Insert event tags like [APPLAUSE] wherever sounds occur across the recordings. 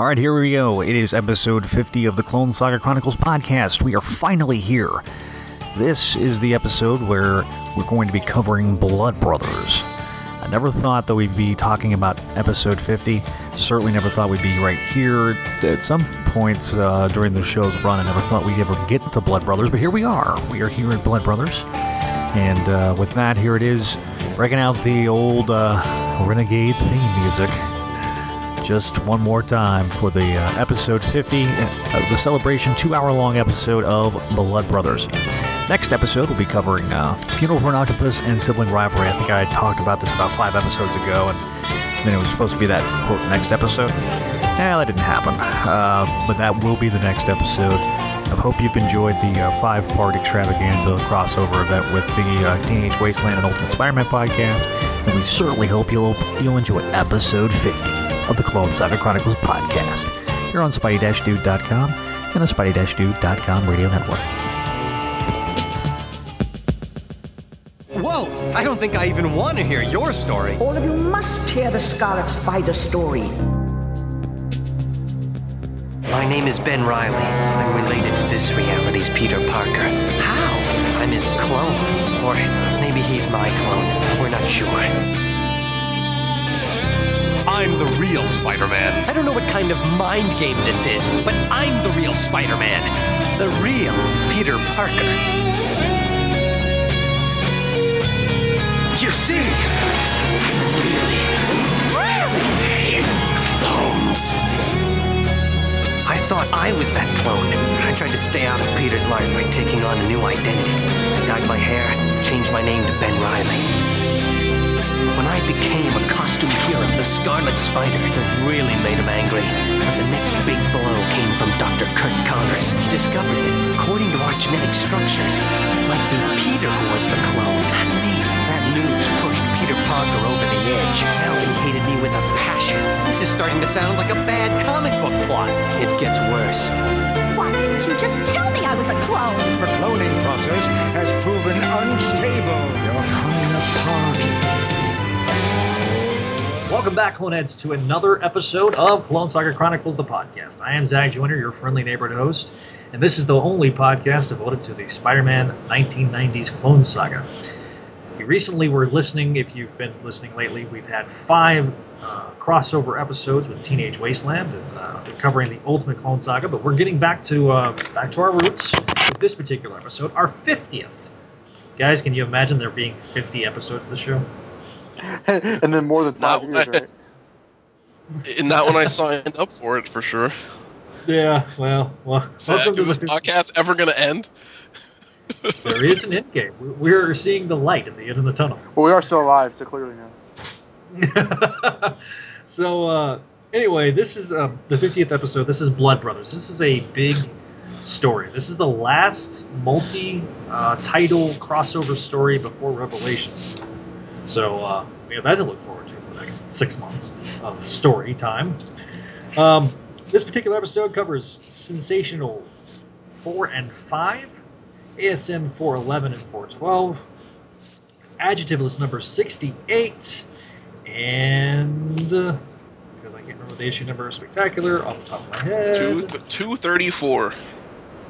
All right, here we go. It is episode 50 of the Clone Saga Chronicles podcast. We are finally here. This is the episode where we're going to be covering Blood Brothers. I never thought that we'd be talking about episode 50. Certainly never thought we'd be right here. At some points uh, during the show's run, I never thought we'd ever get to Blood Brothers, but here we are. We are here at Blood Brothers. And uh, with that, here it is, breaking out the old uh, Renegade theme music just one more time for the uh, episode 50, uh, the celebration two hour long episode of Blood Brothers. Next episode, we'll be covering uh, Funeral for an Octopus and Sibling Rivalry. I think I talked about this about five episodes ago, and then it was supposed to be that quote next episode. Yeah, that didn't happen. Uh, but that will be the next episode. I hope you've enjoyed the uh, five part extravaganza crossover event with the uh, Teenage Wasteland and Ultimate Spider Man podcast, and we certainly hope you'll, you'll enjoy episode 50 of the Clone Saga Chronicles podcast. You're on Spidey-Dude.com and the Spidey-Dude.com radio network. Whoa! I don't think I even want to hear your story. All of you must hear the Scarlet Spider story. My name is Ben Reilly. I'm related to this reality's Peter Parker. How? I'm his clone. Or maybe he's my clone. We're not sure. I'm the real Spider-Man. I don't know what kind of mind game this is, but I'm the real Spider-Man. The real Peter Parker. You see, I'm really, really clones. I thought I was that clone. I tried to stay out of Peter's life by taking on a new identity. I dyed my hair, changed my name to Ben Reilly. When I became a costume hero, the Scarlet Spider, it really made him angry. But the next big blow came from Dr. Curt Connors. He discovered that, according to our genetic structures, it might be Peter who was the clone, not me. That news pushed Peter Parker over the edge. Now he hated me with a passion. This is starting to sound like a bad comic book plot. It gets worse. Why didn't you just tell me I was a clone? The cloning process has proven unstable. You're coming apart. Welcome back, Cloneheads, to another episode of Clone Saga Chronicles, the podcast. I am Zach Joyner, your friendly neighborhood host, and this is the only podcast devoted to the Spider-Man 1990s Clone Saga. We recently were listening, if you've been listening lately, we've had five uh, crossover episodes with Teenage Wasteland, and uh, covering the Ultimate Clone Saga, but we're getting back to uh, back to our roots with this particular episode, our 50th. Guys, can you imagine there being 50 episodes of the show? [LAUGHS] and then more than five Not- years, right? [LAUGHS] Not when I signed up for it, for sure. Yeah, well, well, Zach, welcome to is this the- podcast ever going to end? [LAUGHS] there is an end game. We're we're seeing the light at the end of the tunnel. Well, we are still alive, so clearly no. so uh, anyway, this is uh, the 50th episode. This is Blood Brothers. This is a big story. This is the last multi-title crossover story before Revelations. So uh, we have that to look forward to for the next six months of story time. Um, this particular episode covers sensational four and five, ASM 411 and 412, adjective list number 68, and uh, because I can't remember the issue number spectacular off the top of my head. Two, 234.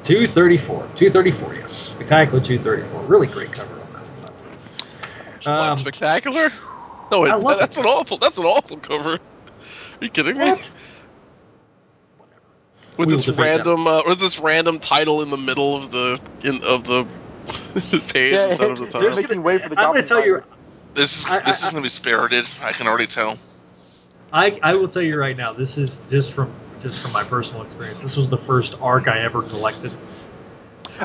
234. 234, yes. Spectacular 234. Really great cover on that one. What, Um, spectacular? No, it, love that's it. an awful. That's an awful cover. Are you kidding me? What? With We this random, uh, with this random title in the middle of the in of the [LAUGHS] page Yeah, instead of the [LAUGHS] they're title. making way for the I'm going to tell you. This is I- this I- is going to be spirited. I can already tell. I, I will tell you right now. This is just from just from my personal experience. This was the first arc I ever collected.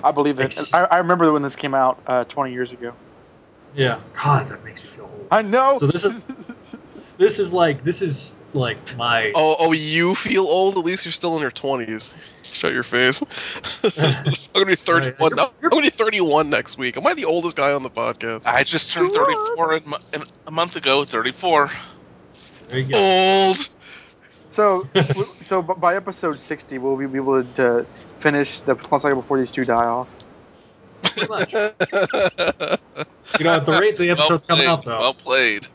I believe it. I, I remember when this came out uh, 20 years ago. Yeah. God, that makes me feel old. I know. So this is this is like this is like my Oh, oh, you feel old? At least you're still in your twenties. Shut your face. [LAUGHS] I'm gonna be 31. I'm gonna be 31 next week. Am I the oldest guy on the podcast? I just turned 34 in, in a month ago. 34. there you go. Old. So, [LAUGHS] so by episode 60, will we be able to finish the Clone Saga before these two die off? Pretty much. You know, at the rate the [LAUGHS] Well episode's coming out though, Well played.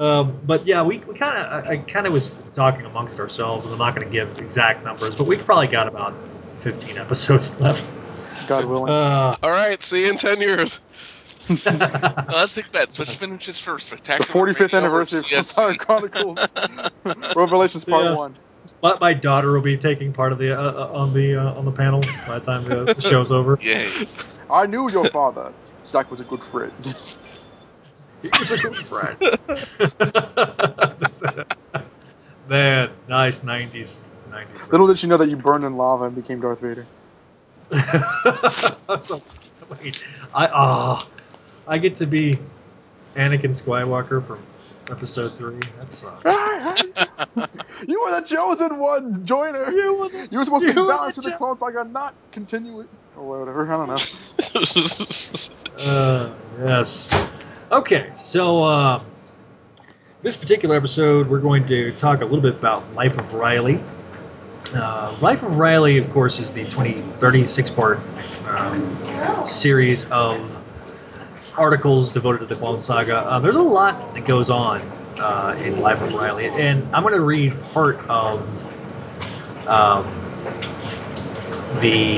Um, but yeah, we, we kind of I, I kind of was talking amongst ourselves, and I'm not going to give exact numbers, but we've probably got about 15 episodes [LAUGHS] left. God willing. Uh, All right, see you in ten years. [LAUGHS] Uh, let's take bets. Let's finish this first. the 45th anniversary of CSC? Fire Chronicles Revelations Part Yeah. One. But my daughter will be taking part of the uh, uh, on the uh, on the panel by the time the, the show's over. [LAUGHS] Yay. I knew your father. Zach was a good friend. [LAUGHS] He was a good friend. [LAUGHS] Man, nice 90s. 90s. Little did she know that you burned in lava and became Darth Vader. so, wait, I oh, I get to be Anakin Skywalker from Episode Three. That sucks. [LAUGHS] you were the chosen one, Joyner. You were the- You were supposed to you be balanced the in the cho- clone saga, not continue it or whatever. I don't know. [LAUGHS] Uh, yes. Okay, so uh, this particular episode, we're going to talk a little bit about Life of Reilly. Uh, Life of Reilly, of course, is the 20, 36 part um, series of articles devoted to the Clone Saga. Uh, there's a lot that goes on uh, in Life of Reilly, and I'm going to read part of um, the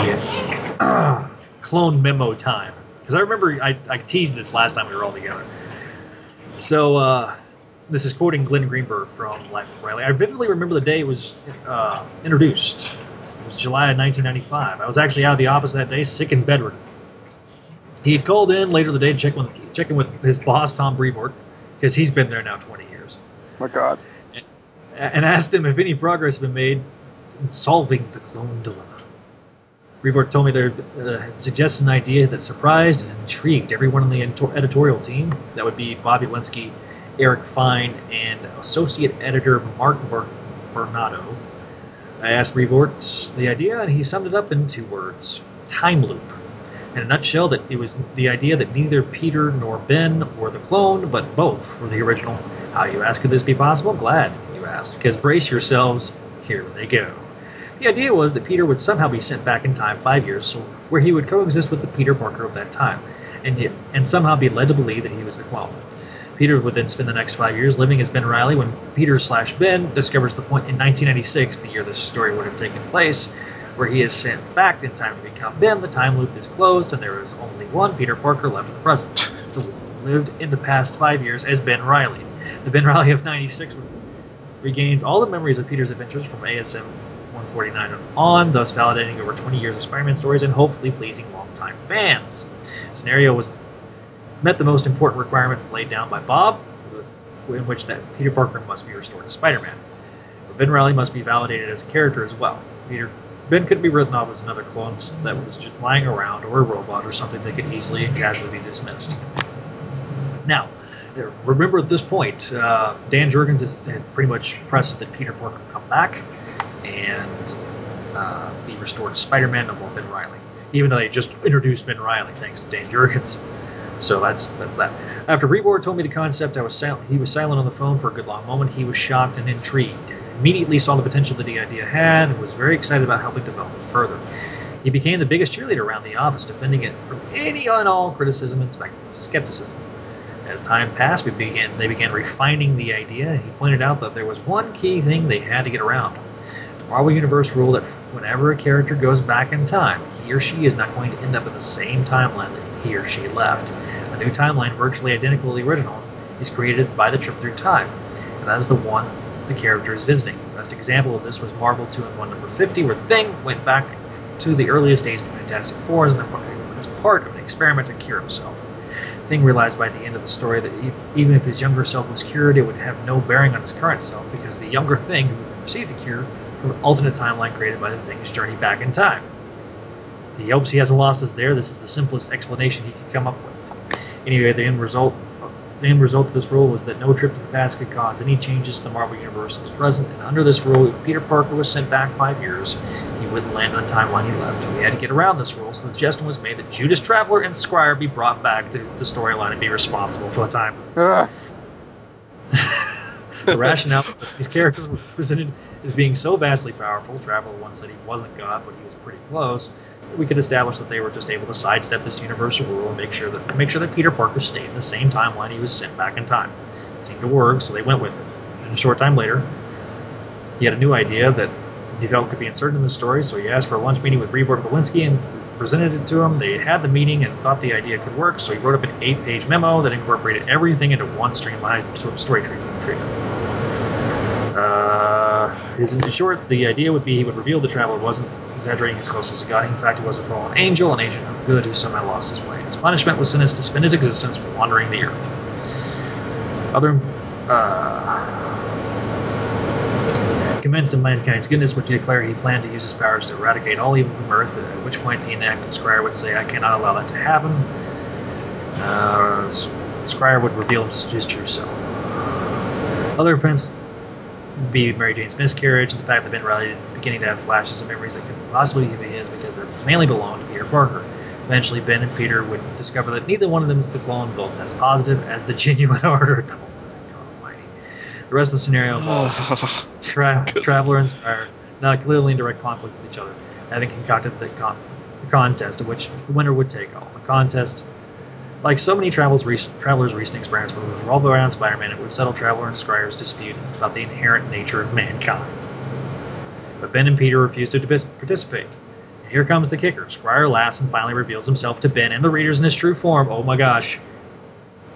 uh, [CLEARS THROAT] clone memo time because I remember I, I teased this last time we were all together. So uh, this is quoting Glenn Greenberg from Life of Reilly. I vividly remember the day it was uh, introduced. It was July of 1995. I was actually out of the office that day, sick and bedridden. He had called in later the day to check in with his boss Tom Brevoort because he's been there now 20 years, My God. and asked him if any progress had been made in solving the clone dilemma. Brevoort told me they uh, had suggested an idea that surprised and intrigued everyone on the editorial team. That would be Bobby Linsky, Eric Fine, and associate editor Mark Ber- Bernardo. I asked Brevoort the idea, and he summed it up in two words: time loop. In a nutshell, that it was the idea that neither Peter nor Ben were the clone, but both were the original. How you ask could this be possible? Glad you asked, because brace yourselves, here they go. The idea was that Peter would somehow be sent back in time five years, so where he would coexist with the Peter Parker of that time, and and somehow be led to believe that he was the clone. Peter would then spend the next five years living as Ben Reilly when Peter slash Ben discovers the point in 1996, the year this story would have taken place, where he is sent back in time to become Ben. The time loop is closed, and there is only one Peter Parker left in the present, who lived in the past five years as Ben Reilly. The Ben Reilly of 96 regains all the memories of Peter's adventures from ASM 149 and on, thus validating over 20 years of Spider-Man stories and hopefully pleasing longtime fans. Scenario was met the most important requirements laid down by Bob, in which that Peter Parker must be restored to Spider-Man. But Ben Reilly must be validated as a character as well. Peter Ben couldn't be written off as another clone that was just lying around or a robot or something that could easily and casually be dismissed. Now, remember at this point, uh, Dan Jurgens has, pretty much pressed that Peter Parker come back and uh, be restored to Spider-Man, no more Ben Reilly. Even though they just introduced Ben Reilly, thanks to Dan Jurgens. So that's that's that. After Brevoort told me the concept, I was silent. He was silent on the phone for a good long moment. He was shocked and intrigued. Immediately saw the potential that the idea had, and was very excited about helping develop it further. He became the biggest cheerleader around the office, defending it from any and all criticism and skepticism. As time passed, we began they began refining the idea, and he pointed out that there was one key thing they had to get around. Marvel Universe rule that whenever a character goes back in time, he or she is not going to end up in the same timeline that he or she left. A new timeline, virtually identical to the original, is created by the trip through time, and that is the one the character is visiting. The best example of this was Marvel Two-in-One number 50, where Thing went back to the earliest days of the Fantastic Four as, as part of an experiment to cure himself. Thing realized by the end of the story that even if his younger self was cured, it would have no bearing on his current self because the younger Thing who received the cure from an alternate timeline created by the Thing's journey back in time. He hopes he hasn't lost us there. This is the simplest explanation he could come up with. Anyway, the end result the end result of this rule was that no trip to the past could cause any changes to the Marvel Universe was present, and under this rule, if Peter Parker was sent back five years, he wouldn't land on the timeline he left. We had to get around this rule, so the suggestion was made that Judas Traveler and Scrier be brought back to the storyline and be responsible for the time. Ah. Ugh. [LAUGHS] The rationale that these characters were presented as being so vastly powerful, Traveler once said he wasn't God, but he was pretty close, we could establish that they were just able to sidestep this universal rule and make sure that make sure that Peter Parker stayed in the same timeline he was sent back in time. It seemed to work, so they went with it. And a short time later, he had a new idea that he felt could be inserted in the story, so he asked for a lunch meeting with Brevoort Walensky and presented it to him. They had the meeting and thought the idea could work, so he wrote up an eight page memo that incorporated everything into one streamlined story treatment. Uh, in short, the idea would be he would reveal the traveler wasn't exaggerating his closeness to God. In fact, he was a fallen angel, an agent of good who somehow lost his way. His punishment was sentenced to spend his existence wandering the earth. Other uh, convinced of mankind's goodness, would declare he planned to use his powers to eradicate all evil from Earth. At which point, the enactment Scrier would say, "I cannot allow that to happen." Uh, Scrier would reveal his true self. Other events be Mary Jane's miscarriage and the fact that Ben Reilly is beginning to have flashes of memories that could possibly be his because they mainly belong to Peter Parker. Eventually, Ben and Peter would discover that neither one of them is the clone, both as positive as the [LAUGHS] genuine order. Oh the rest of the scenario involves [SIGHS] tra- Traveler and Scrier not clearly in direct conflict with each other, having concocted the, con- the contest of which the winner would take all. The contest like so many Travelers' recent, Traveler's recent experiments would revolve around Spider-Man, it would settle Traveler and Scrier's dispute about the inherent nature of mankind. But Ben and Peter refuse to participate. And here comes the kicker. Scryer laughs and finally reveals himself to Ben and the readers in his true form. Oh my gosh.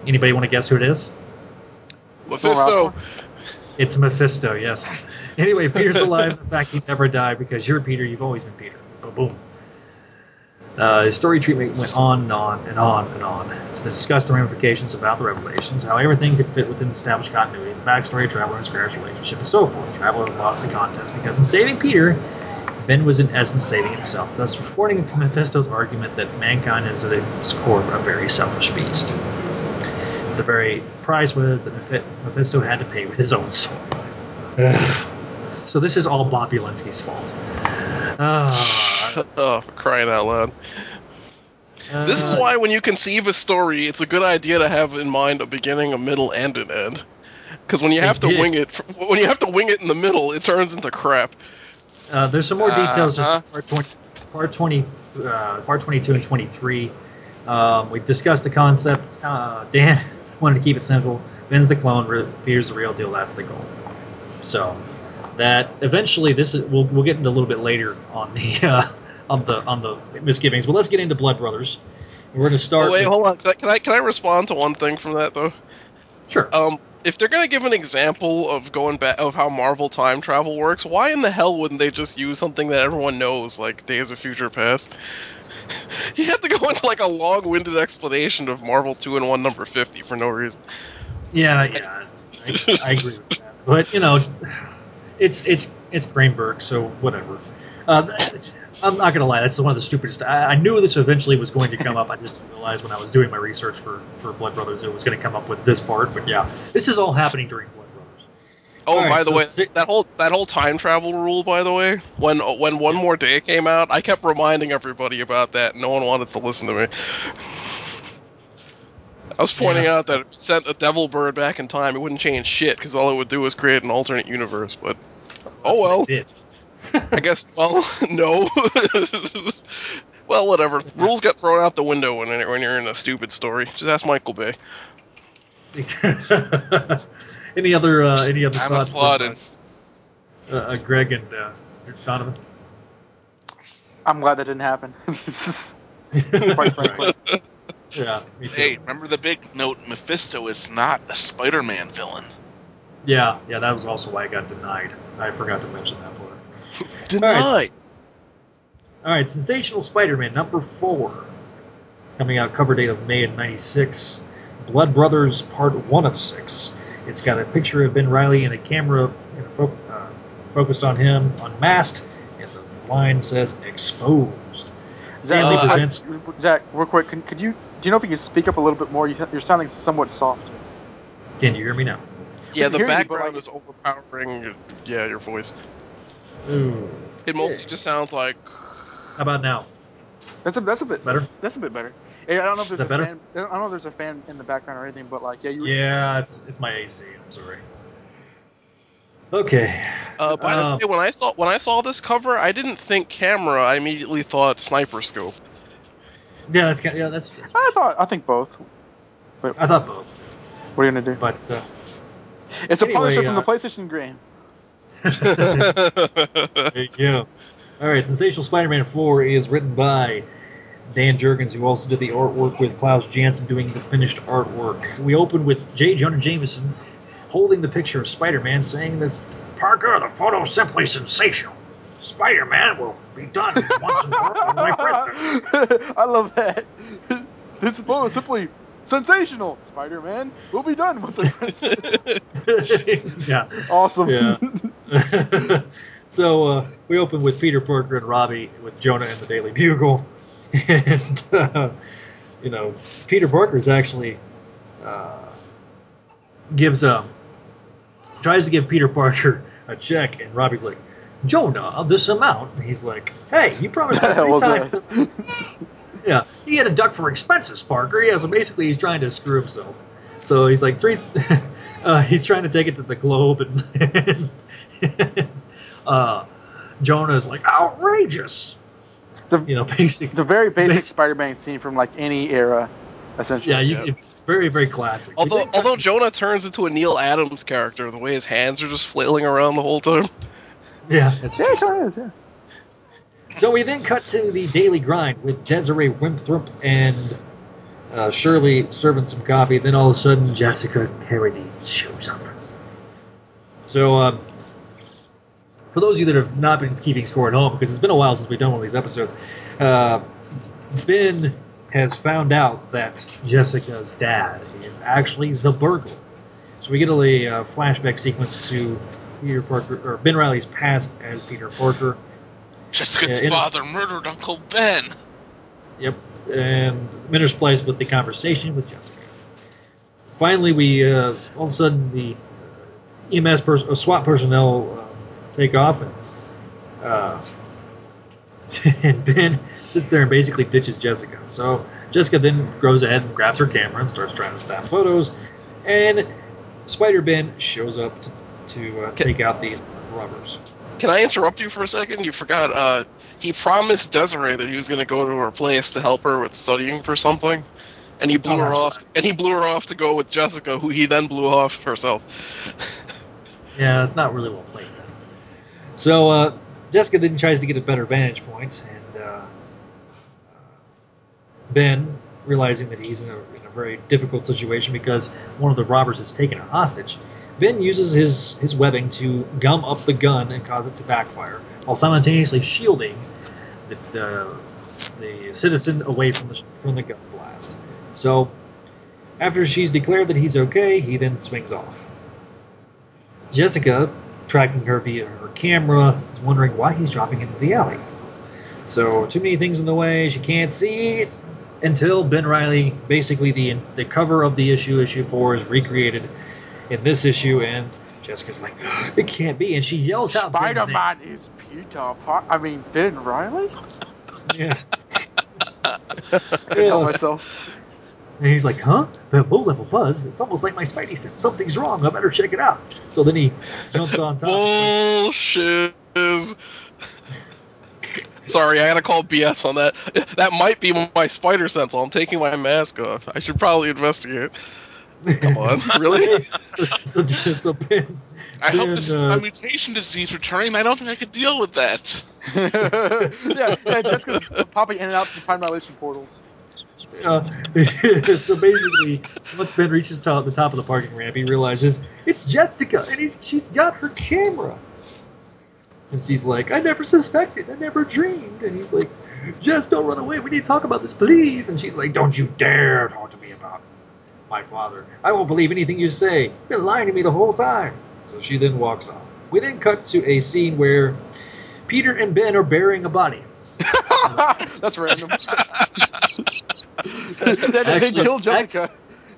Anybody want to guess who it is? Mephisto. It's Mephisto, yes. Anyway, Peter's [LAUGHS] alive. In fact, he never died because you're Peter. You've always been Peter. Boom, boom. Uh, his story treatment went on and on and on and on to discuss the ramifications about the revelations, how everything could fit within the established continuity, the backstory of Traveler and Scrier's relationship, and so forth. Traveler lost the contest because in saving Peter, Ben was in essence saving himself, thus supporting Mephisto's argument that mankind is at its core a very selfish beast. The very price was that Mephisto had to pay with his own soul. so this is all Bob Walensky's fault. Uh, [LAUGHS] oh, for crying out loud. uh, This is why when you conceive a story, it's a good idea to have in mind a beginning, a middle, and an end. Because when you have to [LAUGHS] wing it, when you have to wing it in the middle, it turns into crap. Uh, there's some more details. Uh-huh. Just part twenty, part twenty, uh, part twenty-two and twenty-three. Um, we discussed the concept. Uh, Dan [LAUGHS] wanted to keep it simple. Ben's the clone. Re- Peter's the real deal. That's the goal. So that eventually, this is we'll, we'll get into a little bit later on the uh, on the on the misgivings. But let's get into Blood Brothers. We're going to start. Oh wait, with- hold on. Can I, can I can I respond to one thing from that though? Sure. Um, if they're gonna give an example of going back of how Marvel time travel works, why in the hell wouldn't they just use something that everyone knows, like Days of Future Past? [LAUGHS] you have to go into like a long-winded explanation of Marvel Two-in-One number fifty for no reason. Yeah, yeah, I, I agree with that. But you know, it's it's it's Greenberg, so whatever. Uh, I'm not gonna lie, that's one of the stupidest. I, I knew this eventually was going to come up. I just didn't realize when I was doing my research for for Blood Brothers it was going to come up with this part. But yeah, this is all happening during Blood Brothers. Oh, All right, by the so way, si- that whole that whole time travel rule. By the way, when when One More Day came out, I kept reminding everybody about that. No one wanted to listen to me. I was pointing Yeah. out that if you sent a Devil Bird back in time, it wouldn't change shit because all it would do was create an alternate universe. But oh well, It did. I guess. Well, [LAUGHS] no. well, whatever. Rules get thrown out the window when when you're in a stupid story. Just ask Michael Bay. [LAUGHS] any other uh, any other I'm thoughts? from, applauding. Uh, uh, Greg and uh, Donovan. I'm glad that didn't happen. [LAUGHS] Quite frankly. Yeah. Hey, remember the big note? Mephisto is not a Spider-Man villain. Yeah, yeah, that was also why I got denied. I forgot to mention that part. [LAUGHS] Denied. All right, Sensational Spider-Man number four, coming out cover date of May of '96. Blood Brothers Part One of Six. It's got a picture of Ben Reilly and a camera you know, fo- uh, focused on him, unmasked, and the line says "Exposed." Zach, Stanley uh, presents. Zach, real quick, can, could you do you know if you can speak up a little bit more? You, you're sounding somewhat soft. Can you hear me now? Yeah, the can you, background like- is overpowering. your- Yeah, your voice. Ooh. It mostly just sounds like. How about now? That's a that's a bit Better? That's a bit better. Hey, I don't know if there's a better? fan. I don't know if there's a fan in the background or anything, but like, yeah, you. Yeah, it's it's my AC. I'm sorry. Okay. Uh, by Um, the way, when I saw when I saw this cover, I didn't think camera. I immediately thought sniper scope. Yeah, that's kind yeah, that's. I thought I think both. I thought both, What are you gonna do? but uh, It's a Anyway, Punisher from uh, the PlayStation game. [LAUGHS] There you go. All right, Sensational Spider-Man 4 is written by Dan Jurgens, who also did the artwork with Klaus Janson doing the finished artwork. We open with J. Jonah Jameson holding the picture of Spider-Man, saying this, Parker, the photo's simply sensational. Spider-Man will be done once and for all. [LAUGHS] I love that. This photo is simply sensational. Spider-Man We'll be done with the [LAUGHS] yeah. Awesome. Yeah. [LAUGHS] so uh, we open with Peter Parker and Robbie with Jonah and the Daily Bugle, [LAUGHS] and uh, you know Peter Parker is actually uh, gives a tries to give Peter Parker a check, and Robbie's like, Jonah, of this amount. And he's like, Hey, you promised me three times. that? Yeah, he had a duck for expenses, Parker. Yeah, so basically he's trying to screw himself. So he's like three. [LAUGHS] uh, he's trying to take it to the globe, and [LAUGHS] uh, Jonah's like outrageous. It's a, You know, basic. it's a very basic Bas- Spider-Man scene from like any era, essentially. Yeah, you, Yeah. very very classic. Although although Jonah turns into a Neal Adams character, the way his hands are just flailing around the whole time. yeah, it's Yeah, it kind of is. Yeah. So we then cut to the daily grind with Desiree Winthrop and uh, Shirley serving some coffee. Then all of a sudden, Jessica Carradine shows up. So, um, for those of you that have not been keeping score at home, because it's been a while since we've done one of these episodes, uh, Ben has found out that Jessica's dad is actually the burglar. So we get a uh, flashback sequence to Peter Parker, or Ben Reilly's past as Peter Parker. Jessica's Yeah, father murdered Uncle Ben. Yep, and interspliced with the conversation with Jessica. Finally, we uh, all of a sudden the EMS pers- uh, SWAT personnel uh, take off, and uh, [LAUGHS] and Ben sits there and basically ditches Jessica. So Jessica then goes ahead and grabs her camera and starts trying to snap photos, and Spider Ben shows up to, to uh, take out these robbers. Can I interrupt you for a second? You forgot. Uh, he promised Desiree that he was going to go to her place to help her with studying for something, and he blew Oh, her off. And he blew her off to go with Jessica, who he then blew off herself. [LAUGHS] Yeah, that's not really well played. Then. So uh, Jessica then tries to get a better vantage point, and uh, Ben, realizing that he's in a, in a very difficult situation because one of the robbers has taken a hostage, Ben uses his his webbing to gum up the gun and cause it to backfire, while simultaneously shielding the the, the citizen away from the from the gun blast. So. After she's declared that he's okay, he then swings off. Jessica, tracking her via her camera, is wondering why he's dropping into the alley. So, too many things in the way, she can't see until Ben Reilly, basically the the cover of the issue, issue four, is recreated in this issue, and Jessica's like, [GASPS] it can't be, and she yells out Ben's name. Spider-Man is Peter Parker. I mean, Ben Reilly? Yeah. [LAUGHS] Couldn't help myself. And he's like, huh? That low level buzz? It's almost like my Spidey sense. Something's wrong. I better check it out. So then he jumps on top. Bullshit. Sorry, I gotta call BS on that. That might be my spider sense. while I'm taking my mask off. I should probably investigate. Come on, [LAUGHS] really? so, [LAUGHS] so, so Ben. I hope Ben, this is uh, a mutation disease returning. I don't think I could deal with that. [LAUGHS] yeah, yeah, Jessica's popping in and out from time dilation portals. Uh, so basically, once Ben reaches top, the top of the parking ramp, he realizes it's Jessica, and he's she's got her camera. And she's like, "I never suspected, I never dreamed." And he's like, "Jess, don't run away. We need to talk about this, please." And she's like, "Don't you dare talk to me about my father. I won't believe anything you say. You've been lying to me the whole time." So she then walks off. We then cut to a scene where Peter and Ben are burying a body. [LAUGHS] That's random. they, they, they Actually- killed Jessica.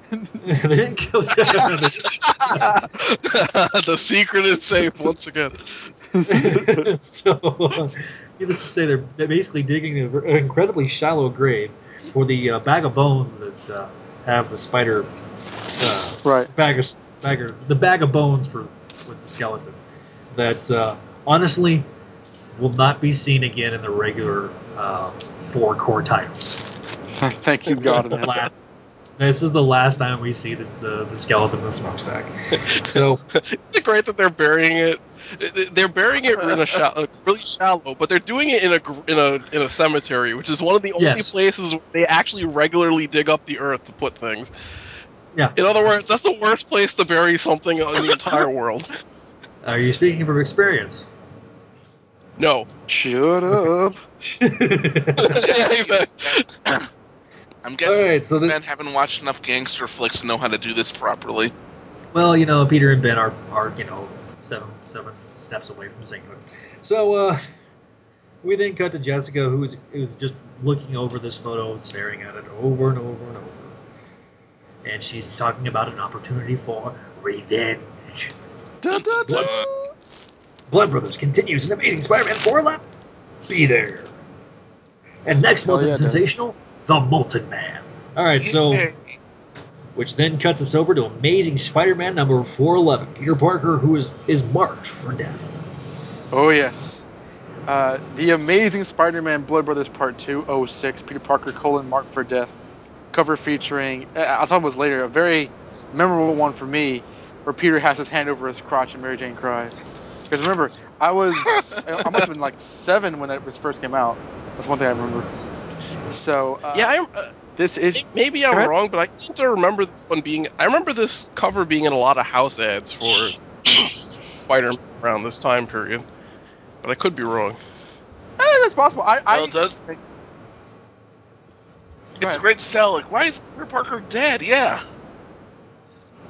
[LAUGHS] they didn't kill Jessica. [LAUGHS] the secret is safe once again. so, uh, needless to say, they're, they're basically digging an incredibly shallow grave for the uh, bag of bones that uh, have the spider uh, Right. bag of, bag of, the bag of bones for with the skeleton that uh, honestly will not be seen again in the regular uh, four core titles. [LAUGHS] Thank you, God. the last This is the last time we see this the, the skeleton in the smokestack. [LAUGHS] So It's great that they're burying it. They're burying it in a [LAUGHS] shallow, uh, really shallow, but they're doing it in a in a in a cemetery, which is one of the only Yes. places where they actually regularly dig up the earth to put things. yeah. In other words, that's the worst place to bury something in the entire world. [LAUGHS] Are you speaking from experience? No. Shut up. Yeah, [LAUGHS] exactly. I'm guessing All right, so the- men haven't watched enough gangster flicks to know how to do this properly. Well, you know, Peter and Ben are, are you know, seven seven steps away from sainthood. So uh, we then cut to Jessica, who's who's just looking over this photo, staring at it over and over and over, and she's talking about an opportunity for revenge. Dun, dun, dun. Blood Brothers continues in Amazing Spider-Man 4 lap. Be there. And next Oh, yeah, in it does. Sensational, The Molten Man. All right, so Yay. Which then cuts us over to Amazing Spider-Man number 411, Peter Parker, who is is marked for death. Oh yes. Uh, the Amazing Spider-Man Blood Brothers Part 2, 06, Peter Parker colon marked for death. Cover featuring, uh, I'll talk about this later, a very memorable one for me, where Peter has his hand over his crotch and Mary Jane cries. Because remember, I was, I I must have been like seven when it was first came out. That's one thing I remember. So uh, Yeah, I, uh, this is maybe I'm ahead. wrong, but I seem to remember this one being. I remember this cover being in a lot of house ads for [COUGHS] Spider-Man around this time period, but I could be wrong. eh, that's possible. I, I well, it does make. It's a great sell. Like, why is Peter Parker dead? Yeah.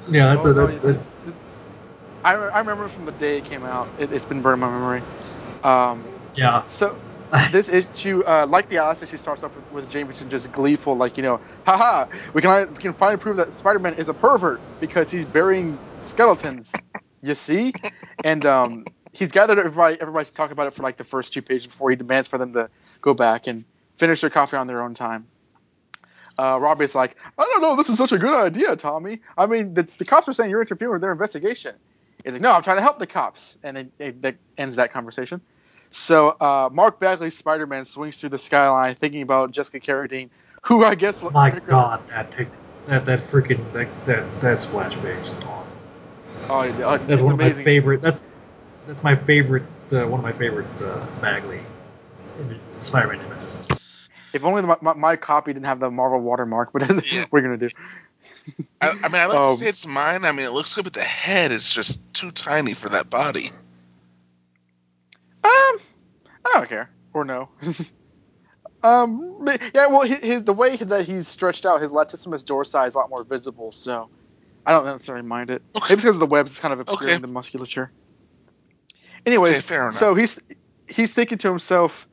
Yeah, that's Oh, a no, that, that- I, I remember from the day it came out. It, it's been burned in my memory. Um, yeah. So [LAUGHS] this issue, uh, like the last issue, starts off with, with Jameson just gleeful, like you know, haha, we can we can finally prove that Spider-Man is a pervert because he's burying skeletons. You see, [LAUGHS] and um, he's gathered everybody. Everybody's talking about it for like the first two pages before he demands for them to go back and finish their coffee on their own time. Uh, Robbie's like, I don't know, this is such a good idea, Tommy. I mean, the, the cops are saying you're interfering with their investigation. He's like, no, I'm trying to help the cops, and it, it, that ends that conversation. So uh, Mark Bagley's Spider-Man swings through the skyline, thinking about Jessica Carradine, who I guess. Oh my God, that pic, that that freaking that that, that splash page is awesome. Oh, yeah, uh, That's it's one amazing. of my favorite. That's that's my favorite. Uh, one of my favorite uh, Bagley image, Spider-Man images. If only my, my, my copy didn't have the Marvel watermark, but [LAUGHS] Yeah. what are you gonna do? I, I mean, I like Um, to say it's mine. I mean, it looks good, but the head is just too tiny for that body. Um, I don't care or no. [LAUGHS] um, yeah, well, his, his the way that he's stretched out, his latissimus dorsi is a lot more visible, so I don't necessarily mind it. Okay. Maybe because of the webs, it's kind of obscuring Okay. the musculature. Anyways, Okay, fair enough. so he's he's thinking to himself,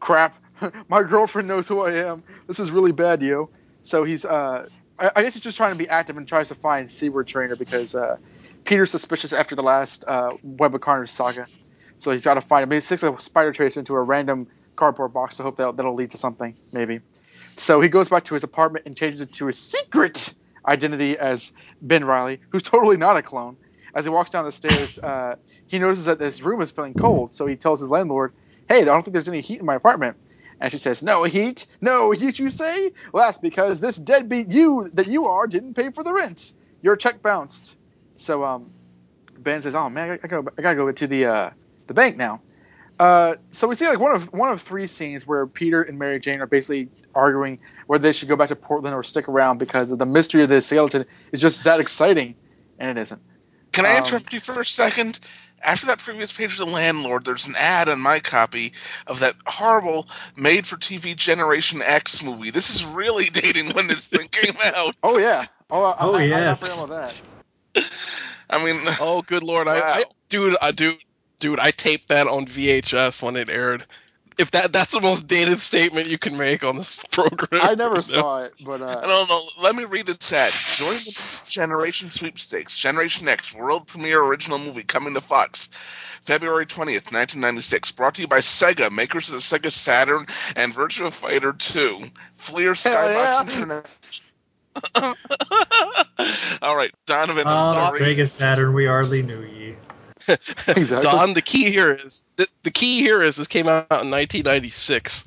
"Crap, [LAUGHS] my girlfriend knows who I am. This is really bad, yo." So he's uh, I, I guess he's just trying to be active and tries to find Seward Trainer because uh, Peter's suspicious after the last uh, Web of Carnage saga. So he's got to find him. He sticks a spider trace into a random cardboard box to hope that that'll lead to something, maybe. So he goes back to his apartment and changes it to his secret identity as Ben Reilly, who's totally not a clone. As he walks down the stairs, [LAUGHS] uh, he notices that his room is feeling cold. So he tells his landlord, "Hey, I don't think there's any heat in my apartment." And she says, "No heat, no heat, you say? Well, that's because this deadbeat you that you are didn't pay for the rent. Your check bounced." So um, Ben says, "Oh man, I, I gotta, I gotta go to the uh, the bank now." Uh, so we see like one of one of three scenes where Peter and Mary Jane are basically arguing whether they should go back to Portland or stick around because the mystery of the skeleton is just that exciting, and it isn't. Can I Um, interrupt you for a second? After that previous page of the landlord, there's an ad on my copy of that horrible made-for-TV Generation X movie. This is really [LAUGHS] dating when this thing came out. Oh yeah. Oh, I, Oh, I, I, yes. I forgot about that. I mean, Oh, good lord! I, I dude, I dude, dude, I taped that on VHS when it aired. If that that's the most dated statement you can make on this [LAUGHS] program. I never [LAUGHS] you know? saw it, but I uh, don't know. Let me read this ad. Join the Generation Sweepstakes, Generation X, world premiere original movie coming to Fox, February 20th, 1996. Brought to you by Sega, makers of the Sega Saturn and Virtua Fighter 2. Fleer Skybox yeah. Internet. [LAUGHS] All right, Donovan, I'm Oh, sorry. Sega Saturn, we hardly knew ye. [LAUGHS] Exactly. Don, the key here is the, the key here is this came out in 1996.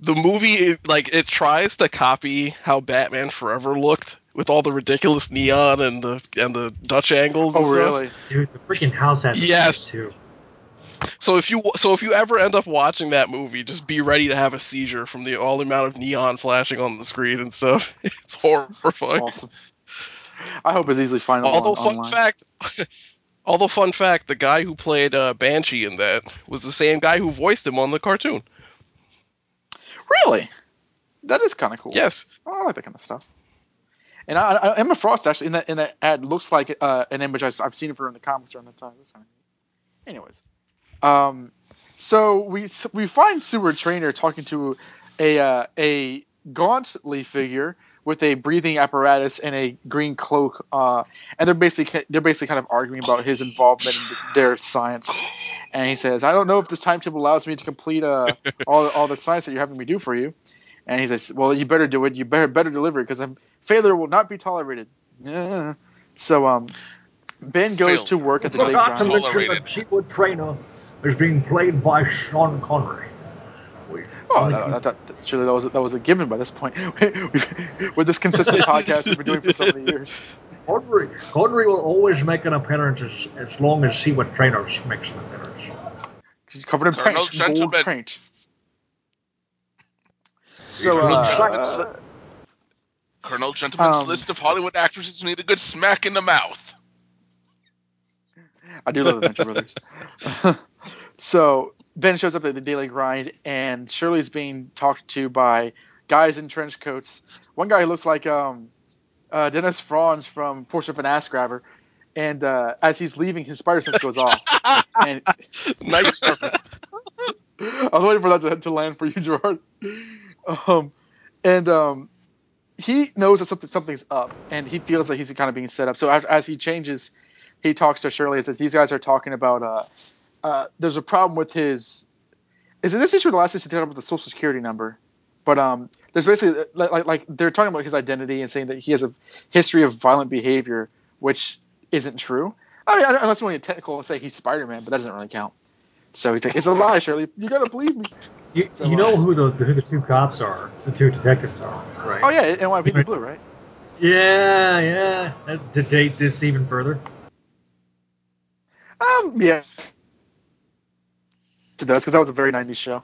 the movie is like it tries to copy how Batman Forever looked with all the ridiculous neon and the and the Dutch angles. and Oh, stuff. really? Dude, the freaking house has Yes. too. So if you so if you ever end up watching that movie, just be ready to have a seizure from the all the amount of neon flashing on the screen and stuff. [LAUGHS] It's horrifying. Awesome. I hope it's easily findable Although on, fun online. fact, although fun fact, the guy who played uh, Banshee in that was the same guy who voiced him on the cartoon. Really? That is kind of cool. Yes. Oh, I like that kind of stuff. And I, I, Emma Frost actually in that in that ad looks like uh, an image I've, I've seen of her in the comics during the time. That's kind of. Anyways, um, so we we find Seward Trainer talking to a uh, a gauntly figure with a breathing apparatus and a green cloak, uh, and they're basically they're basically kind of arguing about his involvement in their science. And he says, "I don't know if this timetable allows me to complete uh, [LAUGHS] all all the science that you're having me do for you." And he says, "Well, you better do it. You better better deliver it because failure will not be tolerated." Yeah. [LAUGHS] So um, Ben goes Failure. to work at the [LAUGHS] Forgot to mention Tolerated. that Cheatwood Trainer is being played by Sean Connery. We- Oh, that, that, that, that- surely that was that was a given by this point. [LAUGHS] With this consistent [LAUGHS] podcast we've been doing for so many years. Connery, Connery will always make an appearance as, as long as Seward Trainer's makes an appearance. She's covered in Colonel paint, gold Gentleman. paint. So Colonel uh, Gentleman's uh, Colonel Gentleman's Um, list of Hollywood actresses need a good smack in the mouth. I do love the Venture Brothers. [LAUGHS] so Ben shows up at the Daily Grind, and Shirley's being talked to by guys in trench coats. One guy looks like um, uh, Dennis Franz from Portrait of an Ass Grabber, and uh, as he's leaving, his spider sense goes off. [LAUGHS] and Nice. [LAUGHS] I was waiting for that to, to land for you, Gerard. Um, and um, he knows that something something's up, and he feels that he's kind of being set up. So as, as he changes, he talks to Shirley and says, "These guys are talking about uh, uh, there's a problem with his. Is it this issue or the last issue? They about the social security number, but um, there's basically like, like like they're talking about his identity and saying that he has a history of violent behavior, which isn't true. I mean, unless you want to get technical and say he's Spider-Man, but that doesn't really count. So he's like, "It's a lie, Shirley. You gotta believe me." You, So, you uh, know who the who the two cops are, the two detectives are, right? Oh yeah, NYPD Blue, right? Yeah, yeah. That's to date this even further. Um, yeah. It does because that was a very '90s show.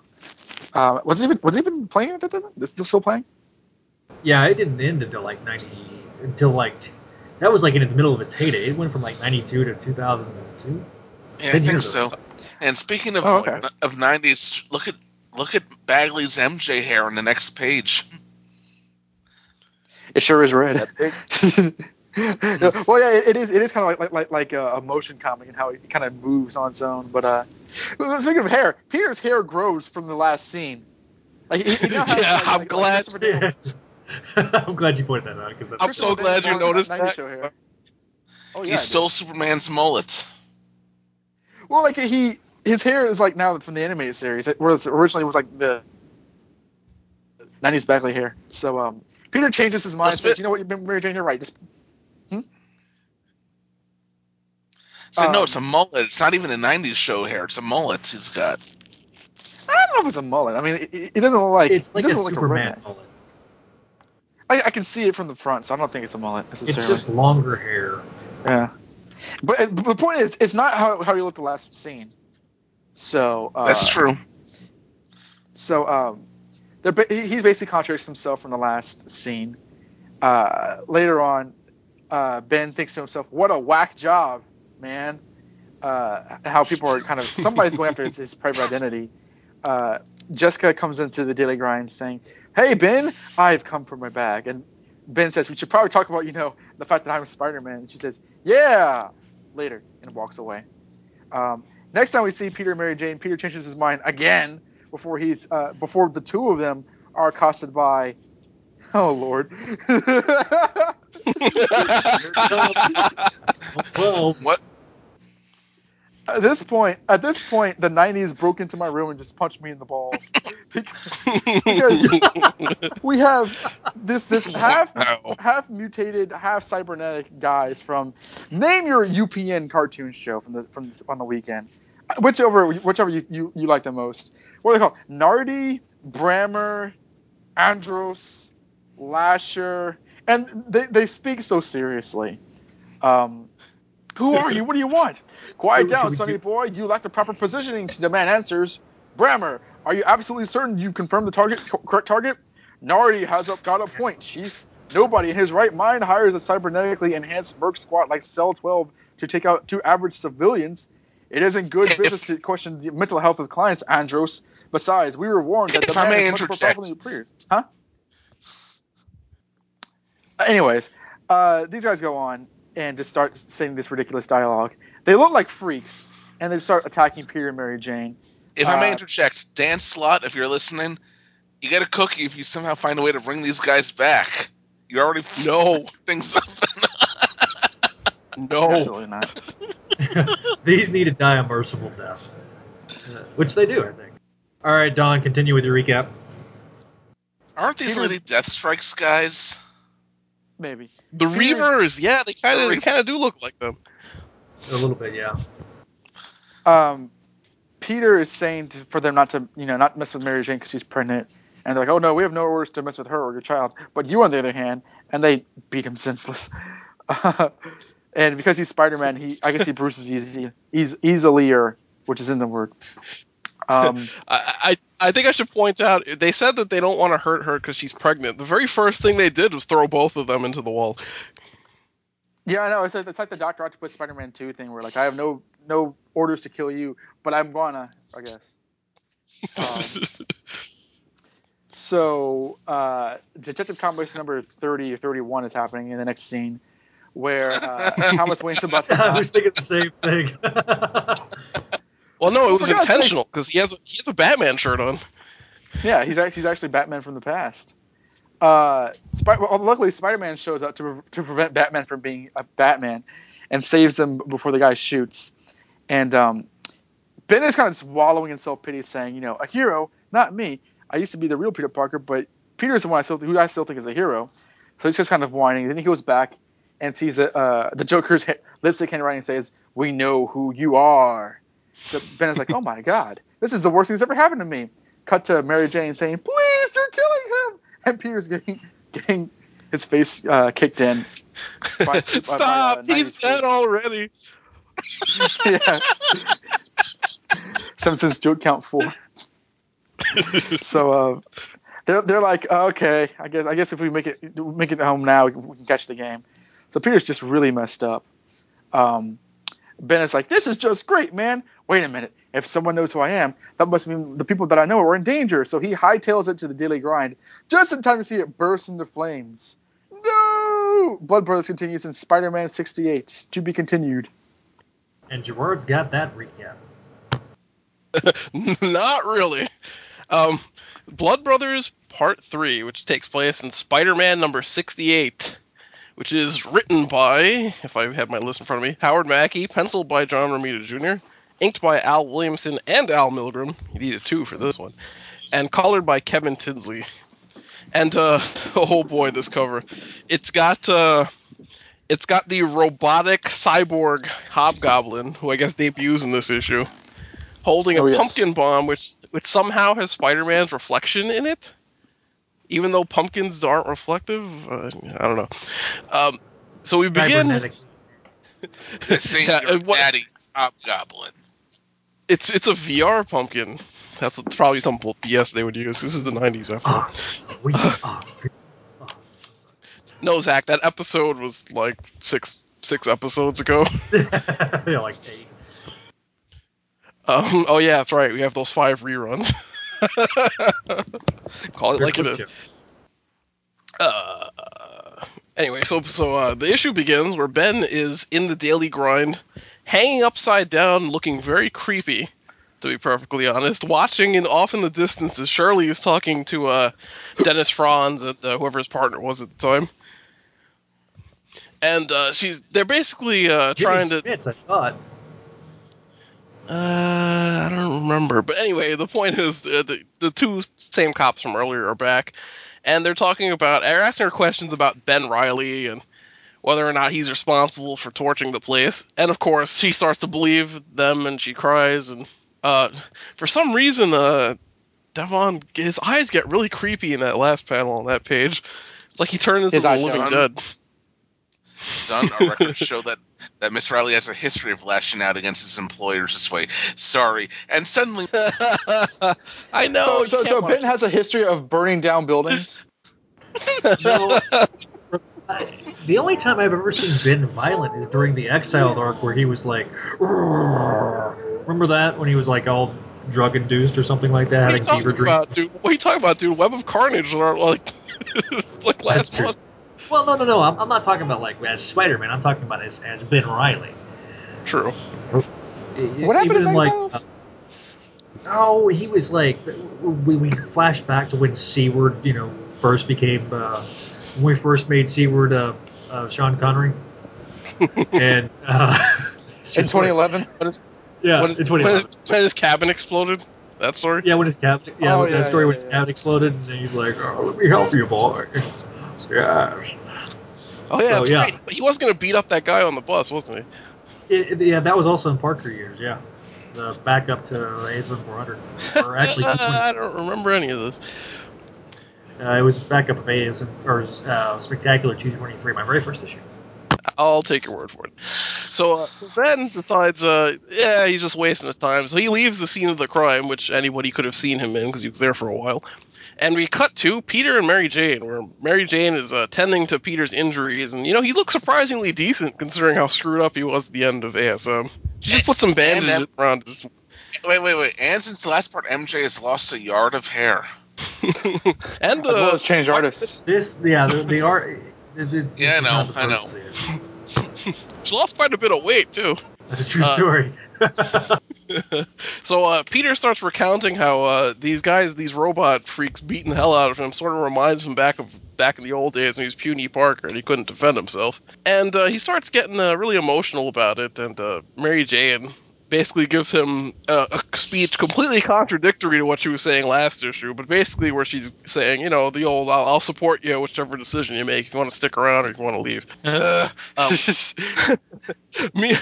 Uh, was it even was it even playing at that time? Is it still playing? Yeah, it didn't end until like ninety, until like that was like in the middle of its heyday. It went from like ninety two to two thousand and two. Yeah, I think so. ago. And speaking of Oh, okay. of nineties, look at look at Bagley's MJ hair on the next page. It sure is red. [LAUGHS] well, yeah, it, it is. It is kind of like like like, like a, a motion comic and how it kind of moves on its own. But uh, speaking of hair, Peter's hair grows from the last scene. Like, he, he now [LAUGHS] has, Yeah, like, I'm like, glad- Like [LAUGHS] I'm glad you pointed that out because I'm so glad you noticed 90s that. show hair. Oh yeah, he stole. Superman's mullet. Well, like he his hair is like now from the animated series, whereas originally it was like the '90s Bagley hair. So um, Peter changes his mind. Let's Says, fit- "You know what, Mary Jane, you're right. Just So no, Um, it's a mullet. It's not even a '90s show hair. It's a mullet he's got. I don't know if it's a mullet. I mean, it, it doesn't look like it's it like a doesn't look Superman redneck. mullet. I, I can see it from the front, so I don't think it's a mullet necessarily. It's just longer hair. yeah. But, uh, but the point is, it's not how how he looked the last scene. So uh, That's true. So um, they're ba- he he basically contradicts himself from the last scene. Uh, later on, uh, Ben thinks to himself, "What a whack job, man!" Uh, how people are kind of [LAUGHS] somebody's going after his, his private identity. Uh, Jessica comes into the Daily Grind saying, "Hey Ben, I've come for my bag." And Ben says, "We should probably talk about you know the fact that I'm Spider-Man." And she says, "Yeah," later, and walks away. Um, next time we see Peter and Mary Jane, Peter changes his mind again before he's uh, before the two of them are accosted by oh lord [LAUGHS] Well, What? at this point at this point the 90s broke into my room and just punched me in the balls because [LAUGHS] we have this this half Wow. half mutated half cybernetic guys from name your UPN cartoon show from the from on the weekend whichever whichever you, you, you like the most. What are they called? Nardi, Brammer, Andros, Lasher, and they, they speak so seriously. Um, who are you? What do you want? Quiet down, sonny boy. You lack the proper positioning to demand answers. Brammer, are you absolutely certain you confirmed the target correct target? Nardi has up, got a point, Chief. Nobody in his right mind hires a cybernetically enhanced Merc squad like Cell 12 to take out two average civilians. It isn't good business to question the mental health of clients, Andros. Besides, we were warned that the If I man may is much more powerful than peers. Huh? Anyways, uh, these guys go on and just start saying this ridiculous dialogue. They look like freaks, and they start attacking Peter and Mary Jane. If I may Uh, interject, Dan Slott, if you're listening, you get a cookie if you somehow find a way to bring these guys back. You already No. [LAUGHS] things up. No. Absolutely not. [LAUGHS] These need to die a merciful death, which they do, I think. All right, Don, continue with your recap. Aren't these really Death Strikes guys? Maybe. The Peter's- Reavers, yeah, they kind of they kind of do look like them. A little bit, yeah. um, Peter is saying to, for them not to, you know, not mess with Mary Jane because she's pregnant, and they're like, "Oh no, we have no orders to mess with her or your child." But you, on the other hand, and they beat him [LAUGHS] senseless. [LAUGHS] and because he's Spider-Man, he, I guess he [LAUGHS] bruises easy, eas easilier, which is in the word. Um, [LAUGHS] I, I I think I should point out they said that they don't want to hurt her because she's pregnant. The very first thing they did was throw both of them into the wall. yeah, I know. It's like, it's like the Doctor Octopus Spider-Man Two thing, where like I have no no orders to kill you, but I'm gonna, I guess. Um, [LAUGHS] So, uh, Detective Comics number 30 or 31 is happening in the next scene where uh, Thomas [LAUGHS] Wayne's about to I was thinking the same thing. Well, no, it was intentional because he has a, he has a Batman shirt on. Yeah, he's actually, he's actually Batman from the past. Uh, Spy- well, luckily, Spider Man shows up to, pre- to prevent Batman from being a Batman and saves them before the guy shoots. And um, Ben is kind of just wallowing in self pity, saying, you know, a hero, not me. I used to be the real Peter Parker, but Peter's the one I still, who I still think is a hero. So he's just kind of whining. Then he goes back and sees the, uh, the Joker's lipstick handwriting says, We know who you are. So Ben is like, Oh my God, this is the worst thing that's ever happened to me. Cut to Mary Jane saying, Please, you're killing him. And Peter's getting, getting his face uh, kicked in. by- [LAUGHS] by- by, uh, Stop! He's dead already. [LAUGHS] yeah. Simpsons joke count four. so uh, they're they're like, okay, I guess I guess if we make it make it home now, we can, we can catch the game. So Peter's just really messed up. Um, Ben is like, this is just great, man. Wait a minute. If someone knows who I am, that must mean the people that I know are in danger. So he hightails it to the daily grind, just in time to see it burst into flames. No! Blood Brothers continues in Spider-Man 68. To be continued. and Gerard's got that recap. [LAUGHS] Not really. Um, Blood Brothers Part 3, which takes place in Spider Man number 68, which is written by, if I have my list in front of me, Howard Mackie, penciled by John Romita Jr., inked by Al Williamson and Al Milgrom. You needed two for this one. And colored by Kevin Tinsley. And, uh, [LAUGHS] oh boy, this cover. It's got, uh, it's got the robotic cyborg hobgoblin, who I guess debuts in this issue holding a Oh, yes. pumpkin bomb, which which somehow has Spider-Man's reflection in it, even though pumpkins aren't reflective. Uh, I don't know. Um, so we begin. Cybernetic. This [LAUGHS] Yeah, what- daddy's hobgoblin. It's it's a VR pumpkin. That's probably some BS they would use. This is the '90s after all. We. [SIGHS] No, Zach, that episode was like six six episodes ago. [LAUGHS] [LAUGHS] yeah, like eight. Um, oh yeah, that's right. We have those five reruns. [LAUGHS] Call it like it is. Uh, anyway, so so uh, the issue begins where Ben is in the daily grind, hanging upside down, looking very creepy. To be perfectly honest, watching and off in the distance as Shirley is talking to uh, Dennis Franz and uh, whoever his partner was at the time, and uh, she's they're basically uh, trying to Smits, I thought. uh, I don't remember, but anyway, the point is uh, the the two same cops from earlier are back, and they're talking about they're asking her questions about Ben Reilly and whether or not he's responsible for torching the place. And of course, she starts to believe them, and she cries. And uh, for some reason, uh, Devon his eyes get really creepy in that last panel on that page. It's like he turned into His the eyes living don't. dead. Son, our records [LAUGHS] show that that Miss Reilly has a history of lashing out against his employers this way. Sorry. And suddenly, [LAUGHS] I know. so you so, so watch Benton has a history of burning down buildings. [LAUGHS] No, I- the only time I've ever seen Ben violent is during the Exiled arc, where he was like, "Roar." remember that when he was like all drug induced or something like that, What are you having fever talking dreams. about, dude? What are you talking about, dude? Web of Carnage, or like, [LAUGHS] like last true. month. Well, no, no, no. I'm, I'm not talking about like as Spider Man. I'm talking about as, as Ben Reilly. True. What happened Even in like, uh, no, he was like we, we flashed back to when Seward, you know, first became uh, when we first made Seward uh, uh, Sean Connery, [LAUGHS] and uh, [LAUGHS] it's in 2011. When his, yeah, when, his, in when, his, when his cabin exploded. That story. Yeah, when his cabin, yeah, Oh, when yeah, that story yeah, when his yeah. cabin exploded, and he's like, oh, "Let me help you, boy." Yes. Oh yeah, So, yeah. right. He was gonna beat up that guy on the bus, wasn't he? It, it- yeah, that was also in Parker years. Yeah, the backup to ASM 400, or actually [LAUGHS] I don't remember any of this. Uh, it was backup of ASM or uh, Spectacular 223, my very first issue. I'll take your word for it. So, uh, so Ben decides, uh, yeah, he's just wasting his time. So he leaves the scene of the crime, which anybody could have seen him in because he was there for a while. And we cut to Peter and Mary Jane, where Mary Jane is uh, tending to Peter's injuries, and you know he looks surprisingly decent considering how screwed up he was at the end of ASM. She just put some bandages them- around his. wait, wait, wait. And since the last part, MJ has lost a yard of hair. [LAUGHS] and as well uh, as change artists. This, yeah, the, the art. It, it's, Yeah, I know, I know. first to see it. [LAUGHS] she lost quite a bit of weight too. That's a true Uh, story. [LAUGHS] So uh, Peter starts recounting how uh, these guys, these robot freaks, beating the hell out of him. Sort of reminds him back of back in the old days when he was puny Parker and he couldn't defend himself. And uh, he starts getting uh, really emotional about it. And uh, Mary Jane basically gives him uh, a speech completely contradictory to what she was saying last issue, but basically where she's saying, you know, the old "I'll, I'll support you whichever decision you make if you want to stick around or if you want to leave." [LAUGHS] me,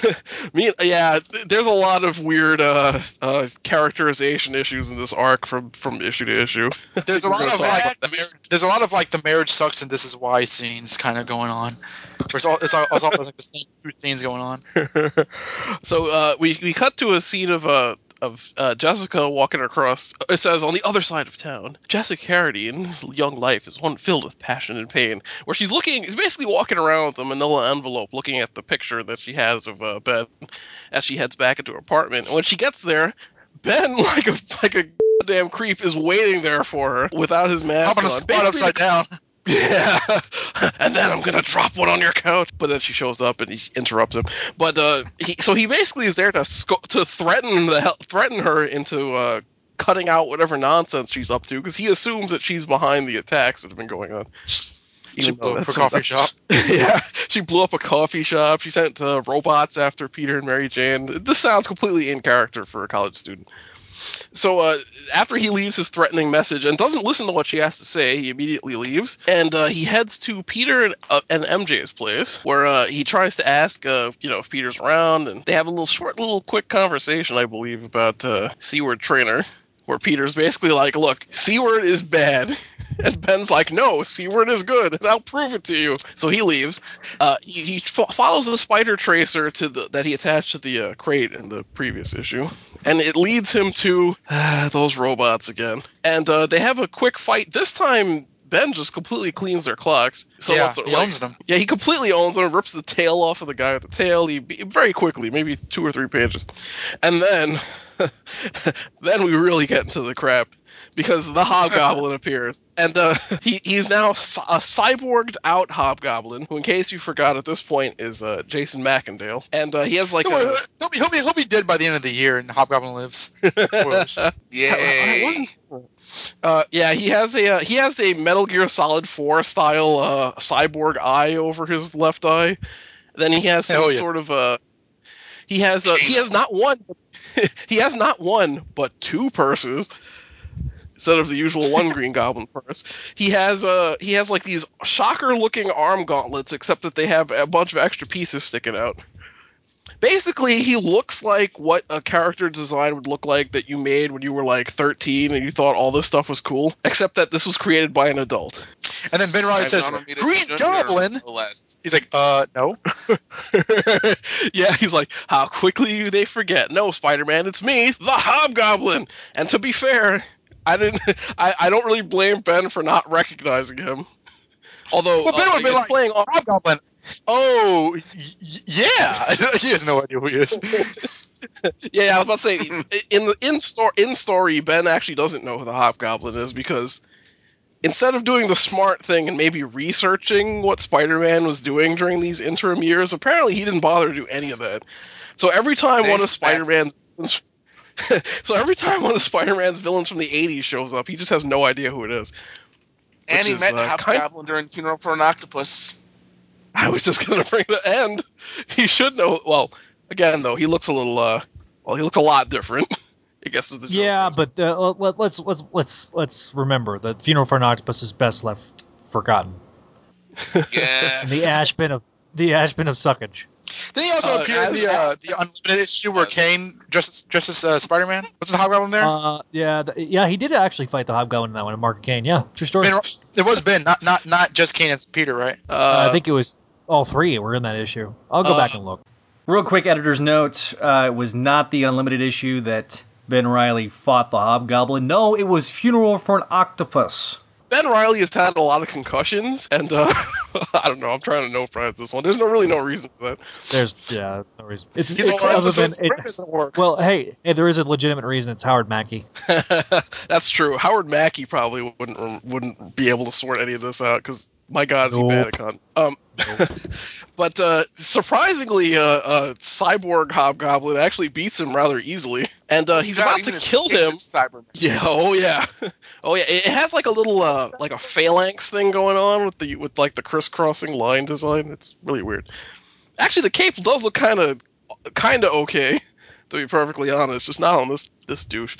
me, yeah. There's a lot of weird uh, uh, characterization issues in this arc from from issue to issue. There's a [LAUGHS] lot of like the marriage, there's a lot of like the marriage sucks and this is why scenes kind of going on. Where It's all it's all, it's all like the same two scenes going on. [LAUGHS] so uh, we we cut to a scene of uh, of uh, Jessica walking across. It says on the other side of town, Jessica Carradine's young life is one filled with passion and pain. Where she's looking, is basically walking around with a Manila envelope, looking at the picture that she has of uh, Ben as she heads back into her apartment. And when she gets there, Ben, [LAUGHS] like a like a damn creep, is waiting there for her without his mask Hopping a on. squat Basically upside down. Yeah, [LAUGHS] and then I'm gonna drop one on your couch. But then she shows up and he interrupts him. But uh, he, so he basically is there to sco- to threaten the threaten her into uh, cutting out whatever nonsense she's up to because he assumes that she's behind the attacks that have been going on. She blew up her coffee that's- [LAUGHS] yeah, she blew up a coffee shop. She sent uh, robots after Peter and Mary Jane. This sounds completely in character for a college student. So uh, after he leaves his threatening message and doesn't listen to what she has to say, he immediately leaves. And uh, he heads to Peter and, uh, and MJ's place, where uh, he tries to ask, uh, you know, if Peter's around, and they have a little short, little quick conversation, I believe, about uh, Seward Trainer, where Peter's basically like, "Look, Seward is bad." [LAUGHS] And Ben's like, no, Seward is good, and I'll prove it to you. So he leaves. Uh, he he fo- follows the spider tracer to the that he attached to the uh, crate in the previous issue, and it leads him to uh, [SIGHS] those robots again. And uh, they have a quick fight. This time, Ben just completely cleans their clocks. So yeah, he like- owns them. yeah, he completely owns them, rips the tail off of the guy with the tail. He very quickly, maybe two or three pages, and then, [LAUGHS] then we really get into the crap because the hobgoblin [LAUGHS] appears, and uh, he he's now a cyborged out hobgoblin, who, in case you forgot at this point, is uh, Jason Macendale, and uh, he has like He'll, a. he'll be, he'll, be, he'll be dead by the end of the year, and Hobgoblin lives. Spoilers. [LAUGHS] Yay! It wasn't. Uh, yeah, he has a uh, he has a Metal Gear Solid Four style uh, cyborg eye over his left eye. Then he has some yeah. sort of uh, he has uh, he has not one [LAUGHS] he has not one but two purses. instead of the usual one [LAUGHS] Green Goblin purse. He has uh he has like these shocker looking arm gauntlets, except that they have a bunch of extra pieces sticking out. Basically, he looks like what a character design would look like that you made when you were like 13 and you thought all this stuff was cool, except that this was created by an adult. And then Ben Reilly says, gone on me to Green Goblin? He's like, uh, no. [LAUGHS] yeah, he's like, how quickly they forget. No, Spider-Man, it's me, the Hobgoblin. And to be fair, I didn't. [LAUGHS] I, I don't really blame Ben for not recognizing him. Although Well, Ben uh, would be like, playing off. Hobgoblin. Oh, y- y- yeah. [LAUGHS] he has no idea who he is. Yeah, I was about to say in the in store in story, Ben actually doesn't know who the Hobgoblin is because instead of doing the smart thing and maybe researching what Spider-Man was doing during these interim years, apparently he didn't bother to do any of that. So every time one of Spider-Man's [LAUGHS] so every time one of Spider-Man's villains from the '80s shows up, he just has no idea who it is. And he is, met uh, Hobgoblin during Funeral for an Octopus. I was just gonna bring the end. [LAUGHS] He should know. Well, again though, he looks a little. uh Well, he looks a lot different. [LAUGHS] I guess is the joke. Yeah, but uh, let, let's let's let's let's remember that Funeral for an Octopus is best left forgotten. [LAUGHS] Yeah. The ash bin of the ash bin of suckage. Then he also Uh, appeared in the uh, the unlimited issue where Kaine dressed dressed as uh, Spider Man. Was the Hobgoblin there? Uh, yeah, th- yeah, he did actually fight the Hobgoblin in that one, Mark Kaine. Yeah, true story. Ben, it was Ben, not not not just Kaine and Peter, right? Uh, Uh, I think it was all three were in that issue. I'll go Uh, back and look. Real quick editor's note uh, it was not the unlimited issue that Ben Reilly fought the Hobgoblin. No, it was Funeral for an Octopus. Ben Reilly has had a lot of concussions, and uh, [LAUGHS] I don't know. I'm trying to no prize this one. There's no really no reason for that. There's yeah, no reason. It's, He's it's a other than it's doesn't work. well, hey, hey, there is a legitimate reason. It's Howard Mackie. [LAUGHS] That's true. Howard Mackie probably wouldn't wouldn't be able to sort any of this out because my God, is he bad at con. Um, [LAUGHS] but uh, surprisingly, uh, uh, Cyborg Hobgoblin actually beats him rather easily, and uh, he's not about even to kill him. Cyberman. Yeah. Oh yeah. [LAUGHS] Oh yeah. It it has like a little uh like a phalanx thing going on with the with like the crisscrossing line design. It's really weird. Actually, the cape does look kind of kind of okay. [LAUGHS] To be perfectly honest, just not on this this douche.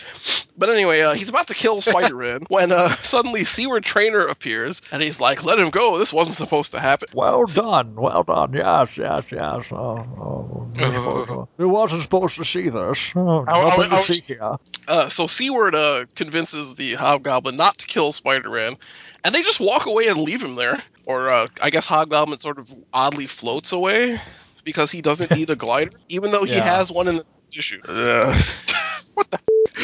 But anyway, uh, he's about to kill [LAUGHS] Spider-Man when uh, suddenly Seward Trainer appears, and he's like, "Let him go. This wasn't supposed to happen." Well done, well done. Yes, yes, yes. Oh, oh, [LAUGHS] wasn't supposed to see this. Oh, I- I- nothing I to was- see here. Uh, so Seward uh, convinces the Hobgoblin not to kill Spider-Man, and they just walk away and leave him there. Or uh, I guess Hobgoblin sort of oddly floats away because he doesn't [LAUGHS] need a glider, even though he has one in the issue. [LAUGHS] Uh,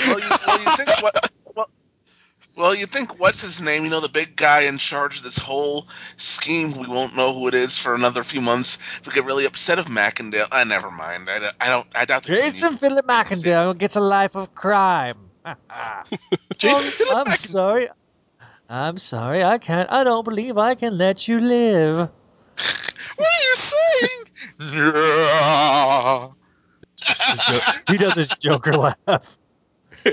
Well, you, well, you think what? Well, well, you think what's his name? You know, the big guy in charge of this whole scheme. We won't know who it is for another few months. We get really upset if Macendale. Uh, never mind. I, don't- I don't. I doubt. Jason can- Philip Macendale gets a life of crime. [LAUGHS] Jason Oh, Philip I'm Macendale. sorry. I'm sorry. I can't. I don't believe I can let you live. [LAUGHS] What are you saying? Yeah. He does his Joker laugh. [LAUGHS]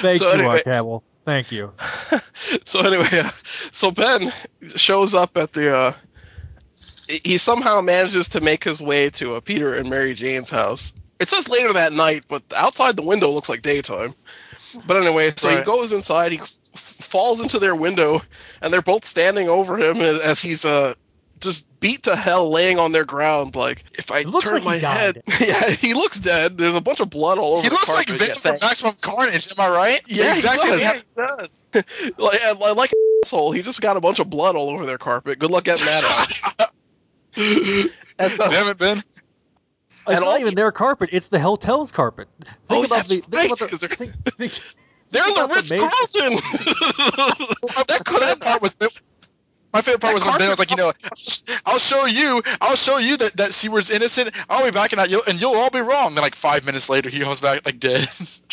Thank So you, anyway- Mark Hamill. Thank you. [LAUGHS] so anyway, uh, so Ben shows up at the. Uh, he- somehow manages to make his way to uh, Peter and Mary Jane's house. It says later that night, but outside the window looks like daytime. But anyway, so he goes inside. He f- falls into their window, and they're both standing over him as, as he's uh just beat to hell, laying on their ground. Like if I looks turn like he my head, [LAUGHS] yeah, he looks dead. There's a bunch of blood all over. He the looks like carpet. Venom Yeah, from Maximum Carnage. Am I right? Yeah, he exactly. does. Yeah. does. [LAUGHS] like, like like [LAUGHS] an asshole, he just got a bunch of blood all over their carpet. Good luck getting that out. and, uh, Damn it, Ben. It's not even their carpet; it's the hotel's carpet. Think Oh, about that's the. Think right, about the 'cause they're- think, think, they're in the about Ritz Carlton. that favorite part was my favorite part was when Ben was like, you know, [LAUGHS] I'll show you, I'll show you that that Seward's innocent. I'll be back and, I, you'll, and you'll all be wrong. Then like five minutes later, he comes back like dead.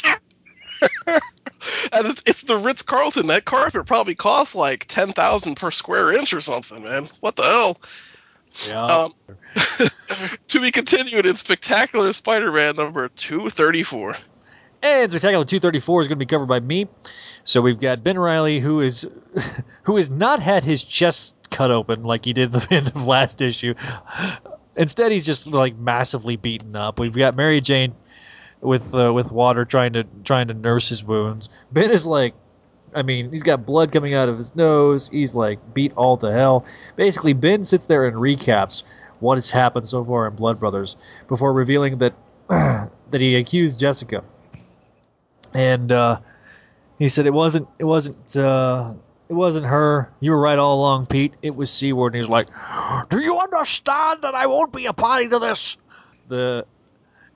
[LAUGHS] and it's, it's the Ritz Carlton. That carpet probably costs like ten thousand per square inch or something, man. What the hell? yeah. Um, [LAUGHS] to be continued in Spectacular Spider-Man number two thirty-four. And Spectacular 234 is going to be covered by me. So we've got Ben Reilly, who is [LAUGHS] who has not had his chest cut open like he did at [LAUGHS] the end of last issue. Instead, he's just like massively beaten up. We've got Mary Jane, with uh, with water, trying to trying to nurse his wounds. Ben is like, I mean, he's got blood coming out of his nose. He's like beat all to hell. Basically, Ben sits there and recaps what has happened so far in Blood Brothers before revealing that [CLEARS THROAT] that he accused Jessica, and uh, he said it wasn't it wasn't uh, it wasn't her. You were right all along, Pete. It was Seward. And he's like, "Do you understand that I won't be a party to this?" The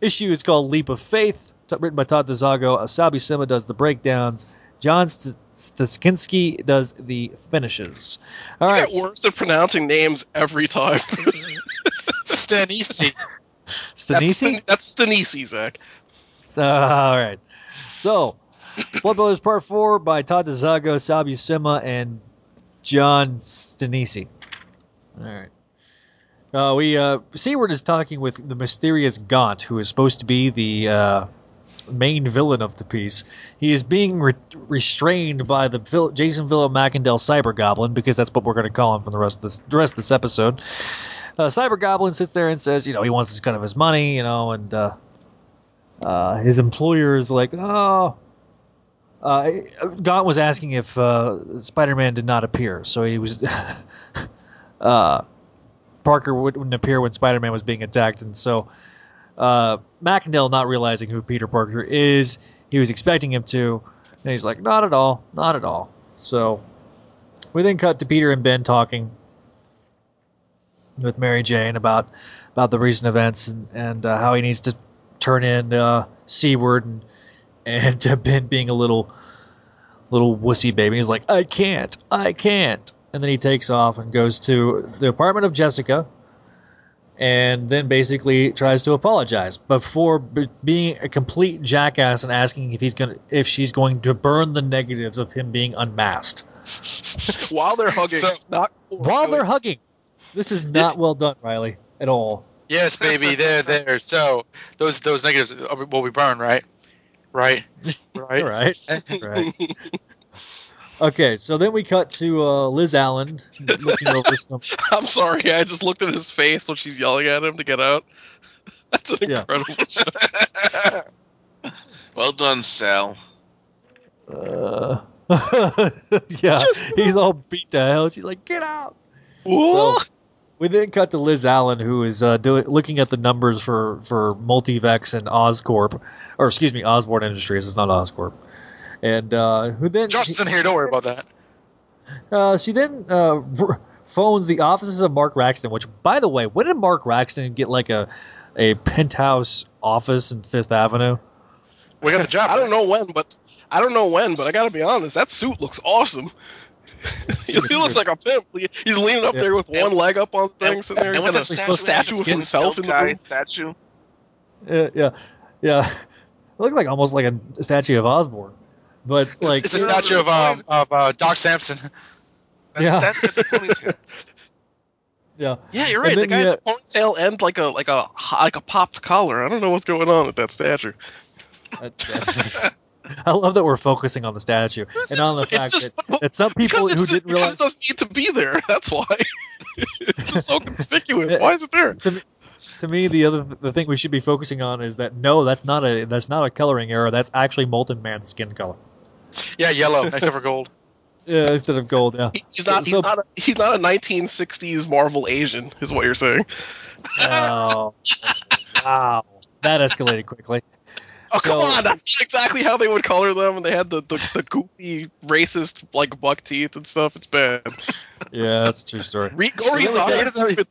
issue is called Leap of Faith, t- written by Todd DeZago. Sal Buscema does the breakdowns. John St- Staskinski does the finishes. All right, You right, get worse at pronouncing names every time. [LAUGHS] Stanisci. Stanisci. That's, that's Stanisci, Zach. So, all right. So, Blood Brothers Part 4 by Todd DeZago, Sal Buscema, and John Stanisci. All right. Uh, we uh, Seward is talking with the mysterious Gaunt, who is supposed to be the uh, main villain of the piece. He is being re- restrained by the Vil- Jason Villa Macendale Cyber Goblin because that's what we're going to call him for the rest of this the rest of this episode. Uh, Cyber Goblin sits there and says, you know, he wants his kind of his money, you know, and uh, uh, his employer is like, oh. Uh, Gaunt was asking if uh, Spider-Man did not appear, so he was. [LAUGHS] uh, Parker wouldn't appear when Spider-Man was being attacked, and so uh, Macendale, not realizing who Peter Parker is, he was expecting him to, and he's like, "Not at all, not at all." So we then cut to Peter and Ben talking with Mary Jane about about the recent events and, and uh, how he needs to turn in uh, Seward and and uh, Ben being a little little wussy baby. He's like, I can't, I can't, and then he takes off and goes to the apartment of Jessica, and then basically tries to apologize before b- being a complete jackass and asking if he's gonna if she's going to burn the negatives of him being unmasked While they're hugging, So- not while they're hugging. This is not well done, Reilly, at all. Yes, baby, [LAUGHS] there, there. So those those negatives will be burned, right? Right, right. right, [LAUGHS] right. [LAUGHS] Okay, so then we cut to uh, Liz Allen looking over some. I'm sorry, I just looked at his face when she's yelling at him to get out. That's an Yeah. incredible shot. Well done, Sal. Uh, yeah, he's all beat to hell. She's like, "Get out!" So Ooh. We then cut to Liz Allen, who is uh, doing looking at the numbers for for Multivex and Oscorp, or excuse me, Osborn Industries. It's not Oscorp. And uh, who then? Justin's in here. Don't worry about that. [LAUGHS] Uh, she then uh, r- phones the offices of Mark Raxton. Which, by the way, when did Mark Raxton get like a a penthouse office in Fifth Avenue? We got the job. [LAUGHS] I don't know when, but I don't know when, but I gotta be honest, that suit looks awesome. [LAUGHS] he looks like a pimp. He's leaning up Yeah. there with one leg up on things, sitting there. And He's with got the a statue, statue of himself in the guy room. statue. Yeah, yeah, yeah. It [LAUGHS] looked like almost like a statue of Osborn, but like it's a statue of um of uh, Doc Samson. And [LAUGHS] Yeah. That's his ponytail. yeah. Yeah, you're right. The then, guy yeah. has a ponytail and like a like a like a popped collar. I don't know what's going on with that statue. That- [LAUGHS] I love that we're focusing on the statue and on the fact just- that, that some people who didn't realize it doesn't need to be there. [LAUGHS] That's why. [LAUGHS] it's just so conspicuous. Why is it there? to me, to me the other the thing we should be focusing on is that no, that's not a that's not a coloring error. That's actually molten man's skin color Yeah, yellow except for gold. yeah, instead of gold. Yeah, He- He's So- not. He's so- not. A, he's not a 1960s Marvel Asian, is what you're saying. Oh, wow, that escalated quickly. Oh So- come on! That's not exactly how they would color them, and they had the, the, the goofy racist like buck teeth and stuff. It's bad. Yeah, that's a true story. Read, go So read then the we other got- stupid-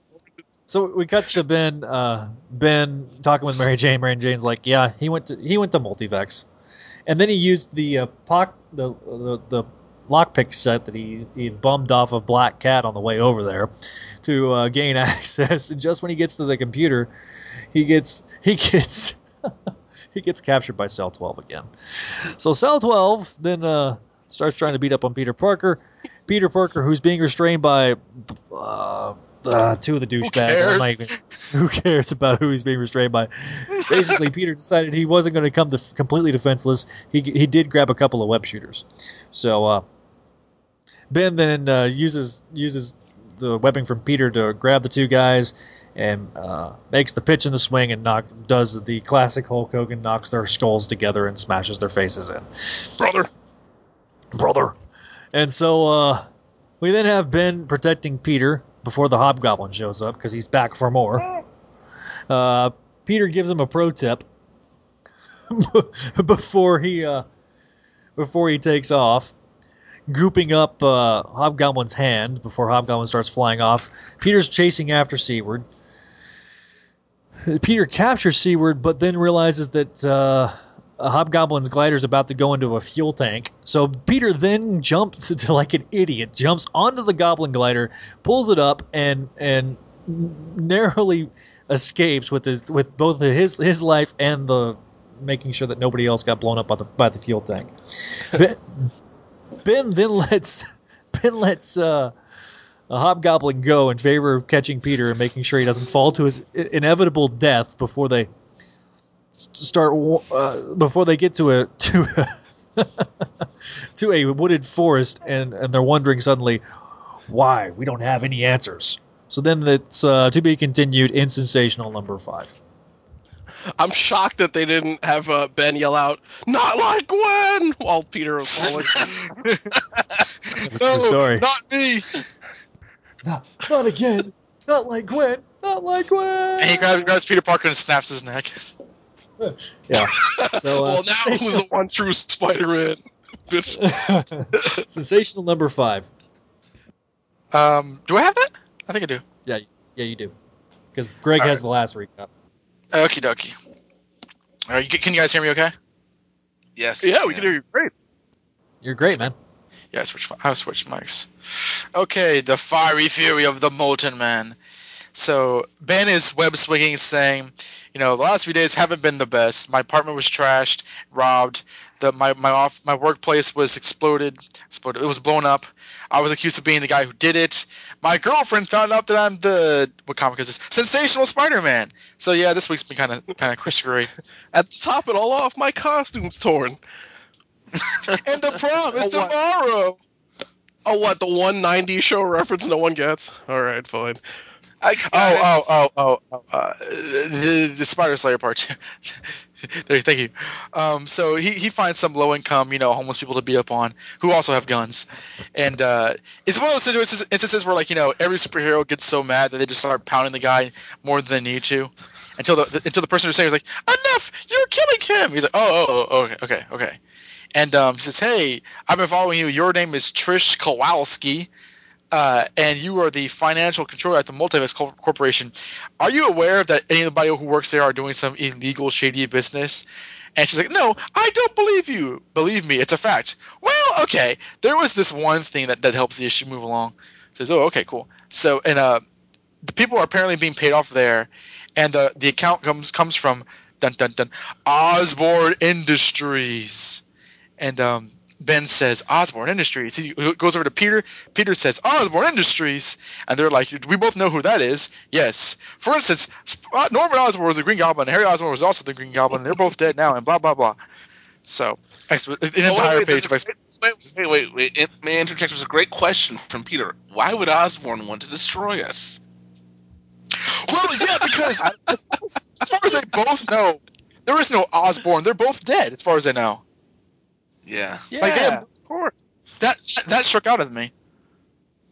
So we cut to Ben. Uh, ben talking with Mary Jane. Mary Jane's like, "Yeah, he went to he went to Multivex, and then he used the uh, poc, the the, the lockpick set that he he bummed off of Black Cat on the way over there to uh, gain [LAUGHS] access. And just when he gets to the computer, he gets he gets [LAUGHS] [LAUGHS] he gets captured by Cell Twelve again. So Cell Twelve then uh, starts trying to beat up on Peter Parker. Peter Parker, who's being restrained by uh, uh, two of the douchebags. Even- [LAUGHS] who cares about who he's being restrained by? Basically, Peter decided he wasn't going to come def- completely defenseless. He he did grab a couple of web shooters. So uh, Ben then uh, uses uses the webbing from Peter to grab the two guys, and uh, makes the pitch and the swing and knock does the classic Hulk Hogan knocks their skulls together and smashes their faces in. Brother. Brother. And so uh, we then have Ben protecting Peter before the Hobgoblin shows up because he's back for more. Uh, Peter gives him a pro tip [LAUGHS] before he uh, before he takes off, gooping up uh, Hobgoblin's hand before Hobgoblin starts flying off. Peter's chasing after Seward. Peter captures Seward, but then realizes that uh, a Hobgoblin's glider is about to go into a fuel tank. So Peter then jumps [LAUGHS] to like an idiot, jumps onto the Goblin glider, pulls it up, and and narrowly escapes with his with both his his life and the making sure that nobody else got blown up by the by the fuel tank. [LAUGHS] Ben, ben then lets [LAUGHS] Ben lets uh, a hobgoblin go in favor of catching Peter and making sure he doesn't fall to his inevitable death before they start uh, before they get to a [LAUGHS] to a, to a wooded forest and and they're wondering suddenly why we don't have any answers. So then it's uh, to be continued in sensational number five. I'm shocked that they didn't have uh, Ben yell out, "Not like Gwen!" while Peter was [LAUGHS] falling. That's a true [LAUGHS] story. not me. Not, not again. Not like Gwen. Not like Gwen. And he grabs, grabs Peter Parker and snaps his neck. [LAUGHS] Yeah. So uh, well, now who's sensational, the one true Spider-Man? [LAUGHS] sensational number five. Um, do I have that? I think I do. Yeah, yeah, you do. Because Greg All has right. the last recap. Okie dokie. All right, you, can you guys hear me? Okay. Yes. yeah, we can hear you great. You're great, man. Yeah, I switched. I switched mics. Okay, the fiery fury of the molten man. So Ben is web swinging, saying, "You know, the last few days haven't been the best. My apartment was trashed, robbed. The my my off my workplace was exploded. Exploded. It was blown up. I was accused of being the guy who did it. My girlfriend found out that I'm the what comic is this? Sensational Spider-Man. So yeah, this week's been kind of kind of Christopher. [LAUGHS] At the top it all off, my costume's torn. [LAUGHS] and the prom is Oh, what? tomorrow. Oh, what? The 190 show reference no one gets? All right, fine. I. Oh, oh, oh, oh, oh. Uh, the, the Spider Slayer part. [LAUGHS] there, thank you. Um, so he, he finds some low income, you know, homeless people to beat up on who also have guns, and uh, it's one of those situations, instances where like you know every superhero gets so mad that they just start pounding the guy more than they need to, until the, the until the person who's saying is like enough, you're killing him. He's like, oh, oh, oh okay, okay, okay, and um, he says, hey, I've been following you. Your name is Trish Kowalski uh, and you are the financial controller at the Multiverse Cor- Corporation. Are you aware that anybody who works there are doing some illegal, shady business? And she's like, No, I don't believe you. Believe me, it's a fact. Well, okay. There was this one thing that, that helps the issue move along. Says, Oh, okay, cool. So, and uh, the people are apparently being paid off there, and the the account comes comes from dun dun dun Osborn Industries, and um, Ben says Osborn Industries. He goes over to Peter. Peter says Osborn Industries, and they're like, "We both know who that is." Yes. For instance, uh, Norman Osborn was the Green Goblin. Harry Osborn was also the Green Goblin. They're both dead now, and blah blah blah. So, an Oh, entire wait, wait, page of wait, wait, wait, wait. It- May I interject? There's a great question from Peter. Why would Osborn want to destroy us? Well, yeah, because [LAUGHS] as, as far as they both know, there is no Osborn. They're both dead, as far as I know. Yeah. Yeah, Like, of course. that that struck out at me.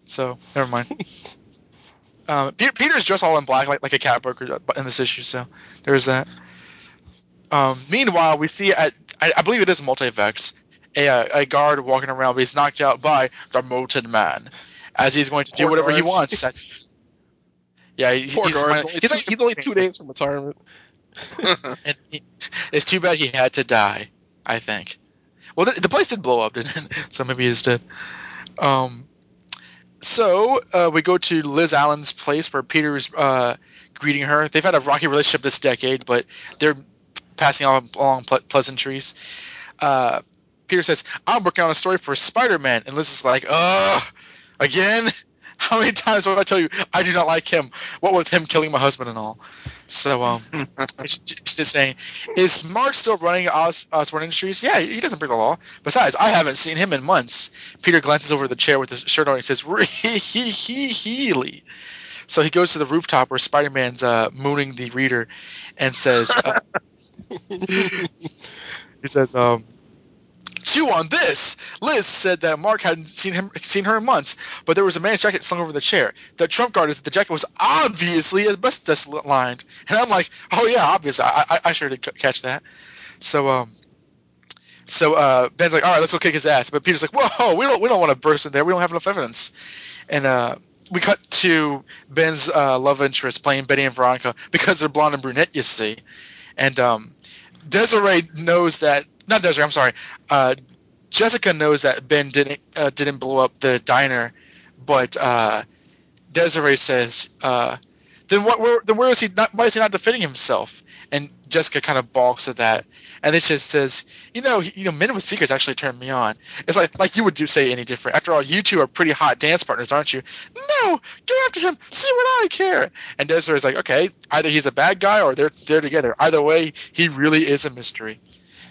So never mind. [LAUGHS] um, Peter, Peter's dressed all in black, like like a cat broker in this issue. So there's that. Um, meanwhile, we see at I, I believe it is Multivex, a uh, a guard walking around, but he's knocked out by the Molten Man, as he's going to do Poor whatever he wants. That's yeah, he, Poor he's, guard. only, he's two, like- he's only two [LAUGHS] days from retirement. and he, it's too bad he had to die. I think. Well, the, the place did blow up, [LAUGHS] didn't it? So maybe he's dead. Um, so uh, we go to Liz Allen's place where Peter's uh, greeting her. They've had a rocky relationship this decade, but they're passing on along ple- pleasantries. Uh, Peter says, "I'm working on a story for Spider-Man," and Liz is like, "Ugh, again." [LAUGHS] How many times will I tell you I do not like him? What with him killing my husband and all? So um, [LAUGHS] [LAUGHS] just saying, is Mark still running Os- Osborn Industries? Yeah, he doesn't break the law. Besides, I haven't seen him in months. Peter glances over the chair with his shirt on and says, [LAUGHS] "Really?" So he goes to the rooftop where Spider-Man's uh, mooning the reader, and says, uh, "He says, um, on this. Liz said that Mark hadn't seen him seen her in months, but there was a man's jacket slung over the chair. The trump card is that the jacket was obviously asbestos lined, and I'm like, oh yeah, obviously, I, I, I sure did catch that. So um, so uh, Ben's like, all right, let's go kick his ass. But Peter's like, whoa, we don't we don't want to burst in there. We don't have enough evidence. And uh, we cut to Ben's uh, love interest playing Betty and Veronica because they're blonde and brunette, you see. And um, Desiree knows that not Desiree. I'm sorry. Uh, Jessica knows that Ben didn't uh, didn't blow up the diner, but uh, Desiree says, uh, "Then what? Where, then where is he? Not, why is he not defending himself?" And Jessica kind of balks at that, and then she says, "You know, you know, men with secrets actually turn me on. It's like like you would do say any different. After all, you two are pretty hot dance partners, aren't you? No, go after him. See what I care." And Desiree's like, "Okay, either he's a bad guy or they're they're together. Either way, he really is a mystery."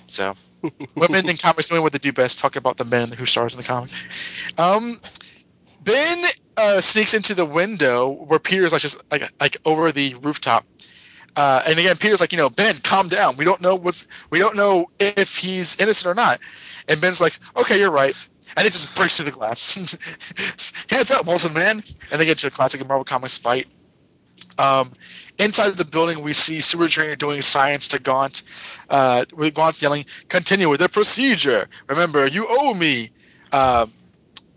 So [LAUGHS] women in comics doing what they do best, talking about the men who stars in the comic. Um, Ben uh, sneaks into the window where Peter's like just like like over the rooftop. Uh, and again, Peter's like, you know, Ben, calm down. We don't know what's we don't know if he's innocent or not. And Ben's like, okay, you're right. And it just breaks through the glass. [LAUGHS] Hands up, Molten Man. And they get to a classic Marvel Comics fight. Um, inside the building, we see Seward Trainer doing science to Gaunt, uh, with Gaunt yelling, "Continue with the procedure. Remember, you owe me." Um,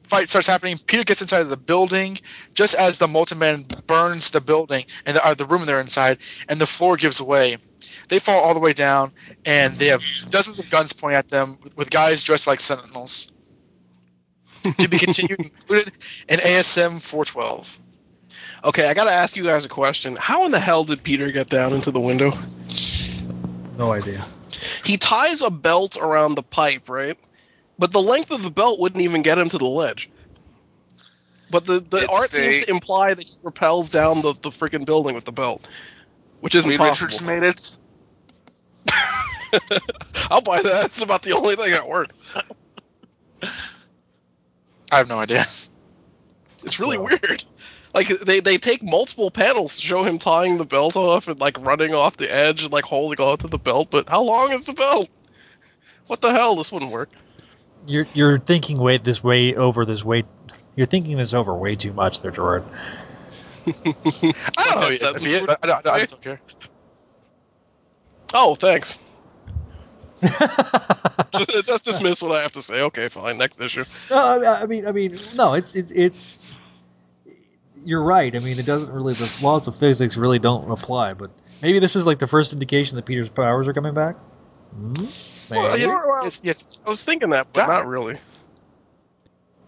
fight starts happening. Peter gets inside of the building just as the Molten Man burns the building and the, uh, the room they're inside, and the floor gives way. They fall all the way down, and they have dozens of guns pointing at them with, with guys dressed like sentinels. [LAUGHS] to be continued, included in ASM 412. Okay, I gotta ask you guys a question. How in the hell did Peter get down into the window? No idea. He ties a belt around the pipe, right? But the length of the belt wouldn't even get him to the ledge. But the, the It's art seems to imply that he repels down the, the freaking building with the belt, which isn't Reed possible. Richards made it. [LAUGHS] I'll buy that. It's about the only thing that worked. I have no idea. It's really weird. Like they, they take multiple panels to show him tying the belt off and like running off the edge and like holding on to the belt, but how long is the belt? What the hell? This wouldn't work. You're you're thinking way this way over this way. You're thinking this over way too much, there, Jordan. [LAUGHS] I don't know. That's- if he is, but I, don't, I don't care. Oh, thanks. [LAUGHS] [LAUGHS] Just dismiss what I have to say. Okay, fine. Next issue. No, I I mean, I mean, no, it's it's it's. You're right. I mean, it doesn't really. The laws of physics really don't apply. But maybe this is like the first indication that Peter's powers are coming back. Hmm? Well, yes, yes, yes. I was thinking that, but not really.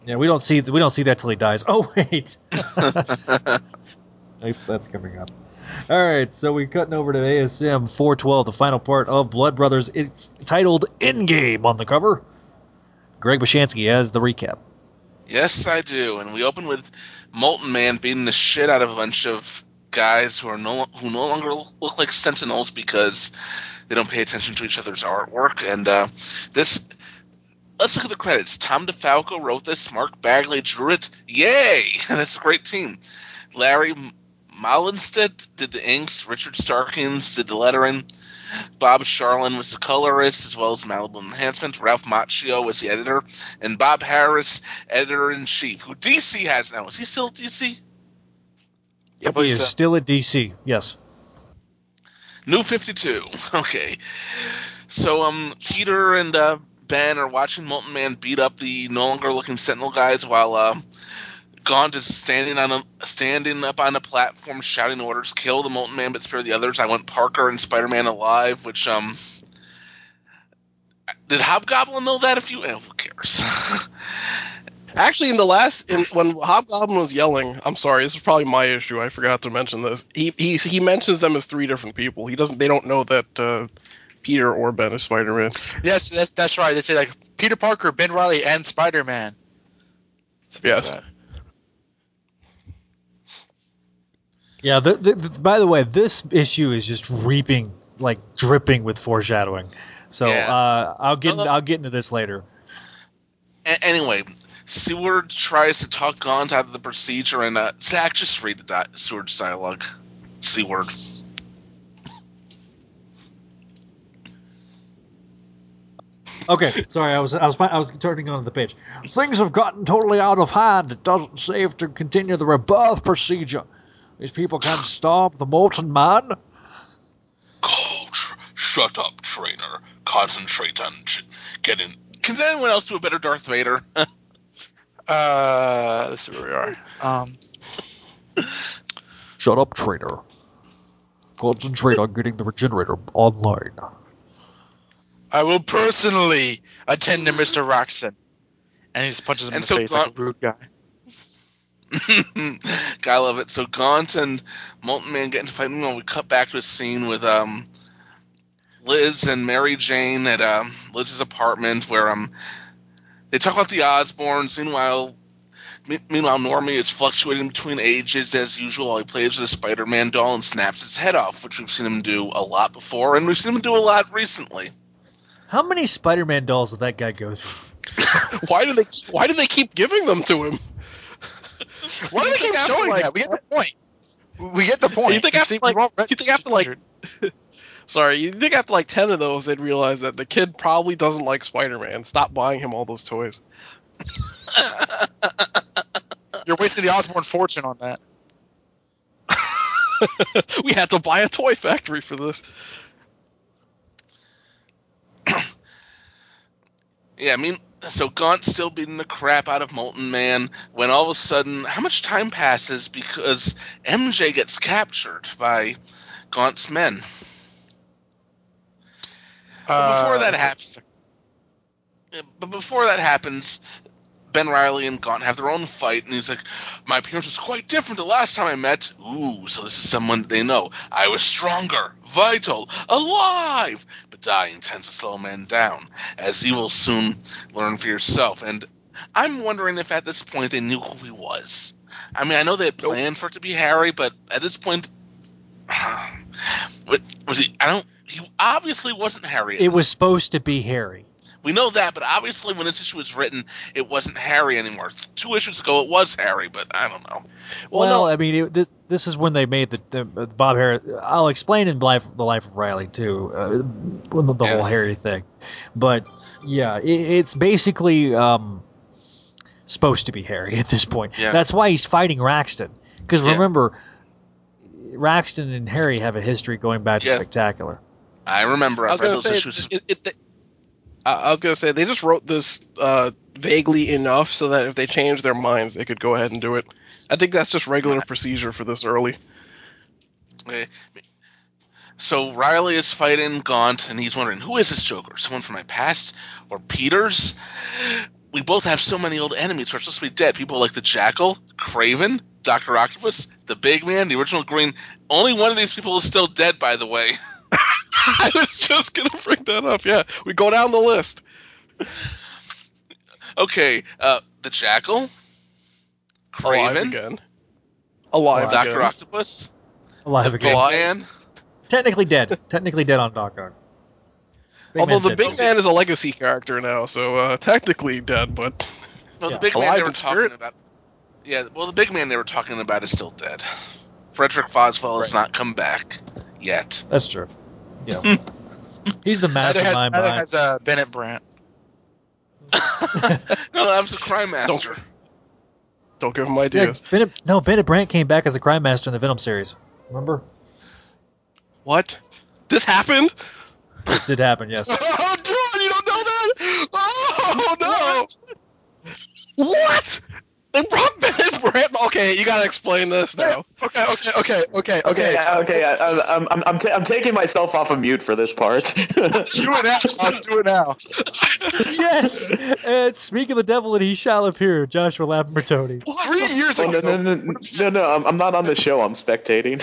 Yeah, we don't see we don't see that till he dies. Oh [LAUGHS] wait, [LAUGHS] That's- that's coming up. All right, so we're cutting over to ASM 412, the final part of Blood Brothers. It's titled "In Game" on the cover. Greg Bashansky has the recap. Yes, I do. And we open with Molten Man beating the shit out of a bunch of guys who are no who no longer look like Sentinels because they don't pay attention to each other's artwork. And uh, this, let's look at the credits. Tom DeFalco wrote this. Mark Bagley drew it. Yay! [LAUGHS] That's a great team. Larry Mahlstedt did the inks. Richard Starkings did the lettering. Bob Charlin was the colorist, as well as Malibu Enhancement. Ralph Macchio was the editor, and Bob Harras, editor in chief, who DC has now. Is he still at DC? Yeah, He is still at DC. Yes. New 52. [LAUGHS] Okay. So, um, Peter and uh, Ben are watching Molten Man beat up the no longer looking Sentinel guys while uh, Gaunt to standing on a standing up on a platform shouting orders, kill the Molten Man but spare the others. I want Parker and Spider Man alive, which, um. Did Hobgoblin know that? If you. Eh, who cares? [LAUGHS] Actually, in the last, in, when Hobgoblin was yelling, I'm sorry, this is probably my issue. I forgot to mention this. He he he mentions them as three different people. He doesn't. They don't know that uh, Peter or Ben is Spider-Man. Yes, that's that's right. They say like Peter Parker, Ben Reilly, and Spider Man. Yes. Yeah. The, the, the- by the way, this issue is just reaping, like dripping with foreshadowing. So Yeah. uh, I'll get I'll get into this later. A- anyway, Seward tries to talk Gaunt out of the procedure, and uh, Zach, just read the di- Seward's dialogue. Seward. Okay, sorry, I was I was I was turning on the page. Things have gotten totally out of hand. It doesn't save to continue the rebirth procedure. These people can't stop the molten man. Coach, shut up, trainer. Concentrate on ch- getting. Can anyone else do a better Darth Vader? [LAUGHS] Uh, let's see where we are. Um, [LAUGHS] Shut up, trainer. Concentrate on getting the regenerator online. I will personally attend to Mr. Raxton. And he just punches him in And the so face like a Gaunt- rude guy. [LAUGHS] I love it. So Gaunt and Molten Man get into fight. Meanwhile, we cut back to a scene with um, Liz and Mary Jane at um, Liz's apartment where um, they talk about the Osborns. Meanwhile, me- meanwhile, Normie is fluctuating between ages as usual while he plays with a Spider-Man doll and snaps its head off, which we've seen him do a lot before, and we've seen him do a lot recently. How many Spider-Man dolls did that guy go through? [LAUGHS] Why do they Why do they keep giving them to him? [LAUGHS] Why do they keep showing like- that? We get the point. We get the point. You think We've after like we've you think after like [LAUGHS] sorry you think after like ten of those they'd realize that the kid probably doesn't like Spider-Man. Stop buying him all those toys. [LAUGHS] You're wasting the Osborn fortune on that. we had to buy a toy factory for this. [CLEARS THROAT] Yeah, I mean, so Gaunt's still beating the crap out of Molten Man when all of a sudden, how much time passes because MJ gets captured by Gaunt's men? But before Uh, that happens, but before that happens, Ben Reilly and Gaunt have their own fight, and he's like, "My appearance was quite different the last time I met." Ooh, so this is someone they know. I was stronger, vital, alive, but dying tends to slow men down, as you will soon learn for yourself. And I'm wondering if at this point they knew who he was. I mean, I know they had planned for it to be Harry, but at this point, [SIGHS] was he? I don't. He obviously wasn't Harry. It was supposed to be Harry. We know that, but obviously when this issue was written, it wasn't Harry anymore. Two issues ago, it was Harry, but I don't know. Well, Well, no. I mean, it, this this is when they made the, the, the Bob Harras. I'll explain in life the life of Reilly too, uh, the, the Yeah. whole Harry thing. But yeah, it, it's basically um, supposed to be Harry [LAUGHS] at this point. Yeah. That's why he's fighting Raxton. Because Yeah. remember, Raxton and Harry have a history going back to Yeah. Spectacular. I remember I I've was read gonna those say issues. it, it, it, I I was gonna say they just wrote this uh, vaguely enough so that if they changed their minds, they could go ahead and do it. I think that's just regular procedure for this early. Eh, So Reilly is fighting Gaunt, and he's wondering who is this Joker? Someone from my past or Peters? We both have so many old enemies who are supposed to be dead. People like the Jackal, Kraven, Doctor Octopus, the Big Man, the original Green. Only one of these people is still dead, by the way. [LAUGHS] [LAUGHS] I was just gonna bring that up. Yeah, we go down the list. Okay, uh, the Jackal, Alive Kraven, again. Alive Doctor again. Octopus, Alive Big again. Man. Technically dead. Technically dead on Doc Ock. Big Although Man's the dead. big man is a legacy character now, so uh, technically dead, but No, Yeah. the big man Alive they were in talking spirit? about. Yeah, well, the big man they were talking about is still dead. Frederick Foswell has not come back yet. That's true. Yeah. [LAUGHS] He's the Neither has, mastermind neither behind. has uh, Bennett Brandt. [LAUGHS] No, that was the crime master. don't give him Yeah, ideas. Bennett, no, Bennett Brandt came back as the crime master in the Venom series. Remember? What? This happened? This did happen, yes. [LAUGHS] Oh, dude, you don't know that? Oh, no. What? They brought [LAUGHS] Bennett Brandt. Okay, you gotta explain this now. [LAUGHS] Okay, okay, okay, okay, Okay, okay. okay. I, I, I'm I'm I'm, ta- I'm taking myself off of mute for this part. [LAUGHS] Do it now. I'll do it now. yes! And speak of the devil and he shall appear, Joshua Lambertoni. Three years Oh, ago. no, no, no, no, no, I'm, I'm not on the show. I'm spectating.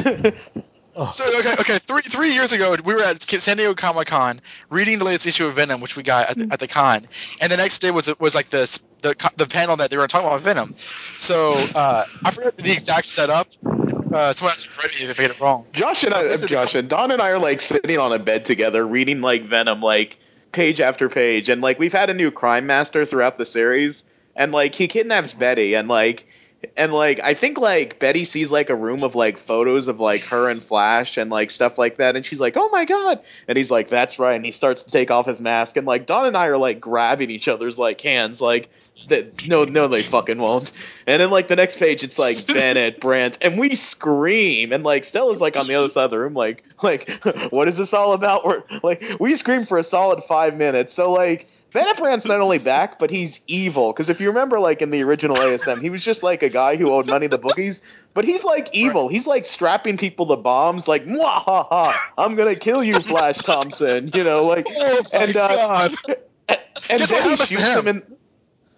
[LAUGHS] So okay, okay. Three three years ago, we were at San Diego Comic Con reading the latest issue of Venom, which we got at the, at the con, and the next day was was like the the the panel that they were talking about Venom. So uh, I forget the exact setup. Uh, someone has to correct me if I get it wrong. Josh and I, This Josh and Don and I are like sitting on a bed together, reading like Venom, like page after page, and like we've had a new crime master throughout the series, and like he kidnaps Betty, and like, and like I think like Betty sees like a room of like photos of like her and Flash and like stuff like that, and she's like, oh my god, and he's like, that's right, and he starts to take off his mask, and like Don and I are like grabbing each other's like hands, like. That, no, no, they fucking won't. And then like the next page, it's like [LAUGHS] Bennett, Brandt, and we scream, and like Stella's like on the other side of the room, like, like, [LAUGHS] what is this all about? We're like, we scream for a solid five minutes. So like, Bennett Brandt's not only back, but he's evil. Because if you remember, like in the original ASM, he was just like a guy who owed money to bookies, but he's like evil. He's like strapping people to bombs, like, Mwah, ha, ha, I'm gonna kill you, Flash Thompson. You know, like, and uh, [LAUGHS] and Guess what Betty happens to shoots him in.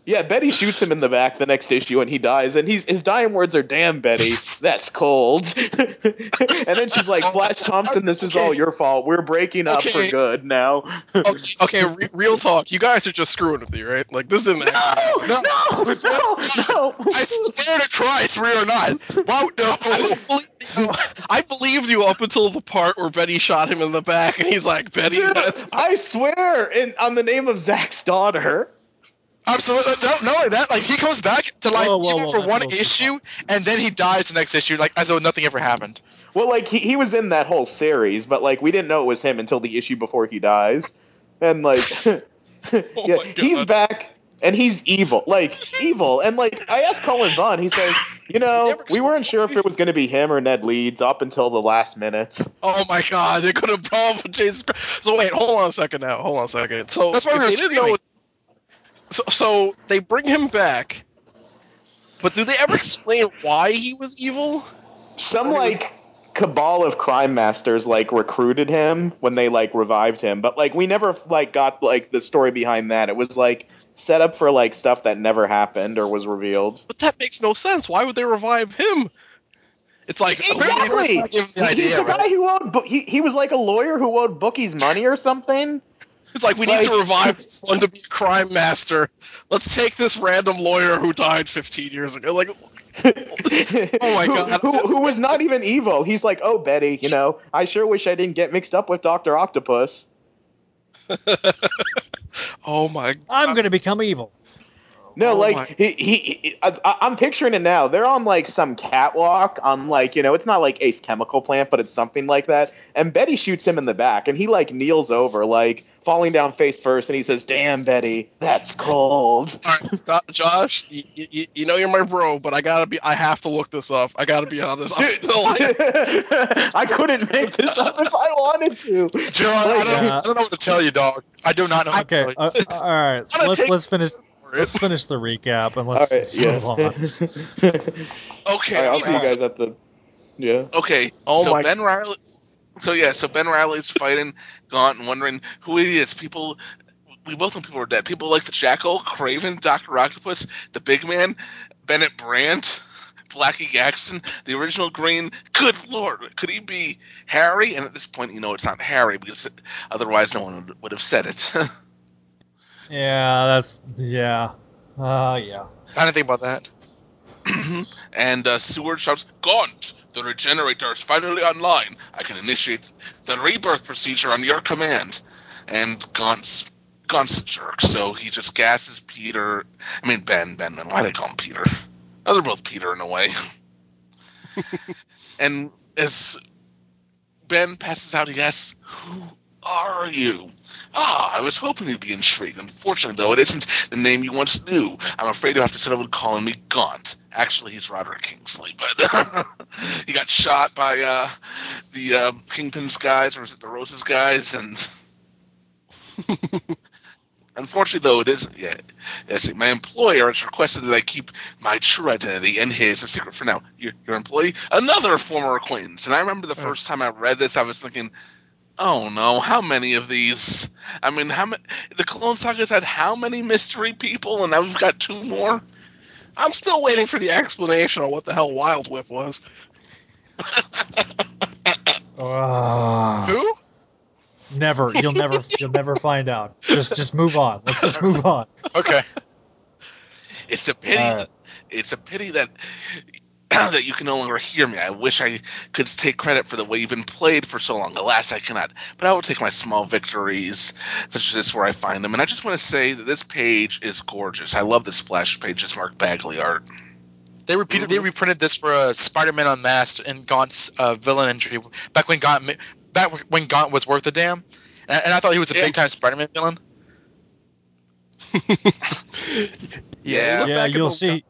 Yeah, Betty shoots him in the back the next issue and he dies. And he's his dying words are, "Damn, Betty, that's cold." [LAUGHS] and then she's like, "Flash Thompson, this is all your fault. We're breaking up for good now." okay, okay re- real talk. You guys are just screwing with me, right? Like this didn't. No, no, no, no. I swear to Christ, we are not. Wow, no. I, believe, I believed you up until the part where Betty shot him in the back, and he's like, "Betty, Dude, I swear, in, on the name of Zach's daughter. Absolutely. No, not only that, like he comes back to life Whoa, whoa, even whoa, for one issue, and then he dies the next issue, like as though nothing ever happened. Well, like he, he was in that whole series, but like we didn't know it was him until the issue before he dies, and like, [LAUGHS] [LAUGHS] yeah, oh my he's back and he's evil, like evil, and like I asked Cullen Bunn, he says, you know, we weren't sure if it was going to be him or Ned Leeds up until the last minute. oh my god, they could have brought him Jesus Christ. So wait, hold on a second now. Hold on a second. So That's why we were they didn't know. So, so they bring him back, but do they ever explain why he was evil? Some like cabal of crime masters like recruited him when they like revived him, but like we never like got like the story behind that. It was like set up for like stuff that never happened or was revealed. But that makes no sense. Why would they revive him? It's like Exactly. Give him the idea, He's the right? guy who owed. bo- He he was like a lawyer who owed bookies money or something. It's like we need to revive someone to be crime master. Let's take this random lawyer who died 15 years ago. Like, [LAUGHS] oh my God. Who, who was not even evil? He's like, oh Betty, you know, I sure wish I didn't get mixed up with Doctor Octopus. [LAUGHS] oh my! god. I'm going to become evil. No, Oh like my- he, he, he I, I- I'm picturing it now. They're on like some catwalk on like you know, it's not like Ace Chemical Plant, but it's something like that. And Betty shoots him in the back, and he like kneels over, like falling down face first, and he says, "Damn, Betty, that's cold." All right, [LAUGHS] Josh, you, you, you know you're my bro, but I gotta be. I have to look this up. I gotta be honest. I'm [LAUGHS] still. I, I couldn't make this up if I wanted to. John, I don't, Yeah. I don't know what to tell you, dog. I do not know. what to Okay, tell you. uh, all right. [LAUGHS] So let's take- let's finish let's finish the recap and All let's, right, let's yeah. move on. [LAUGHS] okay. All right, I'll I see you guys at the. Yeah. Okay, Oh so my- Ben Reilly. So yeah, so Ben Reilly's fighting Gaunt and wondering who he is. People, we both know people are dead. People like the Jackal, Kraven, Doctor Octopus, the Big Man, Bennett Brandt, Blackie Gaxton, the original Green. Good lord, could he be Harry? And at this point, you know it's not Harry because otherwise no one would, would have said it. [LAUGHS] Yeah, that's yeah. Uh yeah. I didn't think about that. [CLEARS THROAT] and uh, Seward shouts, Gaunt, the regenerator is finally online. I can initiate the rebirth procedure on your command. And Gaunt's, Gaunt's a jerk, so he just gasses Peter. I mean, Ben, Ben, Ben. Why do they call him Peter? Oh, they're both Peter in a way. [LAUGHS] and as Ben passes out, he asks, Who are you? Ah, I was hoping you'd be intrigued. Unfortunately, though, it isn't the name you once knew. I'm afraid you'll have to settle with calling me Gaunt. Actually, he's Roderick Kingsley, but [LAUGHS] he got shot by uh, the uh, Kingpin's guys, or is it the Roses guys? And [LAUGHS] unfortunately, though, it isn't. Yeah, yes, my employer has requested that I keep my true identity and his a secret for now. Your, your employee, another former acquaintance. And I remember the first time I read this, I was thinking. Oh no! How many of these? I mean, how many? The Clone Saga's had how many mystery people, and now we've got two more. I'm still waiting for the explanation on what the hell Wild Whip was. [LAUGHS] Ah. Who? Never. You'll never. You'll never find out. Just just move on. Let's just move on. Okay. It's a pity. All right. It's a pity that now [CLEARS THROAT] that you can no longer hear me, I wish I could take credit for the way you've been played for so long. Alas, I cannot. But I will take my small victories, such as this, where I find them. And I just want to say that this page is gorgeous. I love this splash page, It's Mark Bagley art. They repeated. They reprinted this for uh, Spider-Man Unmasked and Gaunt's uh, villain entry back when Gaunt back when Gaunt was worth a damn, and, and I thought he was a Yeah. big time Spider-Man villain. [LAUGHS] [LAUGHS] Yeah, look Yeah, you'll the- see.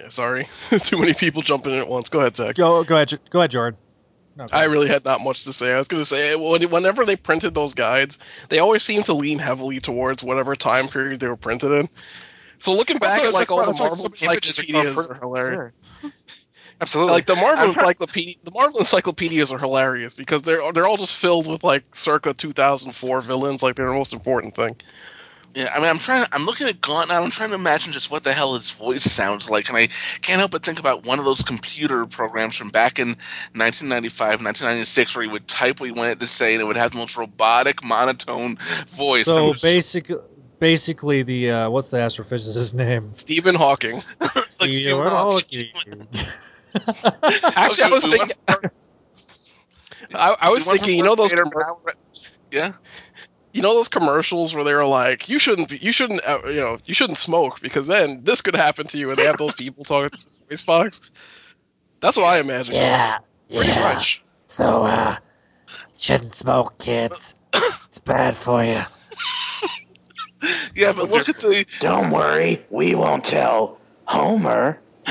Yeah, sorry, [LAUGHS] too many people jumping in at once. Go ahead, Zach. Go, go ahead, go ahead, Jordan. No, go I ahead. really had not much to say. I was going to say whenever they printed those guides, they always seem to lean heavily towards whatever time period they were printed in. So looking back That's at why- like all why- the Marvel some encyclopedias are hilarious. [LAUGHS] Absolutely. Like the Marvel encyclopedia, the Marvel encyclopedias are hilarious because they're they're all just filled with like circa 2004 villains, like they're the most important thing. Yeah, I mean, I'm trying. I'm looking at Gaunt now. I'm trying to imagine just what the hell his voice sounds like, and I can't help but think about one of those computer programs from back in 1995, 1996, where he would type what he wanted to say, and it would have the most robotic, monotone voice. So It was basic, basically, the uh, what's the astrophysicist's name? Stephen Hawking. [LAUGHS] like Stephen what Hawking. [LAUGHS] Actually, I was We went thinking. I, I was we thinking, you know those Darth Vader, commer- now we're at- Yeah. You know those commercials where they were like, "You shouldn't, you shouldn't, uh, you know, you shouldn't smoke because then this could happen to you," and they have those people talking to the voice box. That's what I imagine. Yeah, Pretty yeah. much. So, uh, shouldn't smoke, kids. It's bad for you. [LAUGHS] Yeah, but look at the. Don't worry, we won't tell Homer. [LAUGHS]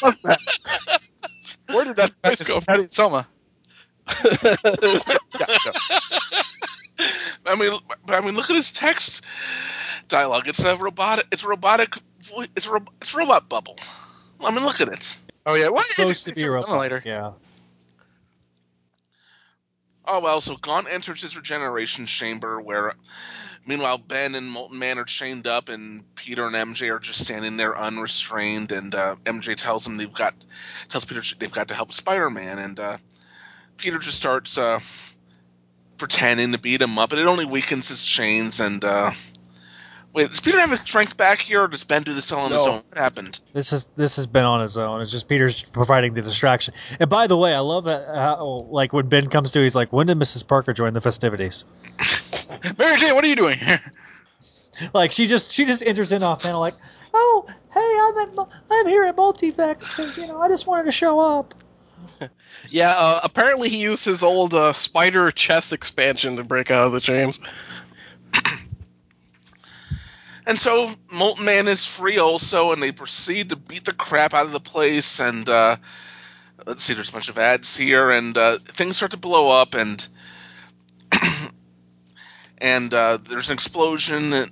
What's that? Where did that [LAUGHS] voice It's go? Patty Soma. [LAUGHS] I mean, but I mean, look at his text dialogue. It's a robotic. It's a robotic. vo- It's a ro- it's a robot bubble. I mean, look at it. Oh yeah, what is Supposed to it? be a robot. simulator. Yeah. Oh well, so Gaunt enters his regeneration chamber where meanwhile Ben and Molten Man are chained up and Peter and MJ are just standing there unrestrained and uh, MJ tells them they've got tells Peter they've got to help Spider-Man and uh, Peter just starts uh, pretending to beat him up and it only weakens his chains and uh, wait, does Peter have his strength back here or does Ben do this all on his No. own? What happened? This is this has been on his own. It's just Peter's providing the distraction. And by the way, I love that how like when Ben comes to, he's like, "When did Mrs. Parker join the festivities?" [LAUGHS] Mary Jane, what are you doing here? [LAUGHS] Like she just she just enters in off panel like, "Oh, hey, I'm at I'm here at Multivex because you know I just wanted to show up." [LAUGHS] Yeah, uh, apparently he used his old uh, spider chest expansion to break out of the chains. [CLEARS THROAT] And so Molten Man is free also, and they proceed to beat the crap out of the place. And uh, let's see, there's a bunch of ads here, and uh, things start to blow up, and and uh, there's an explosion that,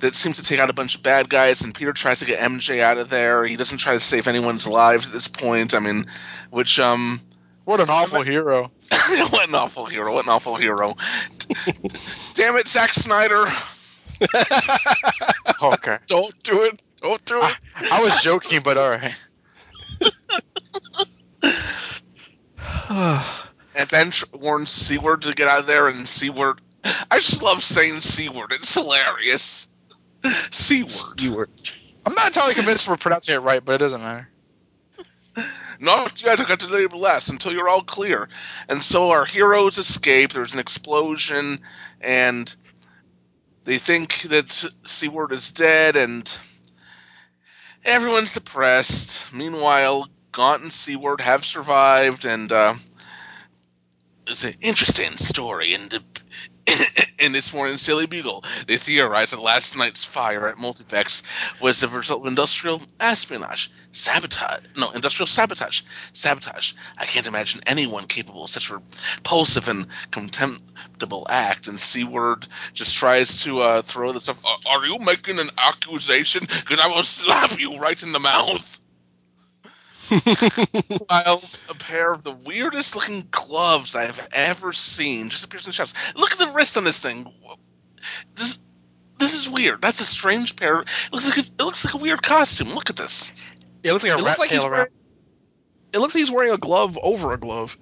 that seems to take out a bunch of bad guys. And Peter tries to get MJ out of there. He doesn't try to save anyone's lives at this point. I mean, which um, What an awful hero. [LAUGHS] what an awful hero! What an awful hero! [LAUGHS] Damn it, Zack Snyder! [LAUGHS] okay. Don't do it. Don't do it. I was joking, but all right. [SIGHS] And then tr- warns Seward to get out of there, and Seward. I just love saying Seward. It's hilarious. Seward. I'm not entirely convinced we're pronouncing it right, but it doesn't matter. Not yet. I got to label less until you're all clear. And so our heroes escape. There's an explosion, and they think that Seward is dead, and everyone's depressed. Meanwhile, Gaunt and Seward have survived, and uh, it's an interesting story. And [COUGHS] in this morning's Daily Bugle, they theorize that last night's fire at Multivex was the result of industrial espionage, sabotage. No, industrial sabotage. Sabotage. I can't imagine anyone capable of such a repulsive and contemptible act. And Seward just tries to uh, throw this stuff. "Are- Are you making an accusation? Because I will slap you right in the mouth. While a pair of the weirdest looking gloves I've ever seen just appears in the shops. Look at the wrist on this thing. This this is weird. That's a strange pair. It looks like a, it looks like a weird costume. Look at this. Yeah, it looks like a It rat looks like tail around. wearing, it looks like he's wearing a glove over a glove,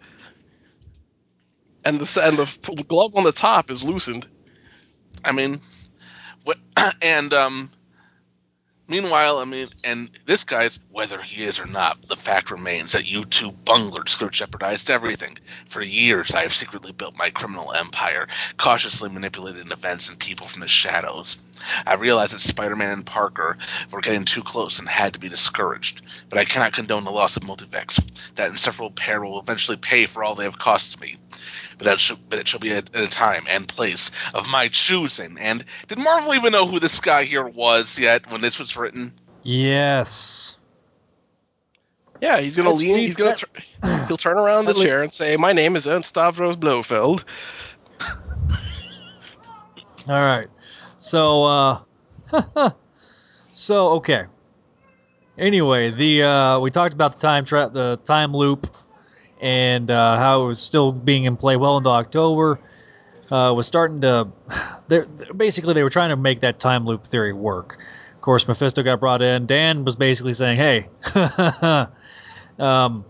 and the and the f- glove on the top is loosened. I mean, what? [CLEARS THROAT] And um, meanwhile, I mean, and this guy's whether he is or not, the fact remains that you two bunglers could have jeopardized everything. For years, I have secretly built my criminal empire, cautiously manipulating events and people from the shadows. I realized that Spider-Man and Parker were getting too close and had to be discouraged. But I cannot condone the loss of Multivex. That insufferable pair will eventually pay for all they have cost me. But that should, but it shall be at, at a time and place of my choosing. And did Marvel even know who this guy here was yet when this was written? Yes. Yeah, he's gonna That's lean. He's gonna. Tur- he'll turn around the chair and say, "My name is Ernst Stavros Blofeld." All right. So, uh, [LAUGHS] so okay. Anyway, the uh, we talked about the time tra- the time loop, and uh, how it was still being in play well into October. Uh, was starting to. [SIGHS] They're, basically, they were trying to make that time loop theory work. Of course, Mephisto got brought in. Dan was basically saying, "Hey, [LAUGHS] um,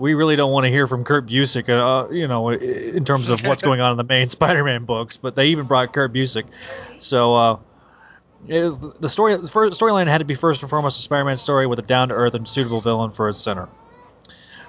we really don't want to hear from Kurt Busiek, uh, you know, in terms of what's going on in the main [LAUGHS] Spider-Man books. But they even brought Kurt Busiek, so uh, the story. The storyline had to be first and foremost a Spider-Man story with a down-to-earth and suitable villain for its center.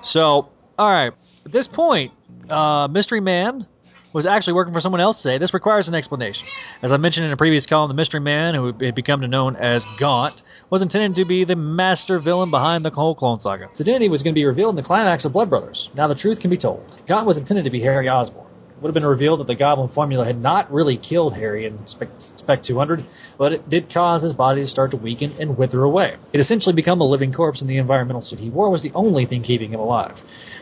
So, all right, at this point, uh, Mystery Man was actually working for someone else today. This requires an explanation. As I mentioned in a previous column, the Mystery Man, who had become known as Gaunt, was intended to be the master villain behind the whole Clone Saga. His identity was going to be revealed in the climax of Blood Brothers. Now the truth can be told. Gaunt was intended to be Harry Osborn. It would have been revealed that the Goblin formula had not really killed Harry in Spec, Spec 200, but it did cause his body to start to weaken and wither away. It essentially became a living corpse, and the environmental suit he wore was the only thing keeping him alive.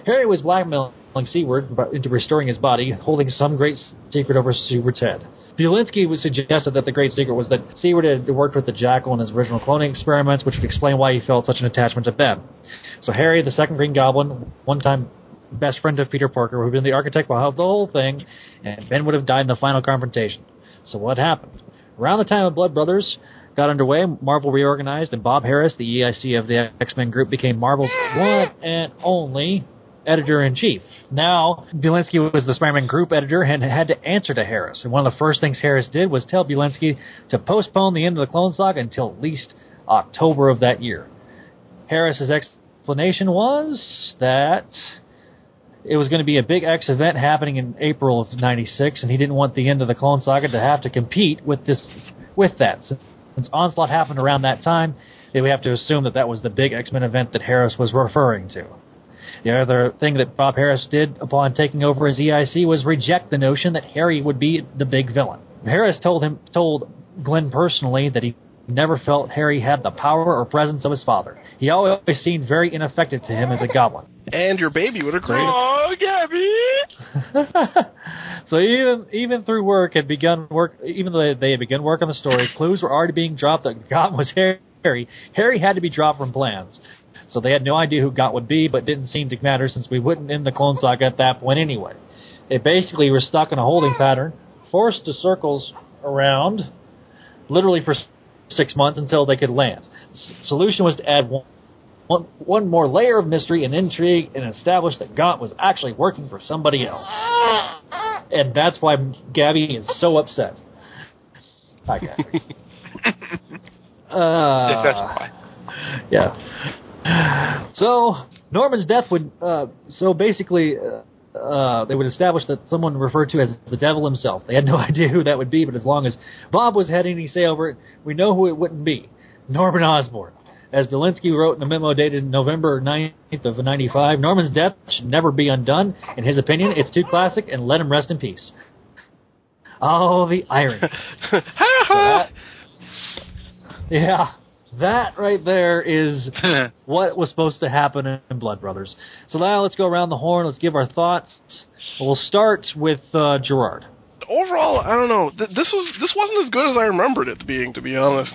Harry was blackmailing Seward bu- into restoring his body, holding some great secret over Seward's head. Budiansky suggested that the great secret was that Seward had worked with the Jackal in his original cloning experiments, which would explain why he felt such an attachment to Ben. So Harry, the second Green Goblin, one time best friend of Peter Parker, would have been the architect behind the whole thing, and Ben would have died in the final confrontation. So what happened? Around the time of Blood Brothers got underway, Marvel reorganized, and Bob Harras, the EIC of the X Men group, became Marvel's one and only editor in chief. Now, Budiansky was the Spider Man group editor and had to answer to Harras. And one of the first things Harras did was tell Budiansky to postpone the end of the Clone Saga until at least October of that year. Harras's explanation was that it was going to be a big X event happening in April of '96, and he didn't want the end of the Clone Saga to have to compete with this, with that. Since Onslaught happened around that time, we have to assume that that was the big X Men event that Harras was referring to. The other thing that Bob Harras did upon taking over as EIC was reject the notion that Harry would be the big villain. Harras told him told Glenn personally that he never felt Harry had the power or presence of his father. He always seemed very ineffective to him as a goblin. And your baby would agree. Oh, Gabby! [LAUGHS] So even even through work had begun work even though they had begun work on the story, clues were already being dropped that Gaunt was Harry. Harry had to be dropped from plans. So they had no idea who Gaunt would be, but didn't seem to matter since we wouldn't end the Clone Saga at that point anyway. They basically were stuck in a holding pattern, forced to circles around, literally for six months until they could land. S- solution was to add one, one, one more layer of mystery and intrigue and establish that Gaunt was actually working for somebody else. And that's why Gabby is so upset. Hi, Gabby. [LAUGHS] uh, that's why. yeah. So Norman's death would. Uh, so basically, uh, uh, they would establish that someone referred to as the devil himself. They had no [LAUGHS] idea who that would be, but as long as Bob was heading any say over it, we know who it wouldn't be. Norman Osborn. As Budiansky wrote in a memo dated November 9th of 95, Norman's death should never be undone. In his opinion, it's too classic, and let him rest in peace. Oh, the irony. [LAUGHS] So that- yeah, that right there is [LAUGHS] what was supposed to happen in Blood Brothers. So now let's go around the horn. Let's give our thoughts. We'll start with uh, Gerard. Overall, I don't know. Th- this was this wasn't as good as I remembered it being, to be honest.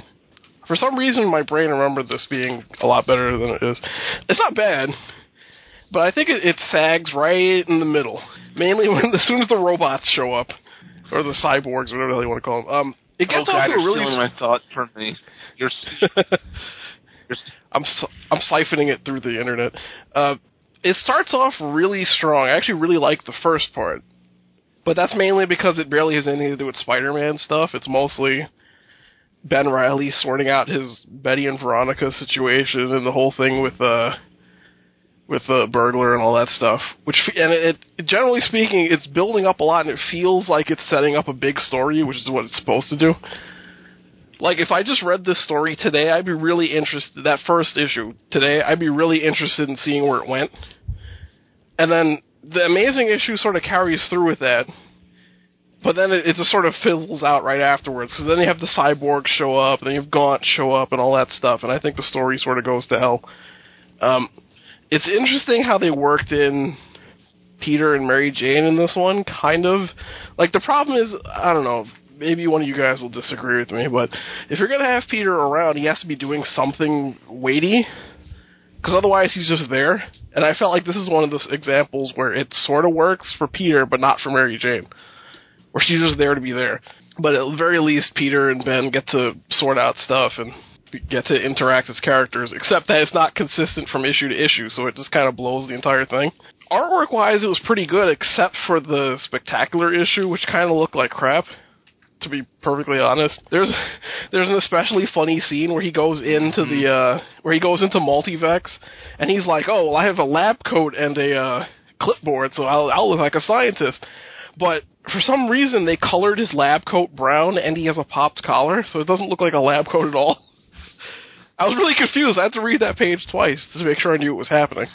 For some reason, my brain remembered this being a lot better than it is. It's not bad, but I think it, it sags right in the middle. Mainly [LAUGHS] when as soon as the robots show up, or the cyborgs, whatever the hell you want to call them. Um, it gets oh, off God, to a really stealing my thoughts from me. You're [LAUGHS] I'm I'm siphoning it through the internet. Uh, it starts off really strong. I actually really like the first part. But that's mainly because it barely has anything to do with Spider-Man stuff. It's mostly Ben Reilly sorting out his Betty and Veronica situation and the whole thing with uh with the burglar and all that stuff. Which and it, it generally speaking, it's building up a lot and it feels like it's setting up a big story, which is what it's supposed to do. Like if I just read this story today, I'd be really interested. That first issue today, I'd be really interested in seeing where it went. And then the amazing issue sort of carries through with that, but then it, it just sort of fizzles out right afterwards. So then you have the cyborg show up, and then you have Gaunt show up, and all that stuff. And I think the story sort of goes to hell. Um, it's interesting how they worked in Peter and Mary Jane in this one, kind of. Like the problem is, I don't know. Maybe one of you guys will disagree with me, but if you're gonna have Peter around, he has to be doing something weighty, because otherwise he's just there. And I felt like this is one of those examples where it sort of works for Peter, but not for Mary Jane, where she's just there to be there. But at the very least, Peter and Ben get to sort out stuff and get to interact as characters, except that it's not consistent from issue to issue, so it just kind of blows the entire thing. Artwork wise, it was pretty good, except for the spectacular issue, which kind of looked like crap. To be perfectly honest, there's [LAUGHS] there's an especially funny scene where he goes into the uh, where he goes into multivex, and he's like, "Oh, well, I have a lab coat and a uh, clipboard, so I'll I'll look like a scientist." But for some reason, they colored his lab coat brown, and he has a popped collar, so it doesn't look like a lab coat at all. [LAUGHS] I was really confused. I had to read that page twice to make sure I knew what was happening.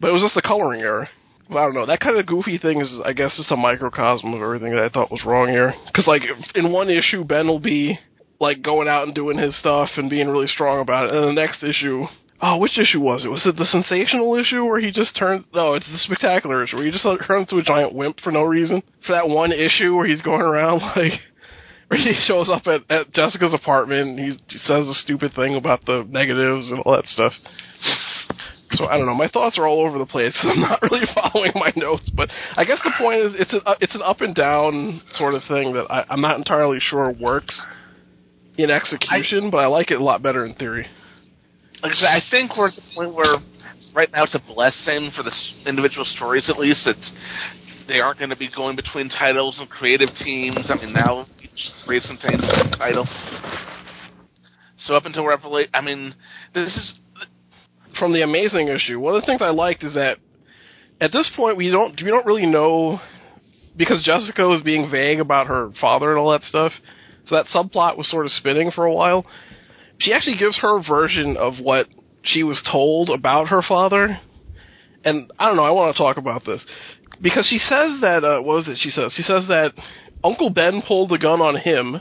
But it was just a coloring error. I don't know. That kind of goofy thing is, I guess, just a microcosm of everything that I thought was wrong here. Because, like, in one issue, Ben will be, like, going out and doing his stuff and being really strong about it. And the next issue, oh, which issue was it? Was it the sensational issue where he just turns, no, it's the spectacular issue where he just turns into a giant wimp for no reason? For that one issue where he's going around, [LAUGHS] like, where he shows up at, at Jessica's apartment and he says a stupid thing about the negatives and all that stuff. So I don't know. My thoughts are all over the place. [LAUGHS] I'm not really following my notes, but I guess the point is it's a it's an up and down sort of thing that I, I'm not entirely sure works in execution, but I like it a lot better in theory. I I think we're at the point where right now it's a blessing for the individual stories. At least it's they aren't going to be going between titles and creative teams. I mean, now each race contains a title. So up until Revelation, I mean, this is From the amazing issue, one of the things I liked is that at this point we don't we don't really know because Jessica was being vague about her father and all that stuff. So that subplot was sort of spinning for a while. She actually gives her version of what she was told about her father. And I don't know, I want to talk about this. Because she says that uh what was it she says? She says that Uncle Ben pulled the gun on him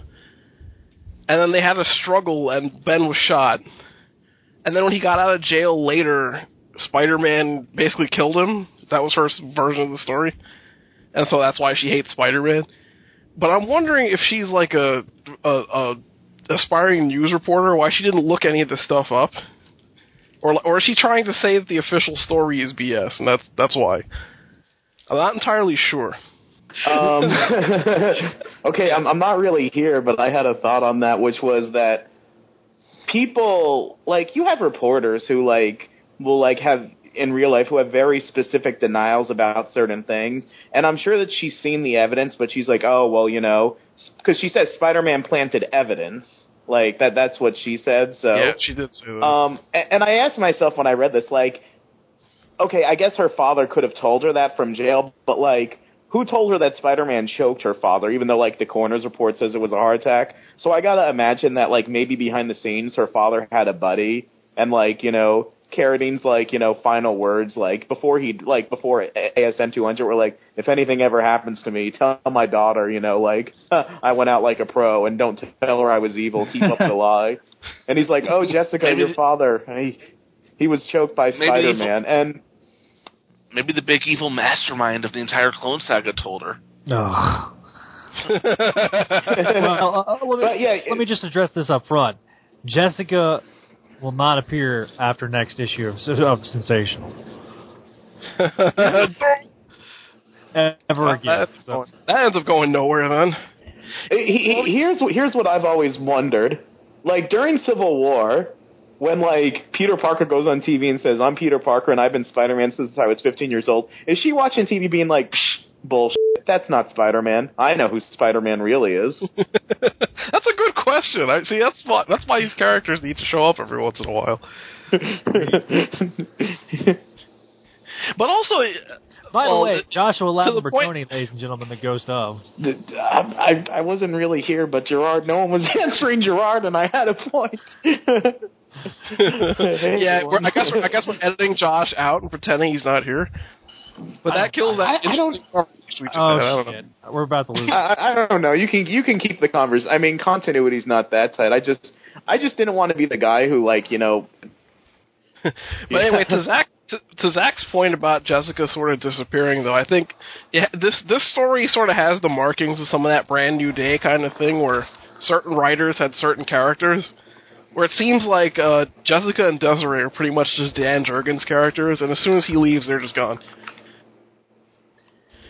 and then they had a struggle and Ben was shot. And then when he got out of jail later, Spider-Man basically killed him. That was her version of the story. And so that's why she hates Spider-Man. But I'm wondering if she's like a, a, a aspiring news reporter, why she didn't look any of this stuff up. Or, or is she trying to say that the official story is BS, and that's that's why? I'm not entirely sure. Um, [LAUGHS] [LAUGHS] okay, I'm, I'm not really here, but I had a thought on that, which was that people like you have reporters who like will like have in real life who have very specific denials about certain things, and I'm sure that she's seen the evidence, but she's like, oh well, you know, because she says Spider-Man planted evidence. Like that that's what she said. So yeah, she did say that. um, a- and I asked myself when I read this, like, okay, I guess her father could have told her that from jail, but like, who told her that Spider-Man choked her father, even though like the coroner's report says it was a heart attack? So I gotta imagine that like maybe behind the scenes her father had a buddy, and like you know. Carradine's like, you know, final words, like before he, like before A- ASM 200 were like, if anything ever happens to me, tell my daughter, you know, like, [LAUGHS] I went out like a pro and don't tell her I was evil, keep up the [LAUGHS] lie. And he's like, oh, Jessica, Maybe your father, he, he was choked by Spider Man. And maybe the big evil mastermind of the entire Clone Saga told her. Ugh. [LAUGHS] well, uh, uh, let, me, But, yeah, let me just address this up front. Jessica will not appear after next issue of, of Sensational [LAUGHS] ever again. That, So, that ends up going nowhere then. he, he, here's here's what I've always wondered. Like during Civil War, when like Peter Parker goes on TV and says, "I'm Peter Parker and I've been Spider-Man since I was 15 years old," is she watching TV being like, Psh, Bullshit. That's not Spider-Man. I know who Spider-Man really is. [LAUGHS] That's a good question. I see. That's why. That's why these characters need to show up every once in a while. [LAUGHS] but also, uh, By well, the way, Joshua to the ladies and gentlemen, the ghost of. I, I, I wasn't really here, but Gerard, no one was [LAUGHS] answering Gerard, and I had a point. [LAUGHS] yeah, we're, I guess we're, I guess we're editing Josh out and pretending he's not here. But that kills that. I- I don't- we just Oh had. I oh, don't know. shit, we're about to lose. I, I don't know. You can you can keep the converse. I mean, continuity's not that tight. I just I just didn't want to be the guy who like you know. [LAUGHS] But anyway, to Zach to, to Zach's point about Jessica sort of disappearing, though, I think yeah, this this story sort of has the markings of some of that brand new day kind of thing, where certain writers had certain characters. Where it seems like uh, Jessica and Desiree are pretty much just Dan Jurgens characters, and as soon as he leaves, they're just gone.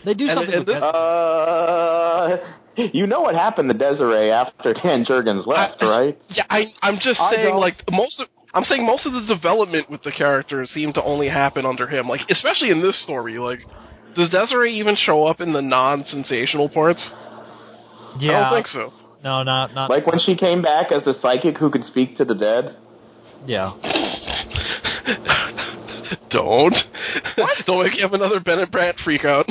They do And- something and with this- Uh, you know what happened to Desiree after Dan Jurgens left, right? Yeah, I, I'm just I saying, don't- like most of, I'm saying most of the development with the characters seem to only happen under him. Like, especially in this story, like, does Desiree even show up in the non-sensational parts? Yeah. I don't think so. No, not not. Like when she came back as a psychic who could speak to the dead. yeah. [LAUGHS] Don't. don't make you have another Bennett Brandt freak out.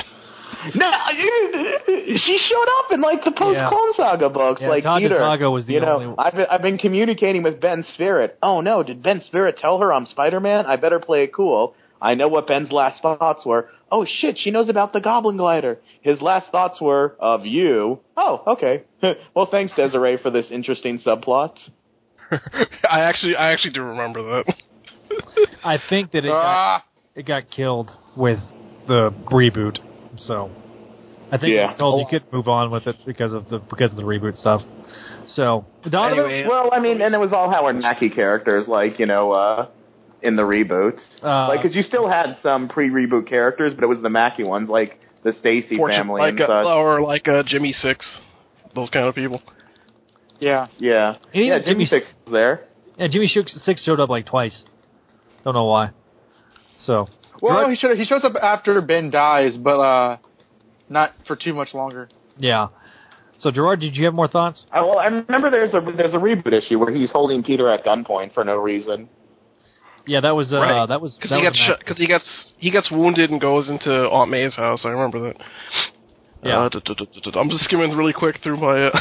No, she showed up in like the post Clone Saga books. Yeah, like Todd Peter, Saga was the you know, only- I've been, I've been communicating with Ben Spirit. Oh no, did Ben Spirit tell her I'm Spider Man? I better play it cool. I know what Ben's last thoughts were. Oh shit, she knows about the Goblin Glider. His last thoughts were of you. Oh, okay. [LAUGHS] well, thanks Desiree for this interesting subplot. [LAUGHS] I actually, I actually do remember that. [LAUGHS] I think that it Ah. got, it got killed with the reboot. So I think Yeah. told you could move on with it because of the because of the reboot stuff. So Donovan, well, I mean, and it was all Howard Mackie characters, like you know, uh, in the reboot, Uh, like because you still had some pre-reboot characters, but it was the Mackie ones, like the Stacy family like and uh, such. or like uh, Jimmy Six, those kind of people. Yeah. Yeah, Even yeah, Jimmy Jimmy Six was there. yeah, Jimmy Shook Six showed up like twice. Don't know why. So Well, he should he shows up after Ben dies, but uh, not for too much longer. yeah. So Gerard, did you have more thoughts? Uh, well, I remember there's a there's a reboot issue where he's holding Peter at gunpoint for no reason. Yeah, that was uh, Right. that was because he gets because he gets he gets wounded and goes into Aunt May's house. I remember that. Yeah. Uh, duh, duh, duh. I'm just skimming really quick through my uh,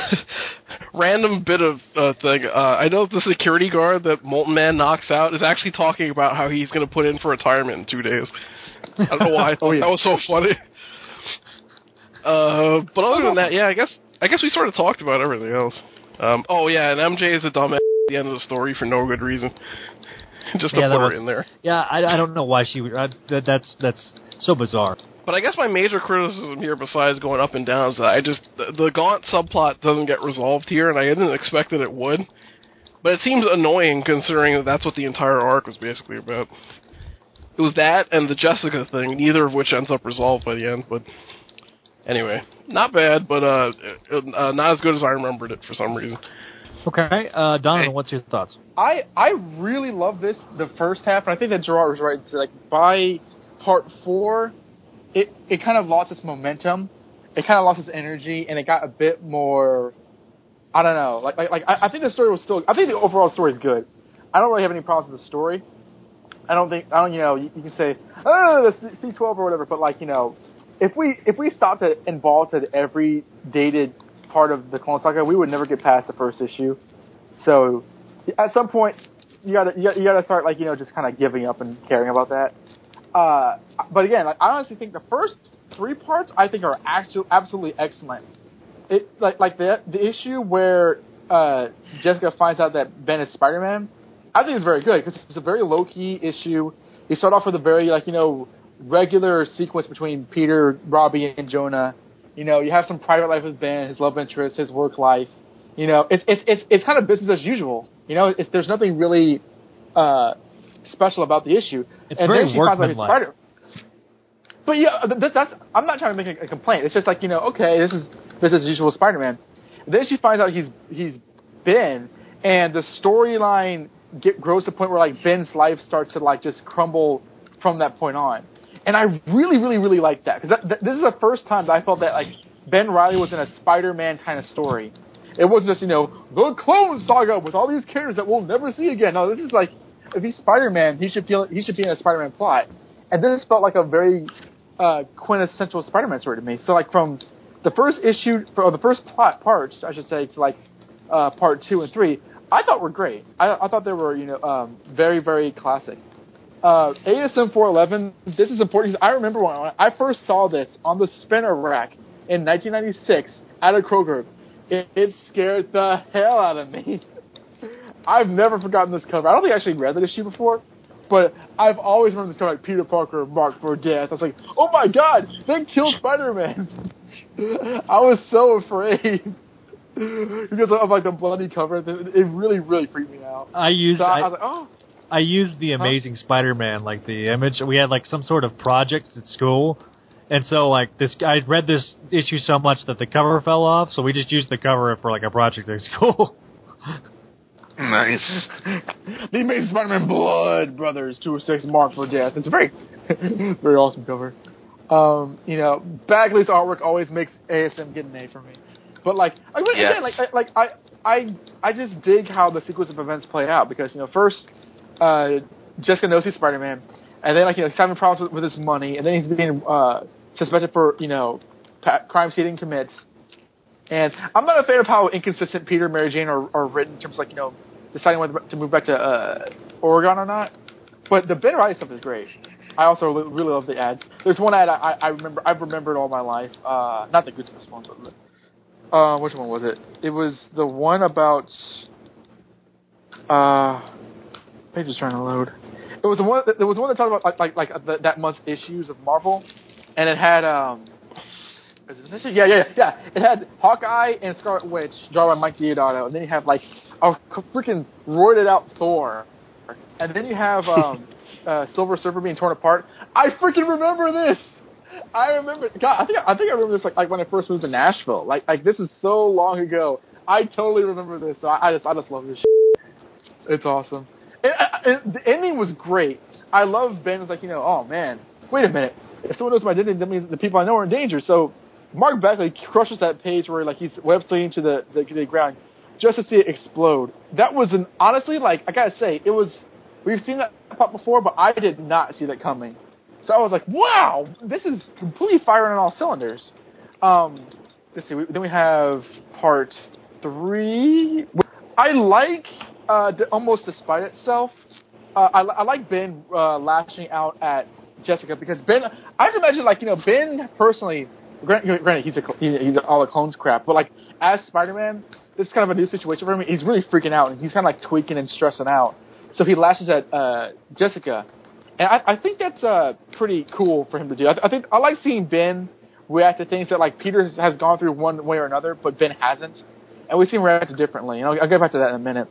[LAUGHS] random bit of uh, thing. Uh, I know the security guard that Molten Man knocks out is actually talking about how he's going to put in for retirement in two days. I don't know why [LAUGHS] I thought that was so funny. Uh, but other than that, yeah, I guess I guess we sort of talked about everything else. Um, oh yeah, and MJ is a dumbass at the end of the story for no good reason. [LAUGHS] Just to Yeah, that put was- her in there. Yeah, I, I don't know why she. I, that, that's that's so bizarre. But I guess my major criticism here, besides going up and down, is that I just the, the Gaunt subplot doesn't get resolved here, and I didn't expect that it would. But it seems annoying considering that that's what the entire arc was basically about. It was that and the Jessica thing, neither of which ends up resolved by the end. But anyway, not bad, but uh, uh not as good as I remembered it for some reason. Okay, uh, Donovan, what's your thoughts? I I really love this the first half, and I think that Gerard was right. Like by part four, it it kind of lost its momentum, it kind of lost its energy, and it got a bit more. I don't know. Like like like I, I think the story was still. I think the overall story is good. I don't really have any problems with the story. I don't think I don't. You know, you, you can say oh the C twelve or whatever, but like you know, if we if we stopped at and vaulted every dated part of the Clone Saga, we would never get past the first issue. So at some point, you gotta you gotta, start like you know just kind of giving up and caring about that. Uh, but again, like, I honestly think the first three parts I think are actually absolutely excellent. It like like the the issue where uh, Jessica finds out that Ben is Spider Man. I think it's very good because it's a very low key issue. You start off with a very like you know regular sequence between Peter, Robbie, and Jonah. You know, you have some private life with Ben, his love interest, his work life. You know, it's it's it's it's kind of business as usual. You know, it's, there's nothing really uh, special about the issue. It's and very then she finds out he's. Spider. But yeah, th- that's I'm not trying to make a, a complaint. It's just like you know, okay, this is this is usual Spider-Man. Then she finds out he's he's Ben, and the storyline get grows to the point where like Ben's life starts to like just crumble from that point on. And I really, really, really liked that because this is the first time that I felt that like Ben Reilly was in a Spider-Man kind of story. It wasn't just you know the Clone Saga with all these characters that we'll never see again. No, this is like if he's Spider-Man, he should feel he should be in a Spider-Man plot, and this felt like a very uh, quintessential Spider-Man story to me. So like from the first issue, or the first plot parts, I should say, to like uh, part two and three, I thought were great. I, I thought they were you know um, very very classic. Uh, ASM 411. This is important. I remember when I first saw this on the spinner rack in 1996 at a Kroger. It, it scared the hell out of me. [LAUGHS] I've never forgotten this cover. I don't think I actually read the issue before, but I've always remembered this cover like Peter Parker marked for death. I was like, oh my god, they killed Spider Man. [LAUGHS] I was so afraid [LAUGHS] because of like the bloody cover. It really, really freaked me out. I used. So I, I, I was like, oh. I used the Amazing Spider-Man, like the image. We had like some sort of project at school, and so like this, I read this issue so much that the cover fell off. So we just used the cover for like a project at school. [LAUGHS] Nice. the Amazing Spider-Man Blood Brothers two or six marked for death. It's a very, [LAUGHS] very awesome cover. Um, you know, Bagley's artwork always makes ASM get an A for me. But like, I mean, Yes. again, like, I- like I, I, I just dig how the sequence of events play out because you know, first, uh, Jessica knows he's Spider-Man, and then like you know, he's having problems with, with his money, and then he's being uh, suspected for you know, pa- crimes he didn't commit. And I'm not a fan of how inconsistent Peter and Mary Jane are, are written in terms of like you know, deciding whether to move back to uh, Oregon or not. But the Ben Reilly stuff is great. I also really, love the ads. There's one ad I, I remember I've remembered all my life. Uh, not the Goosebumps one, but uh, which one was it? It was the one about. Uh, page is trying to load. It was the one. There was one that talked about like like, like the, that month's issues of Marvel, and it had um. Is it this? Yeah, yeah, yeah, yeah. It had Hawkeye and Scarlet Witch drawn by Mike Deodato, and then you have like a freaking roided out Thor, and then you have [LAUGHS] um, uh, Silver Surfer being torn apart. I freaking remember this. I remember. God, I think I think I remember this like, like when I first moved to Nashville. Like like this is so long ago. I totally remember this. So I, I just I just love this. Shit. It's awesome. And, and the ending was great. I love Ben's like you know. Oh man, wait a minute. If someone knows my identity, that means the people I know are in danger. So Mark Bagley crushes that page where like he's web slinging to the, the the ground just to see it explode. That was an honestly like I gotta say it was. We've seen that pop before, but I did not see that coming. So I was like, wow, this is completely firing on all cylinders. Um, let's see. We, then we have part three. I like uh, almost despite itself. Uh, I, I like Ben uh, lashing out at Jessica because Ben. I can imagine like you know Ben personally. Granted, granted he's a he's, all the clones crap, but like as Spider-Man, this is kind of a new situation for him. He's really freaking out and he's kind of like tweaking and stressing out. So he lashes at uh, Jessica, and I, I think that's uh, pretty cool for him to do. I, I think I like seeing Ben react to things that like Peter has gone through one way or another, but Ben hasn't, and we see him react differently. And I'll, I'll get back to that in a minute.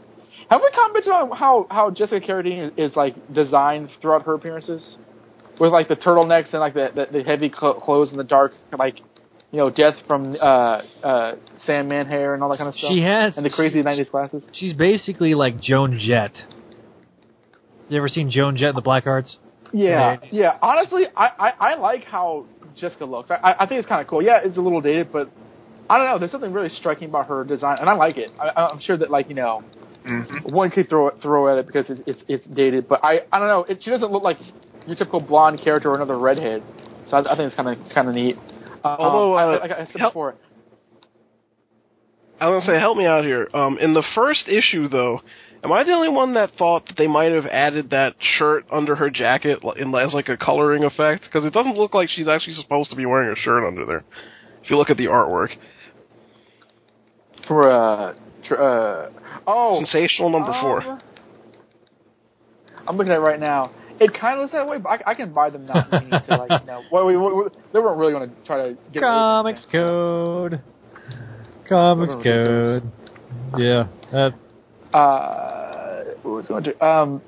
Have we commented on how how Jessica Carradine is, is like designed throughout her appearances, with like the turtlenecks and like the the, the heavy cl- clothes and the dark like you know death from uh uh Sandman hair and all that kind of stuff. She has- and the crazy '90s glasses. She's basically like Joan Jett. You ever seen Joan Jett in the Blackhearts? Yeah, yeah. Honestly, I, I, I like how Jessica looks. I, I think it's kind of cool. Yeah, it's a little dated, but I don't know. There's something really striking about her design, and I like it. I, I'm sure that like you know, one could throw throw at it because it's it's, it's dated, but I I don't know. It, she doesn't look like your typical blonde character or another redhead, so I, I think it's kind of kind of neat. Um, Although, I, uh, like I said help- before, I was gonna say, help me out here. Um, in the first issue, though, am I the only one that thought that they might have added that shirt under her jacket li- in as like a coloring effect? Because it doesn't look like she's actually supposed to be wearing a shirt under there. If you look at the artwork, for uh, tr- uh oh, sensational number four. um, I'm looking at it right now. It kind of looks that way, but I, I can buy them now. if we need to, like, you know, well, we, we, we- they weren't really going to try to get Comics code. Comics code. Yeah. That, uh, what was I going to? Um,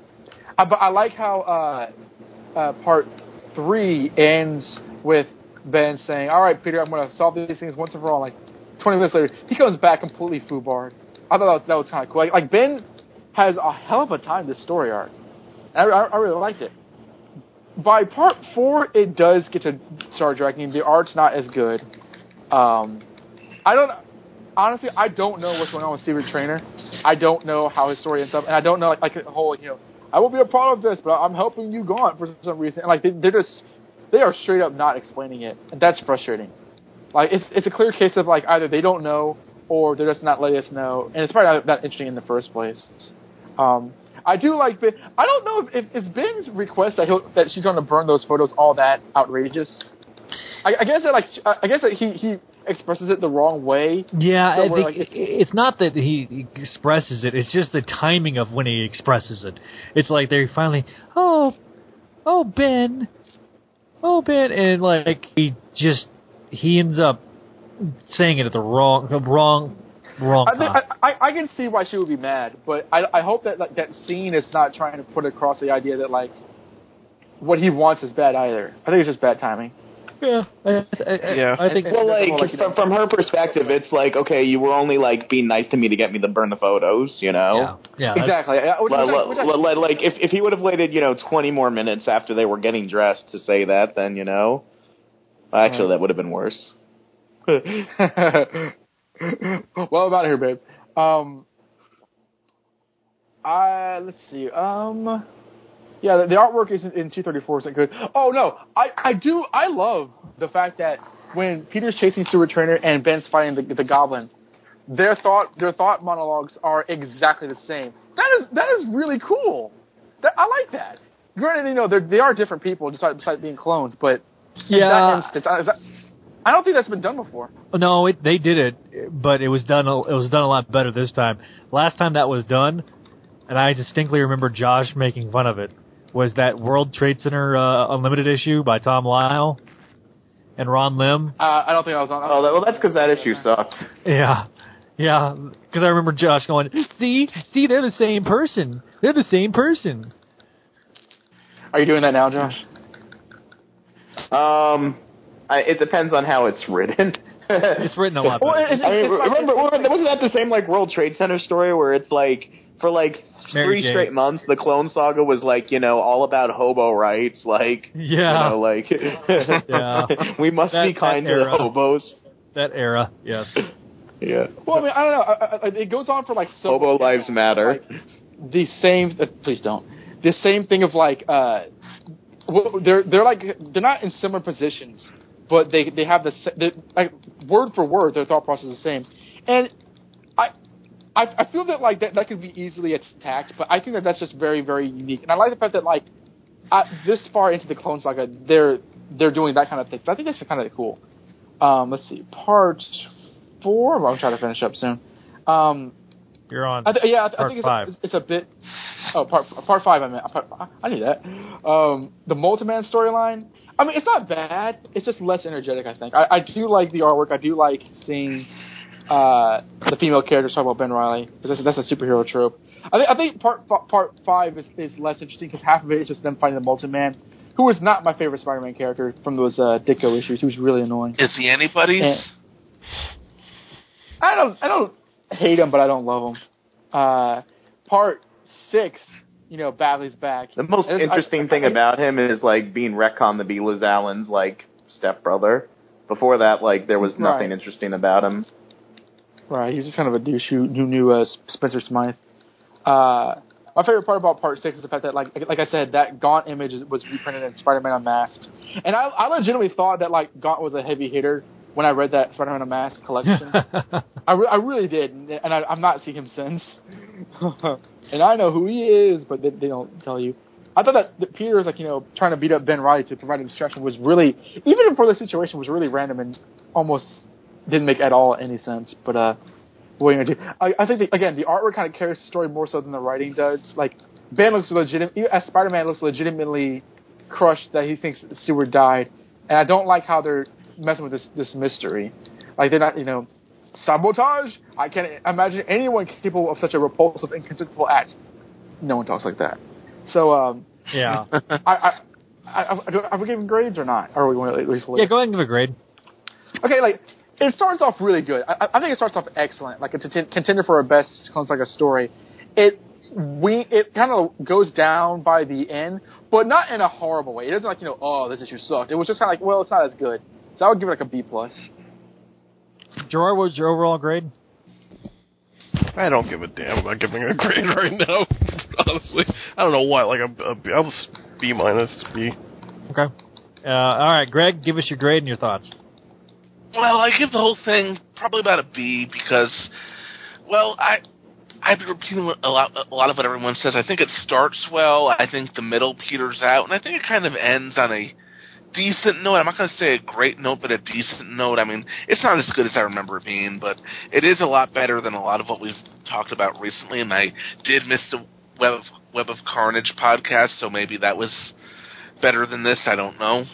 I, but I like how uh, uh, part three ends with Ben saying, "All right, Peter, I'm going to solve these things once and for all." Like 20 minutes later, he comes back completely foobarred. I thought that was, was kind of cool. Like, like Ben has a hell of a time this story arc. I, I, I really liked it. by part four, it does get to start dragging. The art's not as good. Um, I don't honestly. I don't know what's going on with Seward Trainer. I don't know how his story ends up, and I don't know like, like the whole you know. I will be a part of this, but I'm helping you Gaunt for some reason. And, like they, they're just they are straight up not explaining it, and that's frustrating. Like it's it's a clear case of like either they don't know or they're just not letting us know, and it's probably not that interesting in the first place. Um, I do like Ben. I don't know if, if is Ben's request that he'll, that she's going to burn those photos all that outrageous. I, I guess that like I guess that he he expresses it the wrong way. Yeah, So I think like, it's not that he expresses it; it's just the timing of when he expresses it. It's like they finally, oh, oh Ben, oh Ben, and like he just he ends up saying it at the wrong, the wrong, wrong I, think, time. I, I I can see why she would be mad, but I I hope that like that scene is not trying to put across the idea that like what he wants is bad either. I think it's just bad timing. Yeah, I, Yeah. I think. Well, like, like, from, from her perspective, it's like, okay, you were only like being nice to me to get me to burn the photos, you know. yeah, yeah, Exactly. Yeah, which- Li- I- li- which I- li- li- like if if he would have waited, you know, twenty more minutes after they were getting dressed to say that, then you know, actually mm. that would have been worse. [LAUGHS] well, I'm out of here, babe. Um, I let's see. Um, yeah, the, the artwork is in, in 234 isn't good. Oh no, I I do I love the fact that when Peter's chasing Seward Trainer and Ben's fighting the, the Goblin, their thought their thought monologues are exactly the same. That is that is really cool. That, I like that. Granted, you know they are different people, besides, besides being clones, but in Yeah. that instance, I, I don't think that's been done before. No, it, they did it, but it was done. a- It was done a lot better this time. Last time that was done, and I distinctly remember Josh making fun of it. Was that World Trade Center uh, Unlimited issue by Tom Lyle and Ron Lim? Uh, I don't think I was on. Oh, that, well, that's because that issue sucked. Yeah, yeah. Because I remember Josh going, "See, see, they're the same person. They're the same person." Are you doing that now, Josh? Um, I, it depends on how it's written. [LAUGHS] It's written a lot Well, better. it's- I mean, it's like- remember, wasn't that the same like World Trade Center story where it's like for like Mary three Jane. straight months the Clone Saga was like you know all about hobo rights, like Yeah. you know, like Yeah. [LAUGHS] [LAUGHS] we must That- be kind that to the hobos. that era, yes. Yeah, Well, I mean, I don't know. I, I, it goes on for like so. hobo lives matter. Like, the same. Uh, please don't. The same thing of like. uh well, they're they're like they're not in similar positions, but they they have the they- like word for word their thought process is the same, and I. I, I feel that like that, that could be easily attacked, but I think that that's just very very unique, and I like the fact that like at this far into the Clone Saga, they're they're doing that kind of thing. So I think that's kind of cool. Um, let's see, part four. Well, I'm trying to finish up soon. Um, You're on. I th- yeah, I, th- I part think it's five. A, it's a bit. Oh, part part five. I meant. Part, I knew that. Um, the Molten Man storyline. I mean, it's not bad. It's just less energetic. I think. I, I do like the artwork. I do like seeing uh, the female characters talk about Ben Reilly because that's, that's a superhero trope. I think I think part f- part five is, is less interesting because half of it is just them fighting the Molten Man, who was not my favorite Spider-Man character from those uh, Ditko issues. He was really annoying. Is he anybody's? Yeah. I don't I don't hate him, but I don't love him. Uh, part six, you know, Bagley's back. The most And interesting I- thing I- about him is like being Retcon the be Liz Allen's like stepbrother. Before that, like there was nothing Right. interesting about him. Right, he's just kind of a douche who, who knew uh, Spencer Smythe. Uh, my favorite part about part six is the fact that, like, like I said, that Gaunt image was reprinted in Spider-Man Unmasked, and I, I legitimately thought that like Gaunt was a heavy hitter when I read that Spider-Man Unmasked collection. [LAUGHS] I, re- I really did, and and I, I've not seen him since. [LAUGHS] and I know who he is, but they, they don't tell you. I thought that, that Peter was like, you know, trying to beat up Ben Reilly to provide a distraction was really, even for the situation, was really random and almost didn't make at all any sense. But uh, what are you gonna do? I, I think the, again the artwork kind of carries the story more so than the writing does. Like Ben looks legitimate, as Spider-Man looks legitimately crushed that he thinks Seward died, and I don't like how they're messing with this this mystery. Like they're not, you know, sabotage. I can't imagine anyone capable of such a repulsive and contemptible act. No one talks like that. So, um, yeah. [LAUGHS] I, I, I, are we giving grades or not? Or are we going to at least? Yeah, go ahead and give a grade. Okay, like it starts off really good. I, I think it starts off excellent, like it's a t- contender for a best Clone Saga story. It we it kind of goes down by the end, but not in a horrible way. It doesn't like you know, oh, this issue sucked. It was just kind of like, well, it's not as good. So I would give it like a B plus. Gerard, what was your overall grade? I don't give a damn about giving a grade [LAUGHS] right now. Honestly, I don't know why. Like a, a B, I was B minus B. Okay. Uh, all right, Greg, give us your grade and your thoughts. Well, I give the whole thing probably about a B because, well, I I've been repeating a lot a lot of what everyone says. I think it starts well. I think the middle peters out, and I think it kind of ends on a decent note. I'm not going to say a great note, but a decent note. I mean, it's not as good as I remember it being, but it is a lot better than a lot of what we've talked about recently. And I did miss the Web of, Web of Carnage podcast, so maybe that was better than this. I don't know.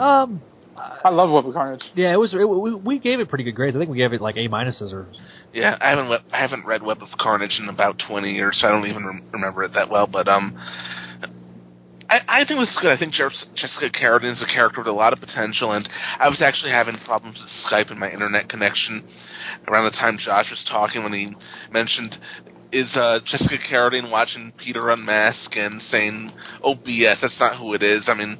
Um, I love Web of Carnage. Yeah, it was. It, we, we gave it pretty good grades. I think we gave it like A minuses or. Yeah, I haven't I haven't read Web of Carnage in about 20 years, so I don't even rem- remember it that well. But um, I, I think this is good. I think Jessica Carradine is a character with a lot of potential, and I was actually having problems with Skype and my internet connection around the time Josh was talking when he mentioned is uh, Jessica Carradine watching Peter unmask and saying, "Oh BS, that's not who it is." I mean,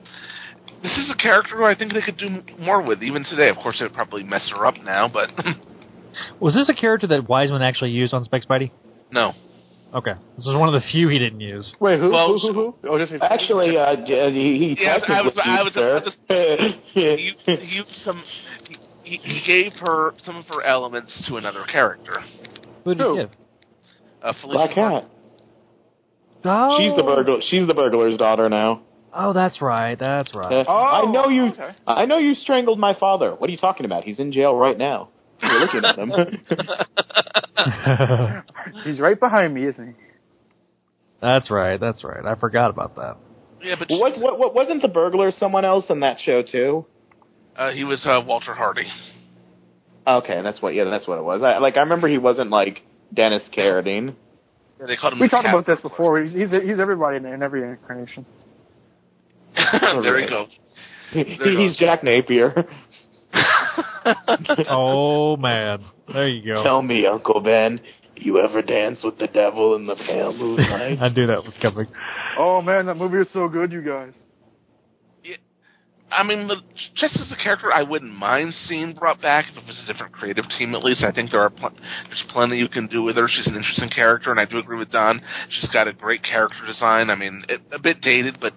this is a character who I think they could do more with even today. Of course, they'd probably mess her up now, but [LAUGHS] Was this a character that Weisman actually used on Spec Spidey? no. Okay, this was one of the few he didn't use. Wait, who? Well, who, who, who? Oh, just Actually, uh, he, he Yeah, I was, technically I was, I was [LAUGHS] used about her. he, he used some. He, he gave her some of her elements to another character. Who did he give? Uh, Felicia Black Martin. Cat. Oh, She's the burglar. She's the burglar's daughter now. Oh, that's right. That's Uh, right. I know you. okay. I know you strangled my father. What are you talking about? He's in jail right now. You're looking at him. [LAUGHS] He's right behind me, isn't he? that's right. That's right. I forgot about that. Yeah, but what, what, what? Wasn't the burglar someone else in that show too? uh, he was uh, Walter Hardy. Okay, that's what. Yeah, that's what it was. I, like I remember he wasn't like Dennis Carradine. Yeah, they called him. We the talked about this Burglar. before. He's he's, he's everybody in, in every incarnation. [LAUGHS] there you go. [LAUGHS] He, There he's Jack Napier. [LAUGHS] oh man, there you go. Tell me, Uncle Ben, you ever dance with the devil in the pale moonlight? [LAUGHS] I knew that was coming. Oh man, that movie is so good, you guys. I mean, the, just as a character, I wouldn't mind seeing brought back if it was a different creative team. At least I think there are pl- there's plenty you can do with her. She's an interesting character, and I do agree with Don. She's got a great character design. I mean, it, a bit dated, but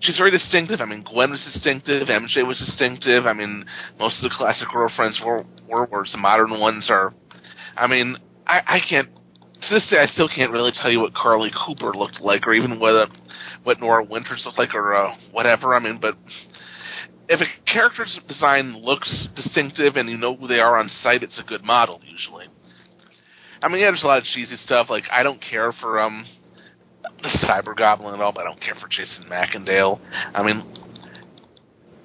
she's very distinctive. I mean, Gwen was distinctive, MJ was distinctive. I mean, most of the classic girlfriends were were, whereas the modern ones are. I mean, I, I can't. To this day, I still can't really tell you what Carly Cooper looked like, or even what what Nora Winters looked like, or uh, whatever. I mean, but if a character's design looks distinctive and you know who they are on sight, it's a good model usually. I mean, yeah, there's a lot of cheesy stuff. Like I don't care for um the Cyber Goblin at all, but I don't care for Jason Macendale. I mean,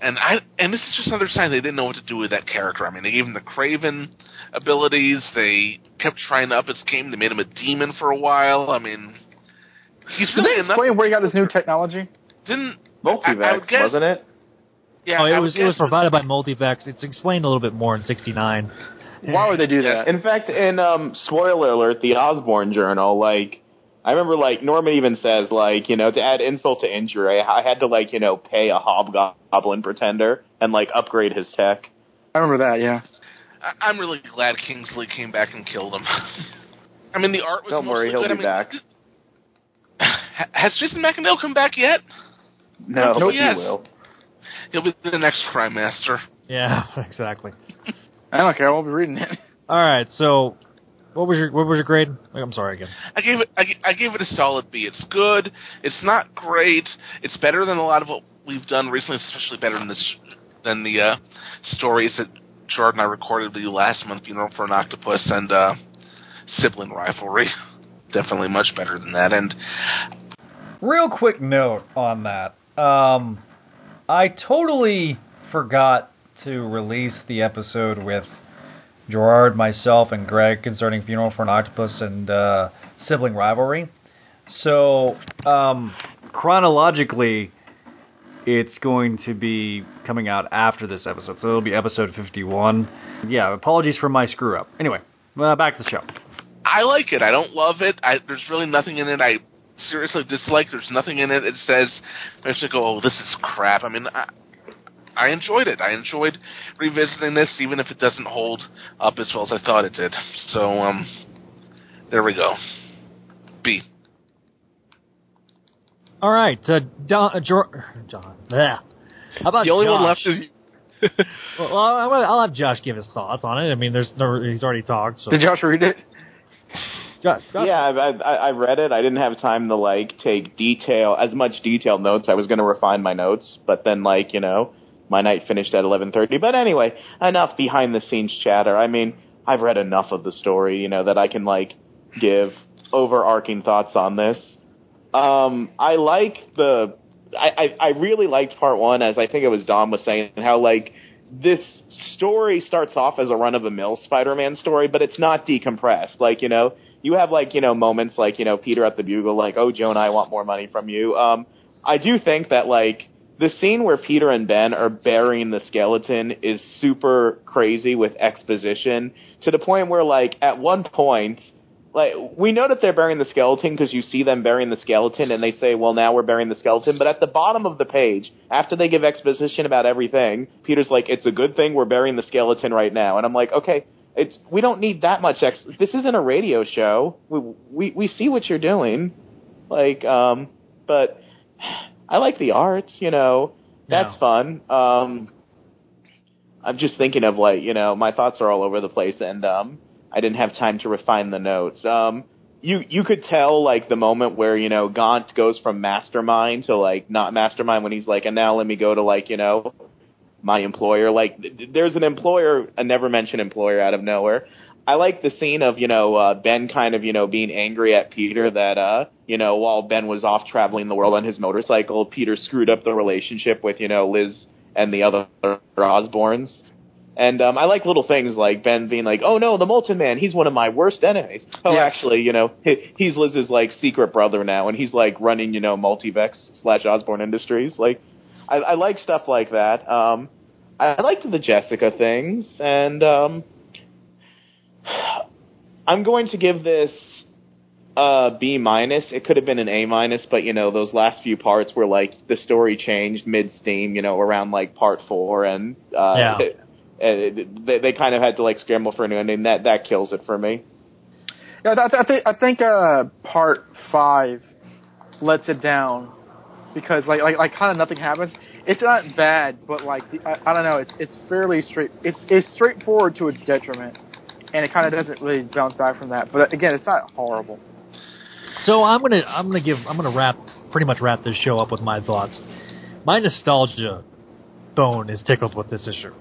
and I and this is just another sign they didn't know what to do with that character. I mean, they gave him the Kraven abilities. They kept trying to up his game. They made him a demon for a while. I mean, he's Can really they enough. where he got this new technology? Didn't I, I guess, wasn't it? Yeah, oh, it I was would it was provided by Multivex. It's explained a little bit more in '69. Why would they do that? In fact, in um, spoiler alert, the Osborn Journal, like I remember, like Norman even says, like you know, to add insult to injury, I, I had to like you know pay a hobgoblin pretender and like upgrade his tech. I remember that. Yeah. I- I'm really glad Kingsley came back and killed him. [LAUGHS] I mean, the art was Don't worry, he'll good. be I mean, back. [LAUGHS] Has Jason Macendale come back yet? No, Oh, but yes. he will. He'll be the next crime master. Yeah, [LAUGHS] exactly. I don't care. I won't be reading it. All right, so what was your what was your grade? I'm sorry again. I gave it. I, I gave it a solid B. It's good. It's not great. It's better than a lot of what we've done recently, especially better than this than the uh, stories that Jordan and I recorded with you last month. You know, for an octopus and uh, sibling rivalry. [LAUGHS] Definitely much better than that. And Real quick note on that. Um, I totally forgot to release the episode with Gerard, myself, and Greg concerning Funeral for an Octopus and uh, sibling rivalry. So, um, chronologically, it's going to be coming out after this episode. So it'll be episode 51. Yeah, apologies for my screw up. Anyway, uh, back to the show. I like it. I don't love it. I, there's really nothing in it I seriously dislike. There's nothing in it It says I should go, oh, this is crap. I mean, I, I enjoyed it. I enjoyed revisiting this, even if it doesn't hold up as well as I thought it did. So, um, there we go. B. All right, uh, Don, uh, Jor- John. Yeah. How about the only one left is [LAUGHS] well, well, I'm gonna- I'll have Josh give his thoughts on it. I mean, there's no, he's already talked. So Did Josh read it? Yeah, I, I, I read it. I didn't have time to like take detail as much detailed notes. I was going to refine my notes, but then like you know, my night finished at eleven thirty. But anyway, enough behind the scenes chatter. I mean, I've read enough of the story, you know, that I can like give overarching thoughts on this. Um, I like the. I, I I really liked part one, as I think it was Dom was saying, how like this story starts off as a run of the mill Spider-Man story, but it's not decompressed. Like you know, you have like you know moments like you know Peter at the Bugle, like oh Jonah, I want more money from you. Um, I do think that like the scene where Peter and Ben are burying the skeleton is super crazy with exposition to the point where like at one point like we know that they're burying the skeleton because you see them burying the skeleton and they say well now we're burying the skeleton but at the bottom of the page after they give exposition about everything peter's like it's a good thing we're burying the skeleton right now and i'm like okay it's we don't need that much ex this isn't a radio show we we we see what you're doing like um but [SIGHS] i like the art you know that's Yeah. fun um i'm just thinking of like you know my thoughts are all over the place and um I didn't have time to refine the notes. Um, you you could tell like the moment where you know Gaunt goes from mastermind to like not mastermind when he's like, and now let me go to like you know my employer. Like there's an employer, a never mentioned employer out of nowhere. I like the scene of you know uh, Ben kind of you know being angry at Peter that uh you know while Ben was off traveling the world on his motorcycle, Peter screwed up the relationship with you know Liz and the other Osborns. And um, I like little things like Ben being like, "Oh no, the Molten Man, he's one of my worst enemies." Oh, Yeah. actually, you know, he, he's Liz's like secret brother now, and he's like running, you know, Multivex slash Osborn Industries. Like, I, I like stuff like that. Um, I, I liked the Jessica things, and um, I'm going to give this uh B minus. It could have been an A minus, but you know those last few parts where like the story changed mid steam, you know, around like part four, and uh, Yeah. [LAUGHS] and they, they kind of had to like scramble for a new ending. That that kills it for me. Yeah, I, I think I think uh, part five lets it down because like like like kind of nothing happens. It's not bad, but like the, I, I don't know. It's it's fairly straight. It's it's straightforward to its detriment, and it kind of doesn't really bounce back from that. But again, it's not horrible. So I'm gonna I'm gonna give I'm gonna wrap pretty much wrap this show up with my thoughts. My nostalgia bone is tickled with this issue.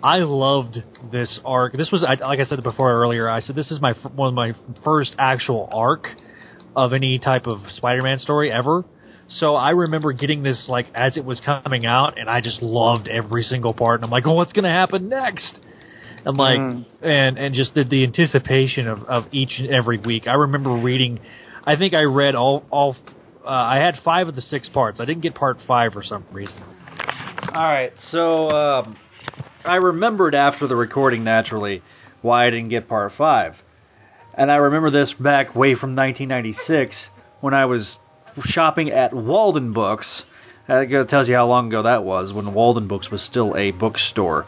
I loved this arc. This was like I said before earlier. I said this is my one of my first actual arc of any type of Spider-Man story ever. So I remember getting this like as it was coming out, and I just loved every single part. And I'm like, oh, what's gonna happen next? And like, Mm. and and just the, the anticipation of, of each and every week. I remember reading. I think I read all all. Uh, I had five of the six parts. I didn't get part five for some reason. All right, so um, I remembered after the recording naturally why I didn't get part five, and I remember this back way from 1996 when I was shopping at Walden Books. That tells you how long ago that was when Walden Books was still a bookstore.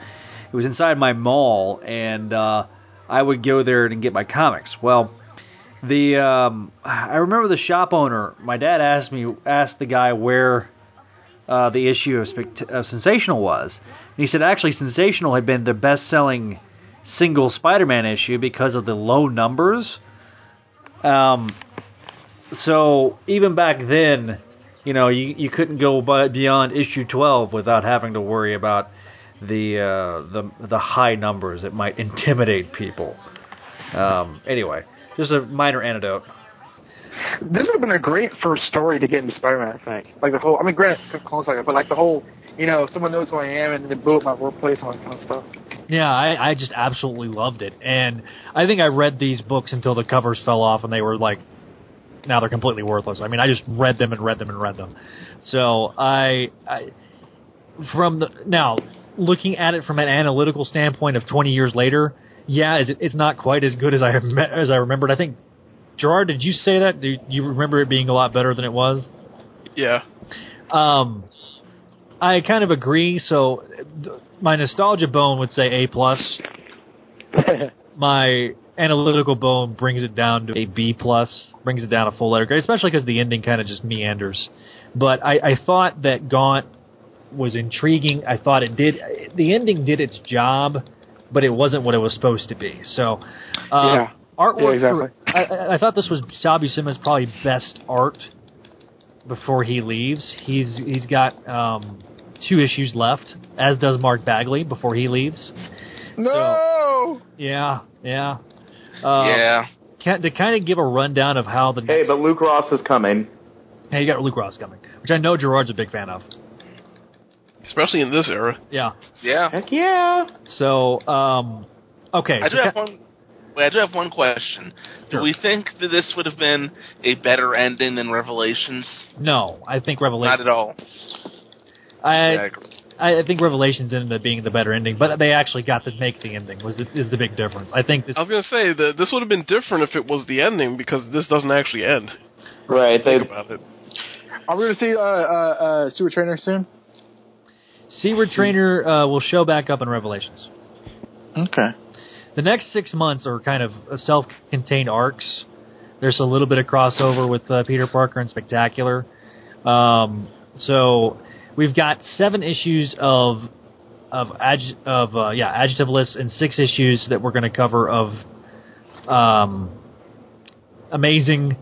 It was inside my mall, and uh, I would go there and get my comics. Well, the um, I remember the shop owner. My dad asked me asked the guy where uh, the issue of, Spect- Sensational was. And he said actually Sensational had been the best selling single Spider Man issue because of the low numbers. Um, so even back then, you know, you, you couldn't go by, beyond issue 12 without having to worry about the uh, the the high numbers that might [LAUGHS] intimidate people. Um, anyway, just a minor anecdote. This would have been a great first story to get into Spider-Man. I think. Like the whole. I mean, granted, Clone Saga, but like the whole. You know, someone knows who I am, and they blew up my workplace and all that kind of stuff. Yeah, I, I just absolutely loved it, and I think I read these books until the covers fell off, and they were like, now they're completely worthless. I mean, I just read them and read them and read them. So I, I from the now looking at it from an analytical standpoint of 20 years later, yeah, it's, it's not quite as good as I as I remembered. I think Gerard, did you say that? Do you remember it being a lot better than it was? Yeah. Um, I kind of agree. So th- my nostalgia bone would say A plus. [LAUGHS] my analytical bone brings it down to a B plus, brings it down a full letter grade, especially because the ending kind of just meanders. But I, I thought that Gaunt was intriguing. I thought it did the ending did its job, but it wasn't what it was supposed to be. So, uh, Yeah. artwork. Yeah, for- I, I- I thought this was Sal Buscema's probably best art before he leaves. He's he's got um, two issues left, as does Mark Bagley before he leaves. No. Yeah, yeah. Uh, yeah. Can, to kind of give a rundown of how the Hey, but Luke Ross is coming. hey, you got Luke Ross coming, which I know Gerard's a big fan of. Especially in this era. Yeah. Yeah. Heck yeah. So, um, okay. I so do have ca- one. Wait, I do have one question. Sure. Do we think that this would have been a better ending than Revelations? No, I think Revelation. Not at all. I, Yeah, I agree. I I think Revelations ended up being the better ending, but they actually got to make the ending. Was the, is the big difference? I think this. I was gonna say that this would have been different if it was the ending because this doesn't actually end. Right. They, Think about it. Are we going to see uh, uh, uh, Seward Trainer soon? Seward Trainer uh, will show back up in Revelations. Okay. The next six months are kind of uh, self-contained arcs. There's a little bit of crossover with uh, Peter Parker and Spectacular. Um, so we've got seven issues of of of uh, yeah adjective lists and six issues that we're going to cover of um, amazing,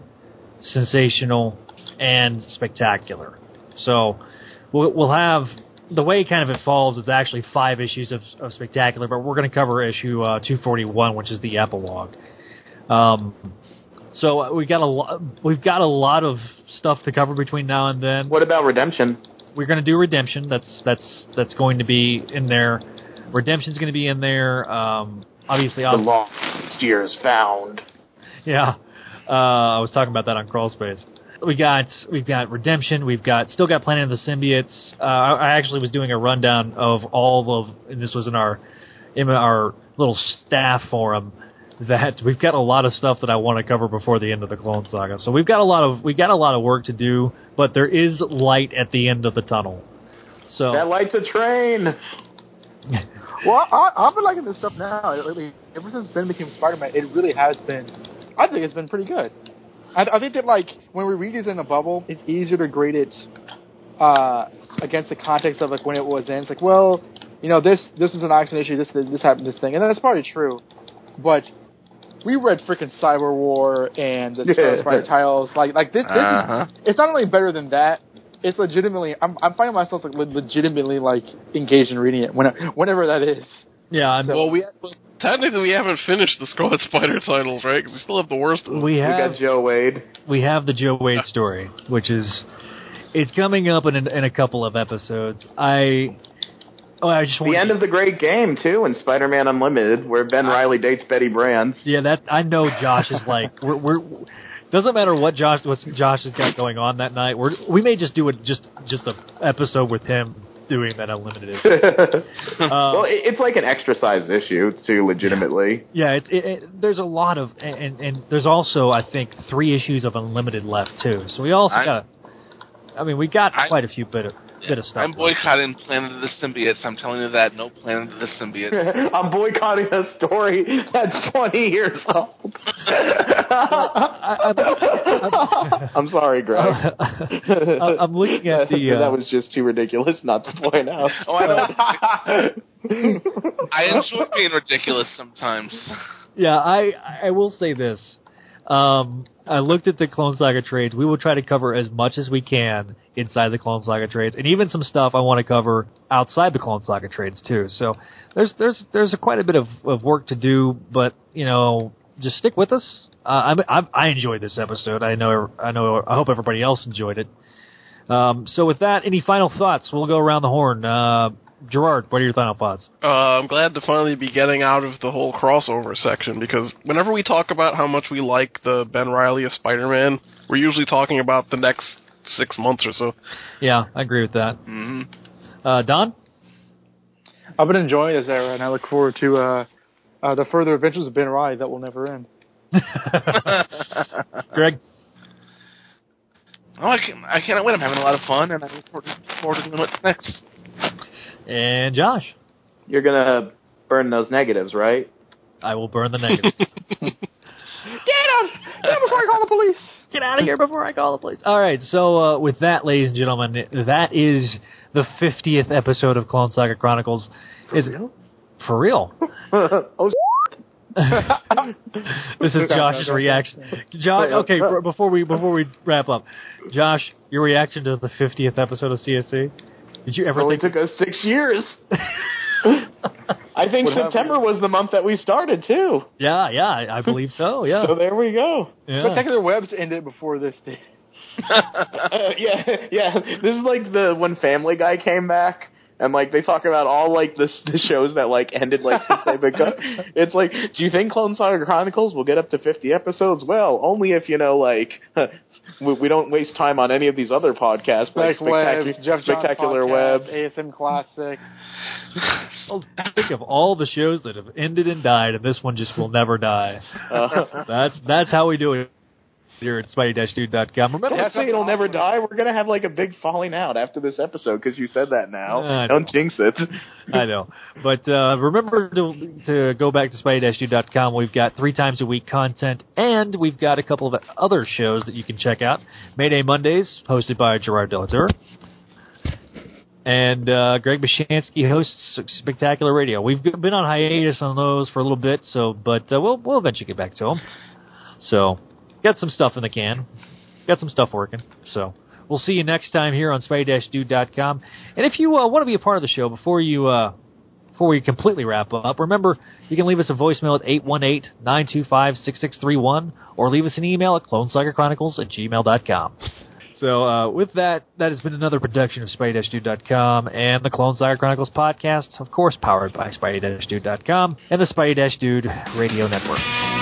sensational, and spectacular. So we'll, we'll have the way kind of it falls is actually five issues of, of spectacular, but we're going to cover issue uh, 241, which is the epilogue. Um, so uh, we got a lot. We've got a lot of stuff to cover between now and then. what about Redemption? We're going to do redemption. That's that's that's going to be in there. Redemption's going to be in there. Um, obviously, The Os- lost years found. yeah. Uh, I was talking about that on Crawl Space. We got we've got Redemption. We've got still got Planet of the Symbiotes. Uh, I, I actually was doing a rundown of all of, and this was in our in our little staff forum. That we've got a lot of stuff that I want to cover before the end of the Clone Saga. So we've got a lot of we got a lot of work to do, but there is light at the end of the tunnel. So That light's a train. [LAUGHS] Well, I, I've been liking this stuff now. It really, ever since Ben became Spider-Man, it really has been. I think it's been pretty good. I, I think that like when we read these in a bubble, it's easier to grade it uh, against the context of like when it was in. It's like, well, you know, this this is an action issue. This this happened. This thing, and that's probably true. But we read freaking Cyber War and the Yeah. [LAUGHS] Spider titles. Like like this. this Uh-huh. is, it's not only better than that. It's legitimately. I'm I'm finding myself like legitimately like engaged in reading it when whenever that is. yeah, I'm, Well, we technically we haven't finished the Scarlet Spider titles, right? Because we still have the worst. Of them. we We have got Joe Wade. we have the Joe Wade story, which is it's coming up in in a couple of episodes. I oh I just want The end of the great game too in Spider-Man Unlimited, where Ben Reilly dates Betty Brant. yeah that I know Josh is like [LAUGHS] we're we're doesn't matter what Josh what Josh has got going on that night. We're we may just do it just just a episode with him doing that unlimited. issue. [LAUGHS] Um, well, it, it's like an extra-sized issue too, legitimately. Yeah, it's it, it, there's a lot of and, and and there's also I think three issues of unlimited left too. So we also I- got. I mean, we got I- quite a few bit of bit of stuff. I'm boycotting Planet of the Symbiotes. I'm telling you that. No Planet of the Symbiotes. [LAUGHS] I'm boycotting a story that's 20 years old. [LAUGHS] I'm sorry, Greg. I- I'm looking at the. [LAUGHS] Uh, that was just too ridiculous not to point out. Oh, I know. I enjoy being ridiculous sometimes. Yeah, I I will say this. Um, I looked at the Clone Saga trades. We will try to cover as much as we can inside the Clone Saga trades, and even some stuff I want to cover outside the Clone Saga trades too. So there's there's there's a quite a bit of, of work to do, but you know, just stick with us. Uh, I, I I enjoyed this episode. I know I know I hope everybody else enjoyed it. Um, so with that, any final thoughts? We'll go around the horn. Uh, Gerard, what are your final thoughts? Uh, I'm glad to finally be getting out of the whole crossover section because whenever we talk about how much we like the Ben Reilly of Spider-Man, we're usually talking about the next six months or so. Yeah, I agree with that. hmm Uh, Don. I've been enjoying this era, and I look forward to uh, Uh, the further adventures of Ben Rye that will never end. [LAUGHS] Greg. Oh, I can't, I can't wait. I'm having a lot of fun, and I look forward to, forward to doing what's next. And Josh. You're gonna burn those negatives, right? I will burn the negatives. [LAUGHS] Get out! Get out before I call the police! Get out of here before I call the police. All right, so uh, with that, ladies and gentlemen, that is the 50th episode of Clone Saga Chronicles. For is real? For real. [LAUGHS] oh, [LAUGHS] this is Josh's reaction. Josh, okay, [LAUGHS] b- before we before we wrap up, Josh, your reaction to the 50th episode of CSC? Did you ever only think? took us six years. I think What? September was the month that we started too. Yeah, yeah, I I [LAUGHS] believe so. Yeah. So there we go. yeah. Spectacular Webs ended before this did. [LAUGHS] Uh, yeah, yeah. This is like the when Family Guy came back. And like they talk about all like the the shows that like ended like since they've been cut. [LAUGHS] It's like, do you think Clone Saga Chronicles will get up to fifty episodes? Well, only if you know like we, we don't waste time on any of these other podcasts like Spec Webs, Spectacu- Jeff Spectacular podcast, Webs. ASM Classic. [LAUGHS] Well, think of all the shows that have ended and died, and this one just will never die. Uh, That's that's how we do it here at Spidey-Dude.com. Remember, Don't say it'll never die. We're gonna have like a big falling out after this episode because you said that now. I. Don't jinx it. I know. But uh, remember to, to go back to spidey-dude.com. We've got three times a week content, and we've got a couple of other shows that you can check out. Mayday Mondays, hosted by Gerard Delateur. And uh, Greg Bashansky hosts Spectacular Radio. We've been on hiatus on those for a little bit, so but uh, we'll we'll eventually get back to them. So, got some stuff in the can. Got some stuff working. So, we'll see you next time here on spidey-dude.com. And if you uh, want to be a part of the show before you uh, before we completely wrap up, remember you can leave us a voicemail at 818-925-6631 or leave us an email at clonesagachronicles at gmail.com. So uh, with that, that has been another production of Spidey-Dude.com and the Clone Saga Chronicles podcast, of course powered by Spidey-Dude.com and the Spidey-Dude Radio Network.